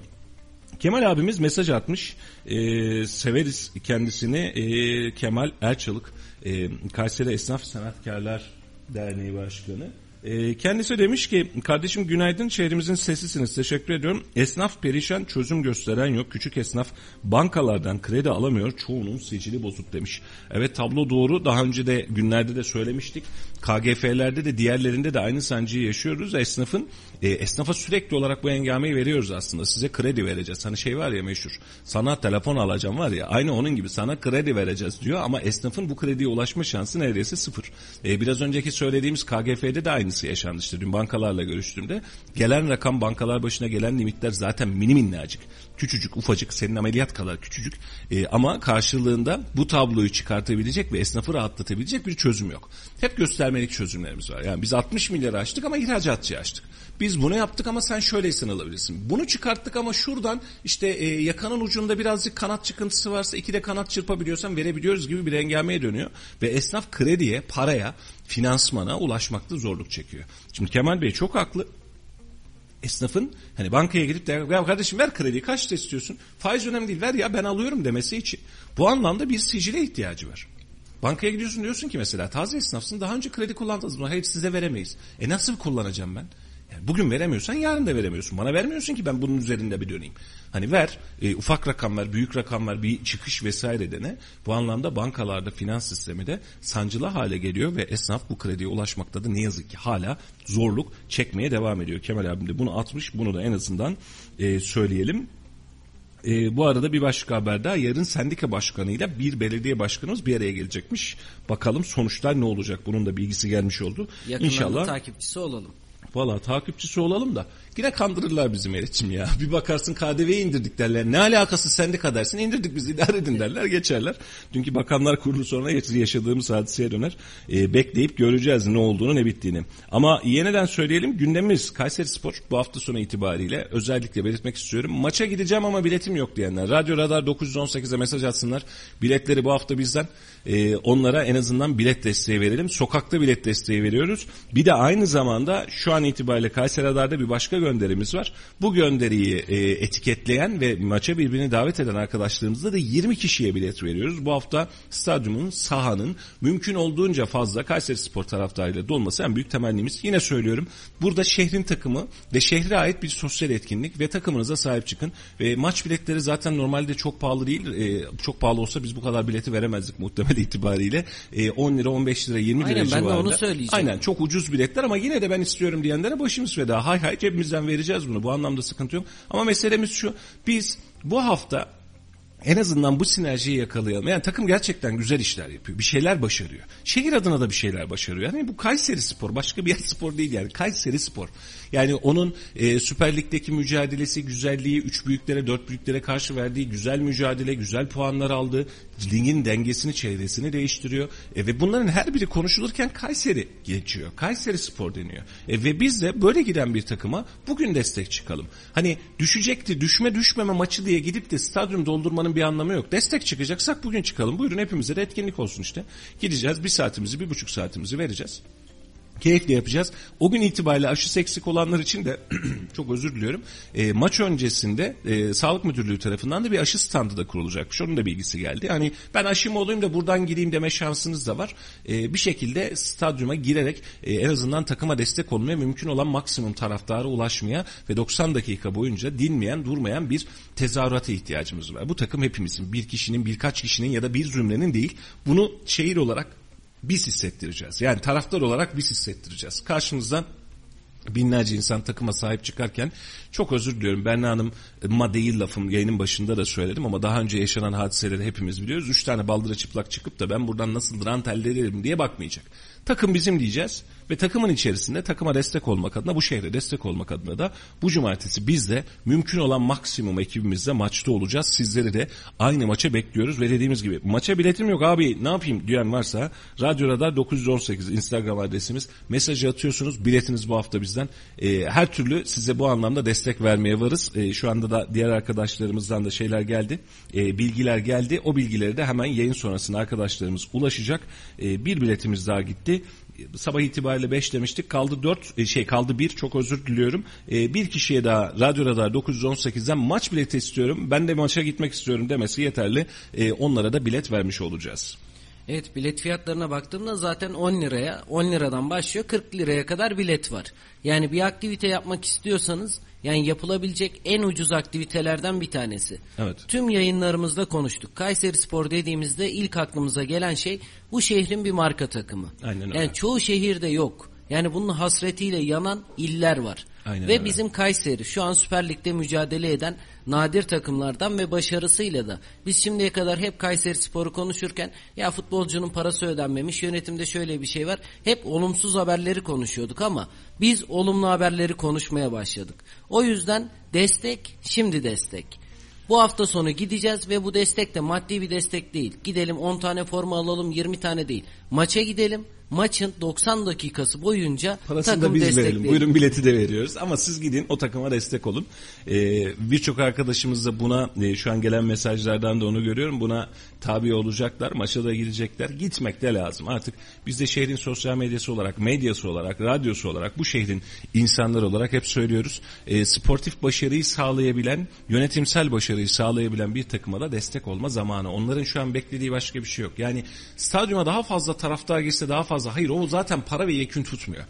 Kemal abimiz mesaj atmış. Ee, severiz kendisini. Ee, Kemal Erçalık, e, Kayseri Esnaf Sanatkarlar Derneği Başkanı. Ee, kendisi demiş ki kardeşim günaydın şehrimizin sesisiniz teşekkür ediyorum. Esnaf perişan çözüm gösteren yok. Küçük esnaf bankalardan kredi alamıyor. Çoğunun sicili bozuk demiş. Evet tablo doğru. Daha önce de günlerde de söylemiştik. KGF'lerde de diğerlerinde de aynı sancıyı yaşıyoruz. Esnafın e, esnafa sürekli olarak bu engameyi veriyoruz aslında. Size kredi vereceğiz. Hani şey var ya meşhur. Sana telefon alacağım var ya. Aynı onun gibi sana kredi vereceğiz diyor ama esnafın bu krediye ulaşma şansı neredeyse sıfır. E, biraz önceki söylediğimiz KGF'de de aynısı yaşanmıştı. Dün bankalarla görüştüğümde gelen rakam bankalar başına gelen limitler zaten mini minnacık. Küçücük ufacık senin ameliyat kadar küçücük. E, ama karşılığında bu tabloyu çıkartabilecek ve esnafı rahatlatabilecek bir çözüm yok. Hep göstermelik çözümlerimiz var. Yani biz 60 milyar açtık ama ihracatçı açtık. Biz bunu yaptık ama sen şöyleysen alabilirsin. Bunu çıkarttık ama şuradan işte e, yakanın ucunda birazcık kanat çıkıntısı varsa iki de kanat çırpabiliyorsan verebiliyoruz gibi bir engameye dönüyor. Ve esnaf krediye, paraya, finansmana ulaşmakta zorluk çekiyor. Şimdi Kemal Bey çok haklı. Esnafın hani bankaya gidip de ya kardeşim ver krediyi kaçta istiyorsun? Faiz önemli değil ver ya ben alıyorum demesi için. Bu anlamda bir sicile ihtiyacı var. Bankaya gidiyorsun diyorsun ki mesela taze esnafsın daha önce kredi kullandınız mı? Hayır size veremeyiz. E nasıl kullanacağım ben? Yani bugün veremiyorsan yarın da veremiyorsun. Bana vermiyorsun ki ben bunun üzerinde bir döneyim. Hani ver e, ufak rakam ver, büyük rakam ver, bir çıkış vesaire dene. Bu anlamda bankalarda finans sistemi de sancılı hale geliyor ve esnaf bu krediye ulaşmakta da ne yazık ki hala zorluk çekmeye devam ediyor. Kemal abim de bunu atmış. Bunu da en azından e, söyleyelim. E, bu arada bir başka haber daha yarın sendika başkanıyla bir belediye başkanımız bir araya gelecekmiş. Bakalım sonuçlar ne olacak bunun da bilgisi gelmiş oldu. Yakından İnşallah. takipçisi olalım. Valla takipçisi olalım da yine kandırırlar bizim Meriç'im ya. Bir bakarsın KDV'yi indirdik derler. Ne alakası sendika dersin indirdik biz idare edin derler geçerler. Dünkü bakanlar kurulu sonra yaşadığımız hadiseye döner. Ee, bekleyip göreceğiz ne olduğunu ne bittiğini. Ama yeniden söyleyelim gündemimiz Kayseri Spor bu hafta sonu itibariyle özellikle belirtmek istiyorum. Maça gideceğim ama biletim yok diyenler. Radyo Radar 918'e mesaj atsınlar. Biletleri bu hafta bizden. Ee, onlara en azından bilet desteği verelim. Sokakta bilet desteği veriyoruz. Bir de aynı zamanda şu an itibariyle Kayseri Radar'da bir başka gönderimiz var. Bu gönderiyi e, etiketleyen ve maça birbirini davet eden arkadaşlarımızda da 20 kişiye bilet veriyoruz. Bu hafta stadyumun, sahanın mümkün olduğunca fazla Kayseri Spor taraftarıyla dolması en büyük temennimiz. Yine söylüyorum burada şehrin takımı ve şehre ait bir sosyal etkinlik ve takımınıza sahip çıkın. Ve maç biletleri zaten normalde çok pahalı değil. E, çok pahalı olsa biz bu kadar bileti veremezdik muhtemel itibariyle. E, 10 lira, 15 lira, 20 Aynen, lira ben de civarında. onu söyleyeceğim. Aynen çok ucuz biletler ama yine de ben istiyorum diye diyenlere başımız feda. Hay hay cebimizden vereceğiz bunu. Bu anlamda sıkıntı yok. Ama meselemiz şu. Biz bu hafta en azından bu sinerjiyi yakalayalım. Yani takım gerçekten güzel işler yapıyor. Bir şeyler başarıyor. Şehir adına da bir şeyler başarıyor. Yani bu Kayseri Spor başka bir yer spor değil yani. Kayseri Spor. Yani onun e, Süper Lig'deki mücadelesi, güzelliği, üç büyüklere, dört büyüklere karşı verdiği güzel mücadele, güzel puanlar aldı. Ligin dengesini, çevresini değiştiriyor. E, ve bunların her biri konuşulurken Kayseri geçiyor. Kayseri Spor deniyor. E, ve biz de böyle giden bir takıma bugün destek çıkalım. Hani düşecekti, düşme düşmeme maçı diye gidip de stadyum doldurmanın bir anlamı yok. Destek çıkacaksak bugün çıkalım. Buyurun hepimize de etkinlik olsun işte. Gideceğiz bir saatimizi, bir buçuk saatimizi vereceğiz. Keyifle yapacağız. O gün itibariyle aşısı eksik olanlar için de çok özür diliyorum. E, maç öncesinde e, Sağlık Müdürlüğü tarafından da bir aşı standı da kurulacakmış. Onun da bilgisi geldi. Hani ben aşımı olayım da buradan gireyim deme şansınız da var. E, bir şekilde stadyuma girerek e, en azından takıma destek olmaya mümkün olan maksimum taraftara ulaşmaya ve 90 dakika boyunca dinmeyen durmayan bir tezahürata ihtiyacımız var. Bu takım hepimizin bir kişinin birkaç kişinin ya da bir zümrenin değil bunu şehir olarak biz hissettireceğiz. Yani taraftar olarak biz hissettireceğiz. Karşımızdan binlerce insan takıma sahip çıkarken çok özür diliyorum Berna Hanım ma değil lafım yayının başında da söyledim ama daha önce yaşanan hadiseleri hepimiz biliyoruz. Üç tane baldıra çıplak çıkıp da ben buradan nasıl rant diye bakmayacak. Takım bizim diyeceğiz ve takımın içerisinde takıma destek olmak adına bu şehre destek olmak adına da bu cumartesi biz de mümkün olan maksimum ekibimizle maçta olacağız. Sizleri de aynı maça bekliyoruz ve dediğimiz gibi maça biletim yok abi ne yapayım diyen varsa Radyo Radar 918 Instagram adresimiz mesajı atıyorsunuz biletiniz bu hafta bizden. Ee, her türlü size bu anlamda destek vermeye varız. Ee, şu anda da diğer arkadaşlarımızdan da şeyler geldi. Ee, bilgiler geldi. O bilgileri de hemen yayın sonrasında arkadaşlarımız ulaşacak. Ee, bir biletimiz daha gitti sabah itibariyle 5 demiştik. Kaldı 4 şey kaldı 1 çok özür diliyorum. E, bir kişiye daha Radyo Radar 918'den maç bileti istiyorum. Ben de maça gitmek istiyorum demesi yeterli. E, onlara da bilet vermiş olacağız. Evet bilet fiyatlarına baktığımda zaten 10 liraya 10 liradan başlıyor 40 liraya kadar bilet var. Yani bir aktivite yapmak istiyorsanız yani yapılabilecek en ucuz aktivitelerden bir tanesi. Evet. Tüm yayınlarımızda konuştuk. Kayseri Spor dediğimizde ilk aklımıza gelen şey bu şehrin bir marka takımı. Aynen öyle. Yani çoğu şehirde yok. Yani bunun hasretiyle yanan iller var. Aynen ve öyle. bizim Kayseri şu an Süper Lig'de mücadele eden nadir takımlardan ve başarısıyla da biz şimdiye kadar hep Kayseri Spor'u konuşurken ya futbolcunun parası ödenmemiş yönetimde şöyle bir şey var. Hep olumsuz haberleri konuşuyorduk ama biz olumlu haberleri konuşmaya başladık. O yüzden destek şimdi destek. Bu hafta sonu gideceğiz ve bu destek de maddi bir destek değil. Gidelim 10 tane forma alalım 20 tane değil. Maça gidelim. Maçın 90 dakikası boyunca Parasını takım da biz verelim. Buyurun bileti de veriyoruz. Ama siz gidin o takıma destek olun. Ee, Birçok arkadaşımız da buna e, şu an gelen mesajlardan da onu görüyorum. Buna tabi olacaklar. Maça da gidecekler. Gitmek de lazım. Artık biz de şehrin sosyal medyası olarak, medyası olarak, radyosu olarak bu şehrin insanlar olarak hep söylüyoruz. E, sportif başarıyı sağlayabilen, yönetimsel başarıyı sağlayabilen bir takıma da destek olma zamanı. Onların şu an beklediği başka bir şey yok. Yani stadyuma daha fazla taraftar girse daha fazla. Hayır o zaten para ve yekün tutmuyor.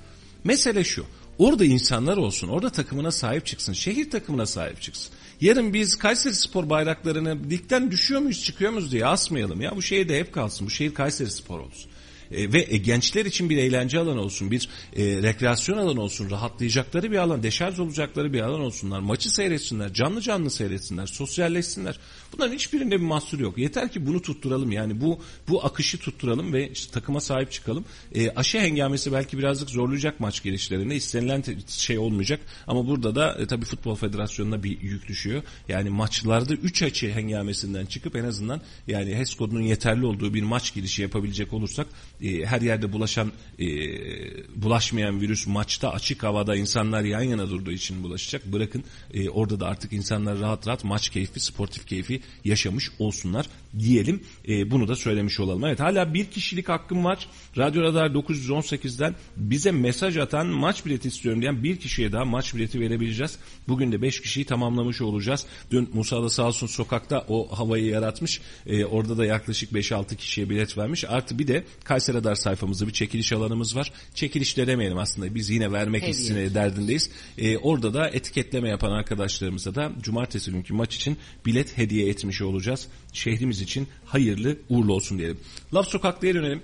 Mesele şu. Orada insanlar olsun. Orada takımına sahip çıksın. Şehir takımına sahip çıksın. Yarın biz Kayseri Spor bayraklarını ligden düşüyor muyuz çıkıyor muyuz diye asmayalım ya. Bu şehirde hep kalsın. Bu şehir Kayseri Spor olsun. E, ve e, gençler için bir eğlence alanı olsun, bir e, rekreasyon alanı olsun, rahatlayacakları bir alan, deşarj olacakları bir alan olsunlar. Maçı seyretsinler, canlı canlı seyretsinler, sosyalleşsinler. Bunların hiçbirinde bir mahsur yok. Yeter ki bunu tutturalım yani bu bu akışı tutturalım ve işte takıma sahip çıkalım. E, aşı hengamesi belki birazcık zorlayacak maç gelişlerinde. istenilen te- şey olmayacak ama burada da e, tabii Futbol Federasyonu'na bir yük düşüyor. Yani maçlarda 3 açı hengamesinden çıkıp en azından yani HES kodunun yeterli olduğu bir maç girişi yapabilecek olursak e, her yerde bulaşan e, bulaşmayan virüs maçta açık havada insanlar yan yana durduğu için bulaşacak. Bırakın e, orada da artık insanlar rahat rahat maç keyfi, sportif keyfi yaşamış olsunlar diyelim. E, bunu da söylemiş olalım. Evet hala bir kişilik hakkım var. Radyo Radar 918'den bize mesaj atan maç bileti istiyorum diyen bir kişiye daha maç bileti verebileceğiz. Bugün de 5 kişiyi tamamlamış olacağız. Dün Musa da sağ olsun sokakta o havayı yaratmış. E, orada da yaklaşık 5-6 kişiye bilet vermiş. Artı bir de Kayseri Radar sayfamızda bir çekiliş alanımız var. Çekiliş de demeyelim aslında biz yine vermek Hediye. hissine derdindeyiz. E, orada da etiketleme yapan arkadaşlarımıza da cumartesi günkü maç için bilet hediye etmiş olacağız. Şehrimiz için hayırlı uğurlu olsun diyelim. Laf sokaklıya dönelim.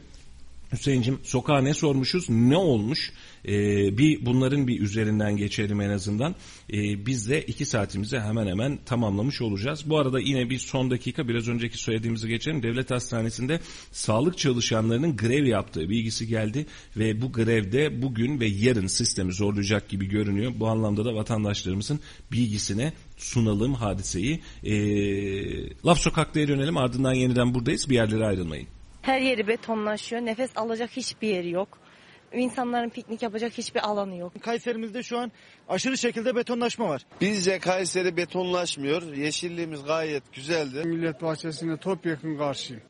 Hüseyin'cim sokağa ne sormuşuz ne olmuş E, bir bunların bir üzerinden geçelim en azından. E, biz de iki saatimizi hemen hemen tamamlamış olacağız. Bu arada yine bir son dakika biraz önceki söylediğimizi geçelim. Devlet Hastanesi'nde sağlık çalışanlarının grev yaptığı bilgisi geldi ve bu grevde bugün ve yarın sistemi zorlayacak gibi görünüyor. Bu anlamda da vatandaşlarımızın bilgisine sunalım hadiseyi. E, Laf Sokak'ta dönelim ardından yeniden buradayız bir yerlere ayrılmayın. Her yeri betonlaşıyor. Nefes alacak hiçbir yeri yok. İnsanların piknik yapacak hiçbir alanı yok. Kayseri'mizde şu an aşırı şekilde betonlaşma var. Bizce Kayseri betonlaşmıyor. Yeşilliğimiz gayet güzeldi. Millet bahçesine topyekun karşıyım.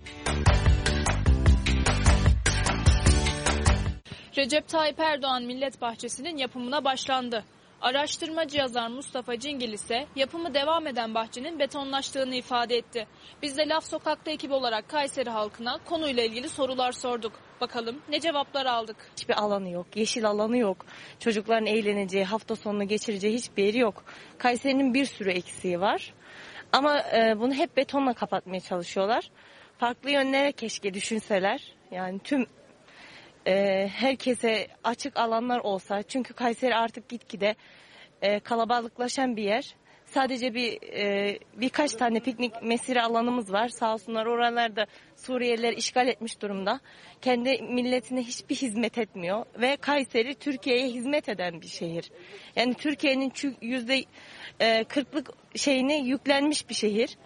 Recep Tayyip Erdoğan Millet Bahçesi'nin yapımına başlandı. Araştırmacı yazar Mustafa Cingil ise yapımı devam eden bahçenin betonlaştığını ifade etti. Biz de Laf Sokak'ta ekip olarak Kayseri halkına konuyla ilgili sorular sorduk. Bakalım ne cevaplar aldık. Hiçbir alanı yok. Yeşil alanı yok. Çocukların eğleneceği, hafta sonunu geçireceği hiçbir yeri yok. Kayseri'nin bir sürü eksiği var. Ama e, bunu hep betonla kapatmaya çalışıyorlar. Farklı yönlere keşke düşünseler. Yani tüm e, herkese açık alanlar olsa. Çünkü Kayseri artık gitgide e, kalabalıklaşan bir yer. Sadece bir e, birkaç tane piknik mesire alanımız var. Sağ olsunlar oralarda Suriyeliler işgal etmiş durumda. Kendi milletine hiçbir hizmet etmiyor ve Kayseri Türkiye'ye hizmet eden bir şehir. Yani Türkiye'nin yüzde e, kırklık şeyini yüklenmiş bir şehir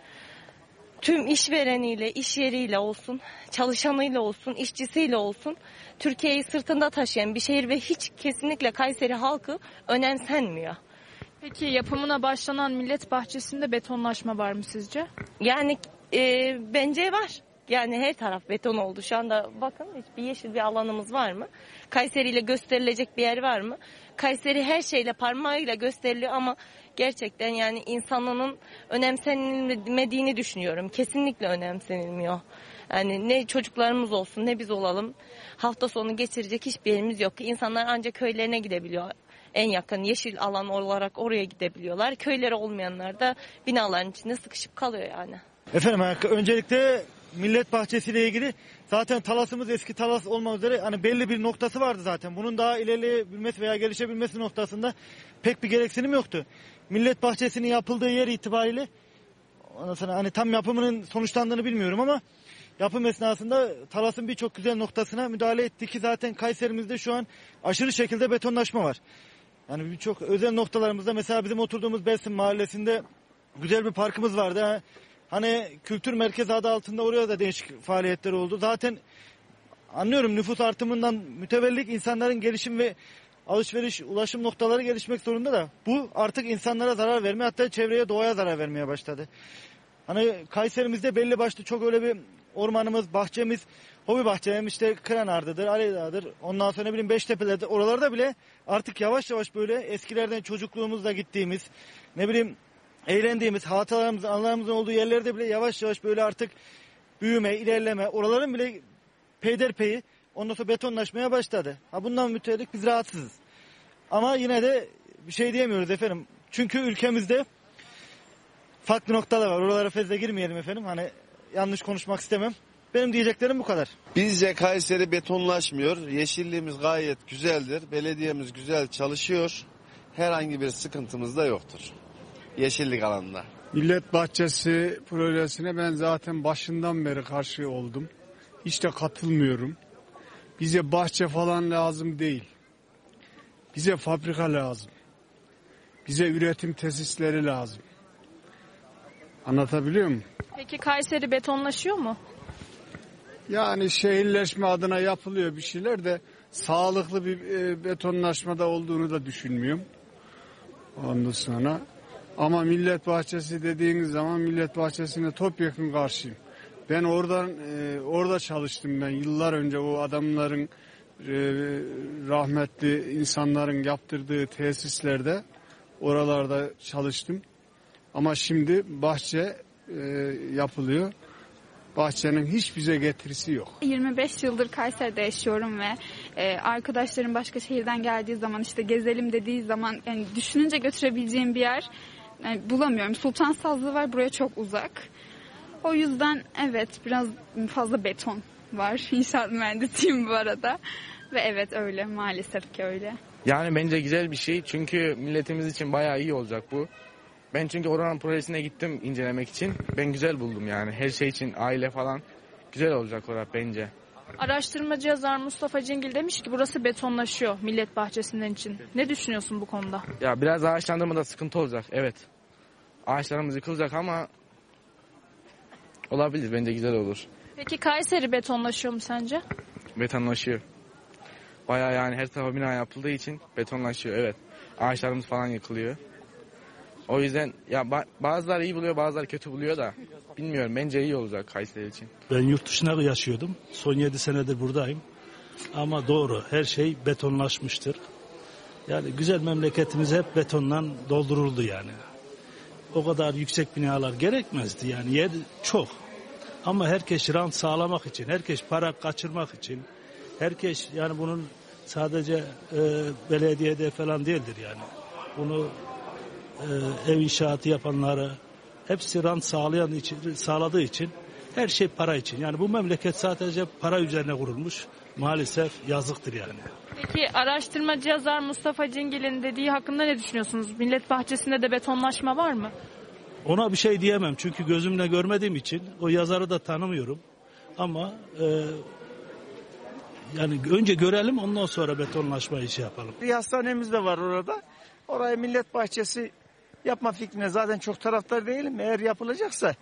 tüm işvereniyle, iş yeriyle olsun, çalışanıyla olsun, işçisiyle olsun Türkiye'yi sırtında taşıyan bir şehir ve hiç kesinlikle Kayseri halkı önemsenmiyor. Peki yapımına başlanan Millet Bahçesi'nde betonlaşma var mı sizce? Yani e, bence var. Yani her taraf beton oldu. Şu anda bakın hiçbir yeşil bir alanımız var mı? Kayseri ile gösterilecek bir yer var mı? Kayseri her şeyle parmağıyla gösteriliyor ama gerçekten yani insanının önemsenilmediğini düşünüyorum. Kesinlikle önemsenilmiyor. Yani ne çocuklarımız olsun ne biz olalım. Hafta sonu geçirecek hiçbir yerimiz yok. İnsanlar ancak köylerine gidebiliyor. En yakın yeşil alan olarak oraya gidebiliyorlar. Köyleri olmayanlar da binaların içinde sıkışıp kalıyor yani. Efendim öncelikle Millet Bahçesi ile ilgili zaten Talas'ımız eski Talas olmak üzere hani belli bir noktası vardı zaten. Bunun daha ilerleyebilmesi veya gelişebilmesi noktasında pek bir gereksinim yoktu. Millet Bahçesi'nin yapıldığı yer itibariyle ondan hani tam yapımının sonuçlandığını bilmiyorum ama yapım esnasında Talas'ın birçok güzel noktasına müdahale etti ki zaten Kayserimizde şu an aşırı şekilde betonlaşma var. Yani birçok özel noktalarımızda mesela bizim oturduğumuz Belsin mahallesinde güzel bir parkımız vardı. Hani kültür merkezi adı altında oraya da değişik faaliyetler oldu. Zaten anlıyorum nüfus artımından mütevellik insanların gelişim ve alışveriş, ulaşım noktaları gelişmek zorunda da bu artık insanlara zarar vermeye hatta çevreye doğaya zarar vermeye başladı. Hani Kayserimizde belli başlı çok öyle bir ormanımız, bahçemiz, hobi bahçem işte Kıranar'dadır, Aleydağ'dır. Ondan sonra ne bileyim Beştepe'lerde oralarda bile artık yavaş yavaş böyle eskilerden çocukluğumuzda gittiğimiz ne bileyim eğlendiğimiz hatıralarımızın, anılarımızın olduğu yerlerde bile yavaş yavaş böyle artık büyüme, ilerleme, oraların bile peyderpeyi ondan sonra betonlaşmaya başladı. Ha bundan mütevellik biz rahatsızız. Ama yine de bir şey diyemiyoruz efendim. Çünkü ülkemizde farklı noktalar var. Oralara fazla girmeyelim efendim. Hani yanlış konuşmak istemem. Benim diyeceklerim bu kadar. Bizce Kayseri betonlaşmıyor. Yeşilliğimiz gayet güzeldir. Belediyemiz güzel çalışıyor. Herhangi bir sıkıntımız da yoktur. Yeşillik alanında. Millet Bahçesi projesine ben zaten başından beri karşı oldum. Hiç de katılmıyorum. Bize bahçe falan lazım değil. Bize fabrika lazım. Bize üretim tesisleri lazım. Anlatabiliyor muyum? Peki Kayseri betonlaşıyor mu? Yani şehirleşme adına yapılıyor bir şeyler de sağlıklı bir e, betonlaşmada olduğunu da düşünmüyorum. Ondan sonra ama millet bahçesi dediğiniz zaman millet bahçesine topyekun karşıyım. Ben oradan e, orada çalıştım ben yıllar önce o adamların rahmetli insanların yaptırdığı tesislerde oralarda çalıştım. Ama şimdi bahçe e, yapılıyor. Bahçenin hiç bize getirisi yok. 25 yıldır Kayseri'de yaşıyorum ve e, arkadaşlarım başka şehirden geldiği zaman işte gezelim dediği zaman yani düşününce götürebileceğim bir yer yani bulamıyorum. Sultan Sazlı var buraya çok uzak. O yüzden evet biraz fazla beton var. İnşaat mühendisiyim bu arada. Ve evet öyle maalesef ki öyle. Yani bence güzel bir şey çünkü milletimiz için bayağı iyi olacak bu. Ben çünkü oranın projesine gittim incelemek için. Ben güzel buldum yani her şey için aile falan güzel olacak orada bence. Araştırmacı yazar Mustafa Cingil demiş ki burası betonlaşıyor millet bahçesinden için. Ne düşünüyorsun bu konuda? Ya biraz ağaçlandırmada sıkıntı olacak evet. Ağaçlarımız yıkılacak ama olabilir bence güzel olur. Peki Kayseri betonlaşıyor mu sence? Betonlaşıyor. Bayağı yani her tarafa bina yapıldığı için betonlaşıyor evet. Ağaçlarımız falan yıkılıyor. O yüzden ya ba- bazıları iyi buluyor bazıları kötü buluyor da bilmiyorum bence iyi olacak Kayseri için. Ben yurt dışına yaşıyordum. Son 7 senedir buradayım. Ama doğru her şey betonlaşmıştır. Yani güzel memleketimiz hep betondan dolduruldu yani. O kadar yüksek binalar gerekmezdi yani yer çok. Ama herkes rant sağlamak için, herkes para kaçırmak için, herkes yani bunun sadece e, belediyede falan değildir yani. Bunu e, ev inşaatı yapanları hepsi rant sağlayan için, sağladığı için her şey para için. Yani bu memleket sadece para üzerine kurulmuş. Maalesef yazıktır yani. Peki araştırmacı yazar Mustafa Cingil'in dediği hakkında ne düşünüyorsunuz? Millet bahçesinde de betonlaşma var mı? Ona bir şey diyemem çünkü gözümle görmediğim için o yazarı da tanımıyorum. Ama e, yani önce görelim ondan sonra betonlaşma işi yapalım. Bir hastanemiz de var orada. Oraya millet bahçesi yapma fikrine zaten çok taraftar değilim. Eğer yapılacaksa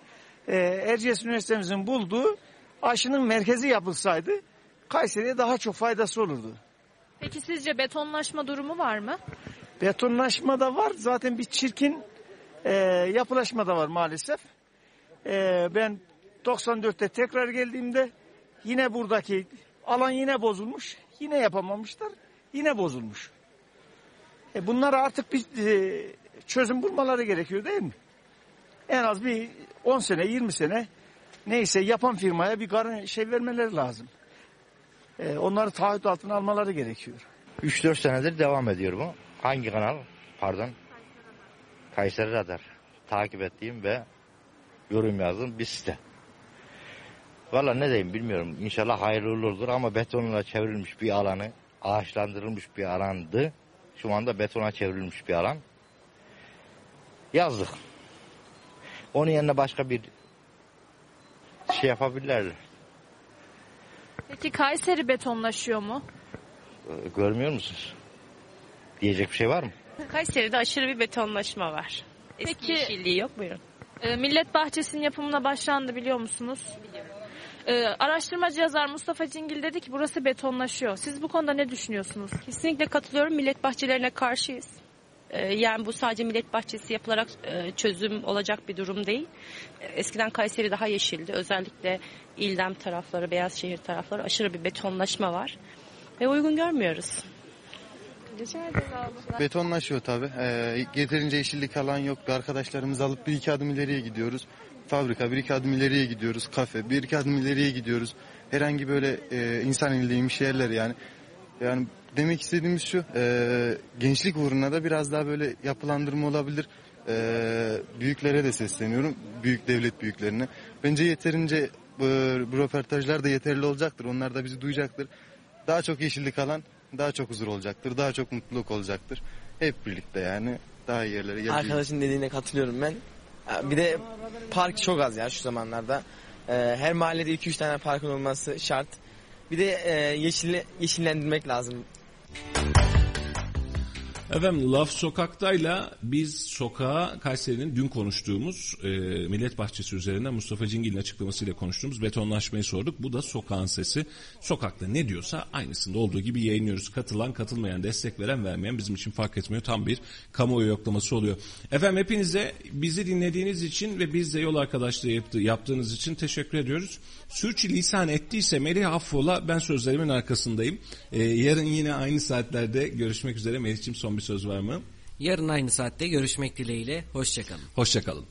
e, Erciyes Üniversitemizin bulduğu aşının merkezi yapılsaydı Kayseri'ye daha çok faydası olurdu. Peki sizce betonlaşma durumu var mı? Betonlaşma da var. Zaten bir çirkin e, yapılaşma da var maalesef. E, ben 94'te tekrar geldiğimde yine buradaki alan yine bozulmuş. Yine yapamamışlar. Yine bozulmuş. E, bunlara artık bir e, çözüm bulmaları gerekiyor değil mi? En az bir 10 sene 20 sene neyse yapan firmaya bir karın şey vermeleri lazım. E, onları taahhüt altına almaları gerekiyor. 3-4 senedir devam ediyor bu. Hangi kanal? Pardon. Kayseri Radar. Takip ettiğim ve yorum yazdığım bir site. Valla ne diyeyim bilmiyorum. İnşallah hayırlı olur ama betonla çevrilmiş bir alanı, ağaçlandırılmış bir alandı. Şu anda betona çevrilmiş bir alan. Yazdık. Onun yerine başka bir şey yapabilirler. Peki Kayseri betonlaşıyor mu? Ee, Görmüyor musunuz? Diyecek bir şey var mı? Kayseri'de aşırı bir betonlaşma var. Eski Peki- yeşilliği yok buyurun. Ee, millet bahçesinin yapımına başlandı biliyor musunuz? Biliyorum. araştırmacı yazar Mustafa Cingil dedi ki burası betonlaşıyor. Siz bu konuda ne düşünüyorsunuz? Kesinlikle katılıyorum. Millet bahçelerine karşıyız. Ee, yani bu sadece millet bahçesi yapılarak e, çözüm olacak bir durum değil. Ee, Eskiden Kayseri daha yeşildi. Özellikle İldem tarafları, Beyazşehir tarafları aşırı bir betonlaşma var. Ve uygun görmüyoruz. Rica. Betonlaşıyor tabii. Ee, yeterince yeşillik alan yoktu. Arkadaşlarımızı alıp bir iki adım ileriye gidiyoruz. Fabrika bir iki adım ileriye gidiyoruz. Kafe bir iki adım ileriye gidiyoruz. Herhangi böyle e, insan eli değmiş yerler yani. Yani demek istediğimiz şu. e, gençlik uğruna da biraz daha böyle yapılandırma olabilir. E, büyüklere de sesleniyorum. Büyük devlet büyüklerine. Bence yeterince bu, bu röportajlar da yeterli olacaktır. Onlar da bizi duyacaktır. Daha çok yeşillik alan daha çok huzur olacaktır. Daha çok mutluluk olacaktır. Hep birlikte yani daha iyi yerlere geleceğiz. Arkadaşın dediğine katılıyorum ben. Bir de park çok az ya şu zamanlarda. Ee, Her mahallede 2-3 tane parkın olması şart. Bir de e, yeşil, yeşillendirmek lazım. Efendim Laf Sokak'tayla biz sokağa Kayseri'nin dün konuştuğumuz e, Millet Bahçesi üzerinden Mustafa Cingil'in açıklamasıyla konuştuğumuz betonlaşmayı sorduk. Bu da sokağın sesi. Sokakta ne diyorsa aynısında olduğu gibi yayınlıyoruz. Katılan, katılmayan, destek veren, vermeyen bizim için fark etmiyor. Tam bir kamuoyu yoklaması oluyor. Efendim hepinize bizi dinlediğiniz için ve bizle yol arkadaşlığı yaptı, yaptığınız için teşekkür ediyoruz. Sürçülisan ettiyse Melih affola ben sözlerimin arkasındayım. E, yarın yine aynı saatlerde görüşmek üzere. Melih'ciğim son bir söz var mı? Yarın aynı saatte görüşmek dileğiyle. Hoşçakalın. Hoşçakalın.